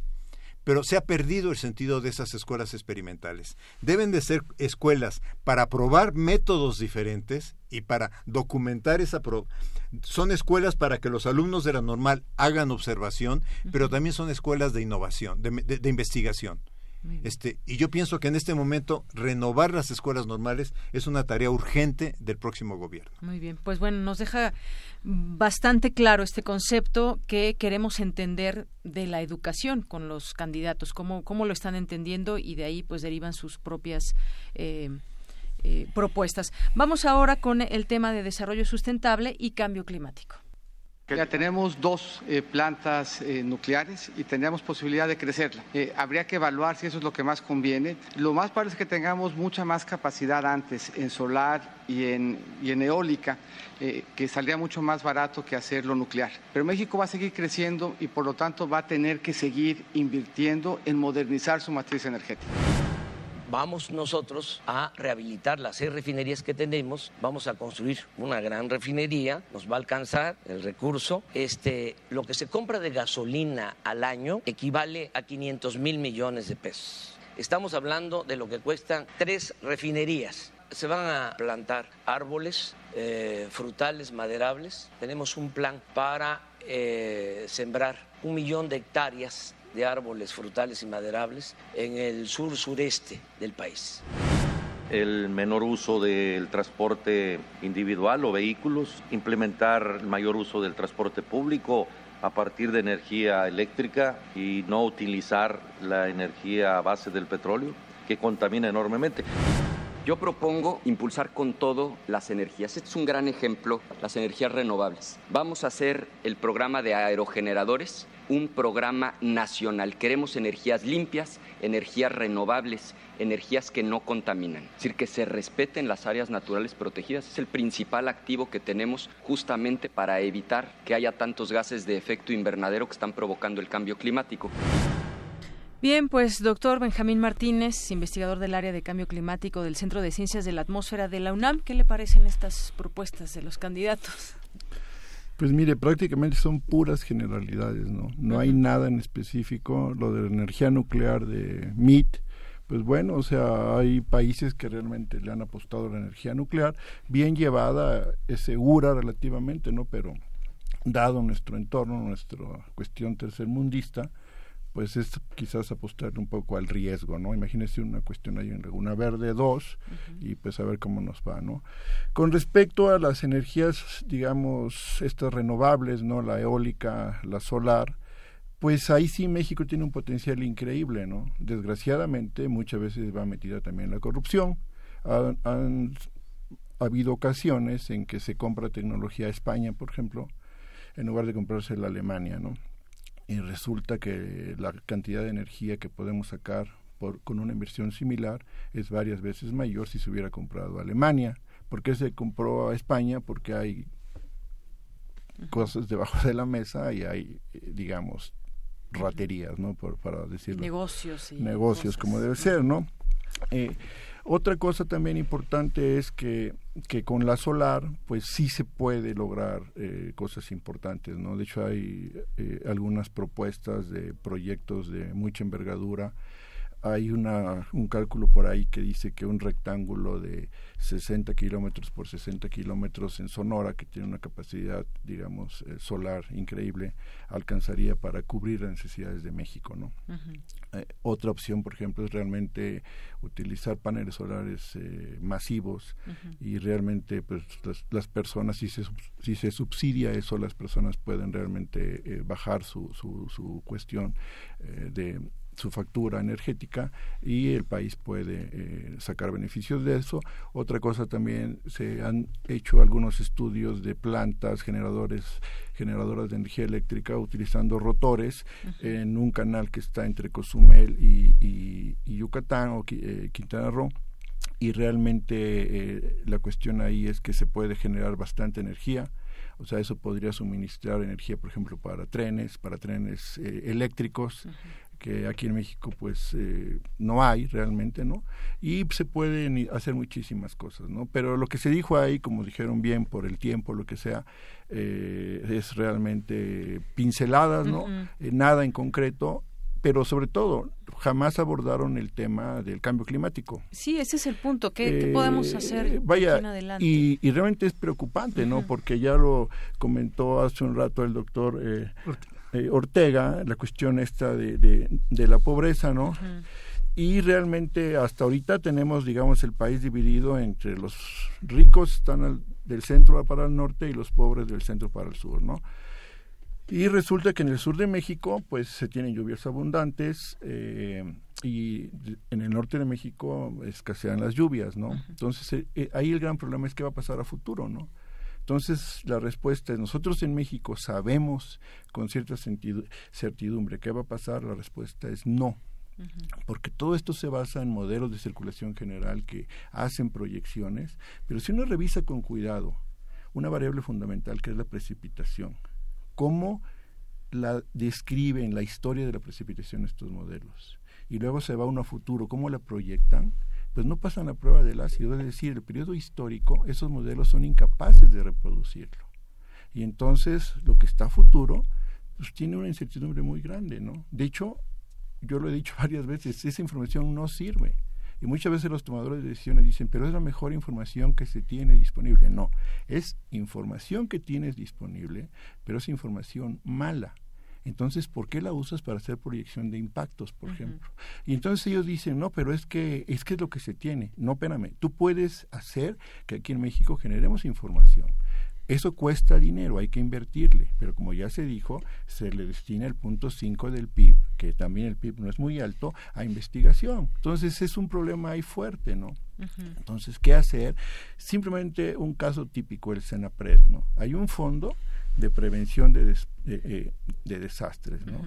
pero se ha perdido el sentido de esas escuelas experimentales. Deben de ser escuelas para probar métodos diferentes y para documentar esa pro son escuelas para que los alumnos de la normal hagan observación, pero también son escuelas de innovación, de investigación. Este, y yo pienso que en este momento renovar las escuelas normales es una tarea urgente del próximo gobierno. Muy bien, pues bueno, nos deja bastante claro este concepto que queremos entender de la educación con los candidatos, cómo, cómo lo están entendiendo y de ahí pues derivan sus propias eh, propuestas. Vamos ahora con el tema de desarrollo sustentable y cambio climático. Ya tenemos dos eh, plantas eh, nucleares y tendríamos posibilidad de crecerla. Eh, habría que evaluar si eso es lo que más conviene. Lo más parece que tengamos mucha más capacidad antes en solar y en, y en eólica, que saldría mucho más barato que hacerlo nuclear. Pero México va a seguir creciendo y por lo tanto va a tener que seguir invirtiendo en modernizar su matriz energética vamos nosotros a rehabilitar las seis refinerías que tenemos, vamos a construir una gran refinería, nos va a alcanzar el recurso. Este, lo que se compra de gasolina al año equivale a 500 mil millones de pesos. Estamos hablando de lo que cuestan tres refinerías. Se van a plantar árboles, eh, frutales, maderables. Tenemos un plan para eh, sembrar un millón de hectáreas de árboles frutales y maderables en el sur sureste del país. El menor uso del transporte individual o vehículos, implementar mayor uso del transporte público a partir de energía eléctrica y no utilizar la energía a base del petróleo, que contamina enormemente. Yo propongo impulsar con todo las energías. Este es un gran ejemplo, las energías renovables. Vamos a hacer el programa de aerogeneradores, un programa nacional. Queremos energías limpias, energías renovables, energías que no contaminan. Es decir, que se respeten las áreas naturales protegidas. Es el principal activo que tenemos justamente para evitar que haya tantos gases de efecto invernadero que están provocando el cambio climático. Bien, pues doctor Benjamín Martínez, investigador del área de cambio climático del Centro de Ciencias de la Atmósfera de la UNAM, ¿qué le parecen estas propuestas de los candidatos? Pues mire, prácticamente son puras generalidades, ¿no? No hay nada en específico. Lo de la energía nuclear de MIT, pues bueno, o sea, hay países que realmente le han apostado a la energía nuclear, bien llevada, es segura relativamente, ¿no? Pero dado nuestro entorno, nuestra cuestión tercermundista, pues es quizás apostar un poco al riesgo, ¿no? Imagínese una cuestión ahí en Laguna Verde 2 y pues a ver cómo nos va, ¿no? Con respecto a las energías, digamos, estas renovables, ¿no? La eólica, la solar, pues ahí sí México tiene un potencial increíble, ¿no? Desgraciadamente muchas veces va metida también la corrupción. Han, ha habido ocasiones en que se compra tecnología a España, por ejemplo, en lugar de comprarse la Alemania, ¿no? Y resulta que la cantidad de energía que podemos sacar por, con una inversión similar es varias veces mayor si se hubiera comprado a Alemania. ¿Por qué se compró a España? Porque hay cosas debajo de la mesa y hay, eh, digamos, raterías, ¿no? Por, para decirlo. Negocios. Y negocios, como debe ser, ¿no? Eh, otra cosa también importante es que, que con la solar, pues sí se puede lograr eh, cosas importantes, ¿no? De hecho, hay eh, algunas propuestas de proyectos de mucha envergadura hay una, un cálculo por ahí que dice que un rectángulo de 60 kilómetros por 60 kilómetros en Sonora, que tiene una capacidad, digamos, eh, solar increíble, alcanzaría para cubrir las necesidades de México, ¿no? Eh, otra opción, por ejemplo, es realmente utilizar paneles solares eh, masivos y realmente, pues, las, personas, si se, si se subsidia eso, las personas pueden realmente bajar su, su, su cuestión de su factura energética y el país puede eh, sacar beneficios de eso. Otra cosa también se han hecho algunos estudios de plantas generadores generadoras de energía eléctrica utilizando rotores en un canal que está entre Cozumel y, Yucatán o eh, Quintana Roo. Y realmente eh, la cuestión ahí es que se puede generar bastante energía. O sea, eso podría suministrar energía, por ejemplo, para trenes, para trenes eléctricos, que aquí en México pues eh, no hay realmente, ¿no? Y se pueden hacer muchísimas cosas, ¿no? Pero lo que se dijo ahí, como dijeron bien, por el tiempo, lo que sea, eh, es realmente pinceladas, ¿no? Eh, nada en concreto, pero sobre todo jamás abordaron el tema del cambio climático. Sí, ese es el punto. ¿Qué, podemos hacer vaya, adelante? Y, y, realmente es preocupante, ¿no? Porque ya lo comentó hace un rato el doctor eh, Ortega, la cuestión esta de, de, la pobreza, ¿no? Y realmente hasta ahorita tenemos, digamos, el país dividido entre los ricos están del centro para el norte y los pobres del centro para el sur, ¿no? Y resulta que en el sur de México, pues se tienen lluvias abundantes, eh, y en el norte de México escasean las lluvias, ¿no? Entonces, eh, eh, ahí el gran problema es qué va a pasar a futuro, ¿no? Entonces, la respuesta es, nosotros en México sabemos con cierta certidumbre qué va a pasar, la respuesta es no. Porque todo esto se basa en modelos de circulación general que hacen proyecciones, pero si uno revisa con cuidado una variable fundamental que es la precipitación, cómo la describen la historia de la precipitación estos modelos, y luego se va uno a futuro, cómo la proyectan, pues no pasan la prueba del ácido, es decir, el periodo histórico, esos modelos son incapaces de reproducirlo. Y entonces lo que está futuro, pues tiene una incertidumbre muy grande, ¿no? De hecho, yo lo he dicho [laughs] varias veces, esa información no sirve. Y muchas veces los tomadores de decisiones dicen, pero es la mejor información que se tiene disponible. No, es información que tienes disponible, pero es información mala. Entonces, ¿por qué la usas para hacer proyección de impactos, por ejemplo? Y entonces ellos dicen, no, pero es que es que es lo que se tiene. No, espérame, tú puedes hacer que aquí en México generemos información. Eso cuesta dinero, hay que invertirle, pero como ya se dijo, se le destina el punto 5 del PIB, que también el PIB no es muy alto, a investigación. Entonces es un problema ahí fuerte, ¿no? Entonces, ¿qué hacer? Simplemente un caso típico, el SENAPRED, ¿no? Hay un fondo de prevención de, eh, de, desastres, ¿no?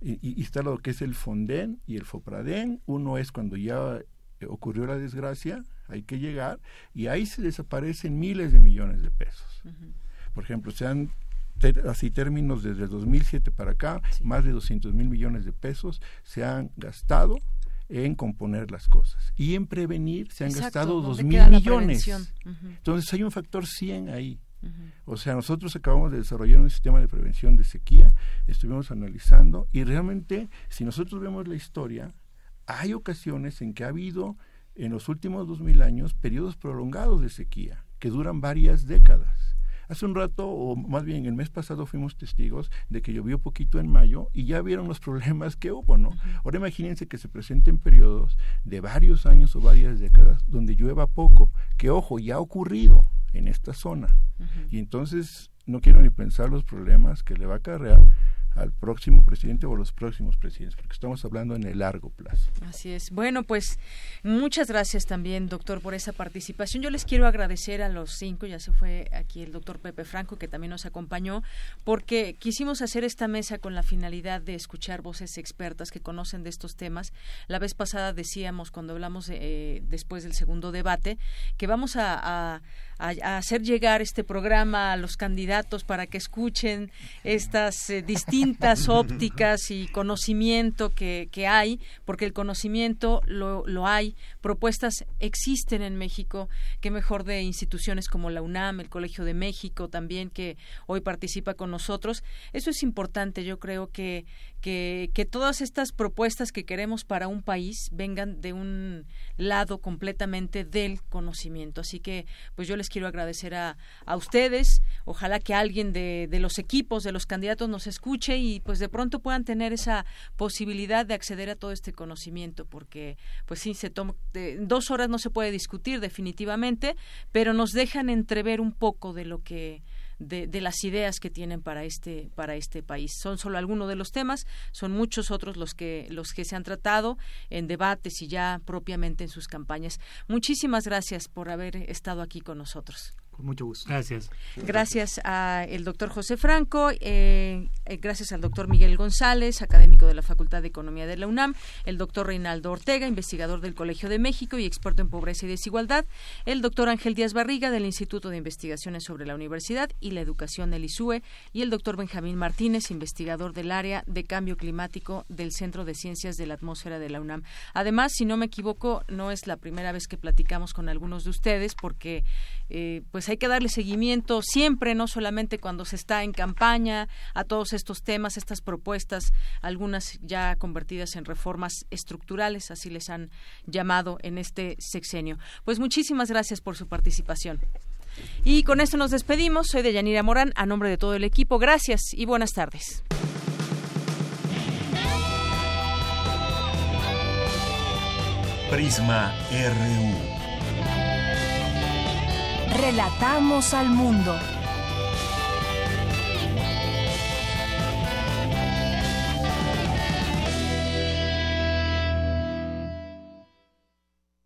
y, y, está lo que es el FONDEN y el FOPRADEN. Uno es cuando ya ocurrió la desgracia, hay que llegar, y ahí se desaparecen miles de millones de pesos. Por ejemplo, se han así términos desde el 2007 para acá, más de 200 mil millones de pesos se han gastado en componer las cosas y en prevenir se han gastado dos mil millones. Entonces hay un factor 100 ahí. O sea, nosotros acabamos de desarrollar un sistema de prevención de sequía, estuvimos analizando y realmente si nosotros vemos la historia, hay ocasiones en que ha habido en los últimos dos mil años periodos prolongados de sequía que duran varias décadas. Hace un rato, o más bien el mes pasado, fuimos testigos de que llovió poquito en mayo y ya vieron los problemas que hubo, ¿no? Ahora imagínense que se presenten periodos de varios años o varias décadas donde llueva poco, que ojo, ya ha ocurrido en esta zona. Y entonces no quiero ni pensar los problemas que le va a acarrear al próximo presidente o los próximos presidentes, porque estamos hablando en el largo plazo. Así es. Bueno, pues muchas gracias también, doctor, por esa participación. Yo les quiero agradecer a los cinco, ya se fue aquí el doctor Pepe Franco, que también nos acompañó, porque quisimos hacer esta mesa con la finalidad de escuchar voces expertas que conocen de estos temas. La vez pasada decíamos, cuando hablamos eh, después del segundo debate, que vamos a a, hacer llegar este programa a los candidatos para que escuchen estas eh, distintas [laughs] ópticas y conocimiento que, que, hay, porque el conocimiento lo, lo hay, propuestas existen en México, que mejor de instituciones como la UNAM, el Colegio de México también, que hoy participa con nosotros. Eso es importante, yo creo que, que, que todas estas propuestas que queremos para un país vengan de un lado completamente del conocimiento. Así que, pues yo les quiero agradecer a, a ustedes. Ojalá que alguien de, de, los equipos, de los candidatos nos escuche y pues de pronto puedan tener esa posibilidad de acceder a todo este conocimiento, porque pues sí, se toma, dos horas no se puede discutir definitivamente, pero nos dejan entrever un poco de lo que de, de, las ideas que tienen para este para este país. Son solo algunos de los temas, son muchos otros los que los que se han tratado en debates y ya propiamente en sus campañas. Muchísimas gracias por haber estado aquí con nosotros. Con mucho gusto. Gracias. Gracias al doctor José Franco, eh, eh, gracias al doctor Miguel González, académico de la Facultad de Economía de la UNAM, el doctor Reinaldo Ortega, investigador del Colegio de México y experto en pobreza y desigualdad, el doctor Ángel Díaz Barriga del Instituto de Investigaciones sobre la Universidad y la Educación del ISUE y el doctor Benjamín Martínez, investigador del área de cambio climático del Centro de Ciencias de la Atmósfera de la UNAM. Además, si no me equivoco, no es la primera vez que platicamos con algunos de ustedes porque eh, pues hay que darle seguimiento siempre, no solamente cuando se está en campaña, a todos estos temas, estas propuestas, algunas ya convertidas en reformas estructurales, así les han llamado en este sexenio. Pues muchísimas gracias por su participación. Y con esto nos despedimos. Soy de Yanira Morán, a nombre de todo el equipo. Gracias y buenas tardes. Prisma RU. Relatamos al mundo.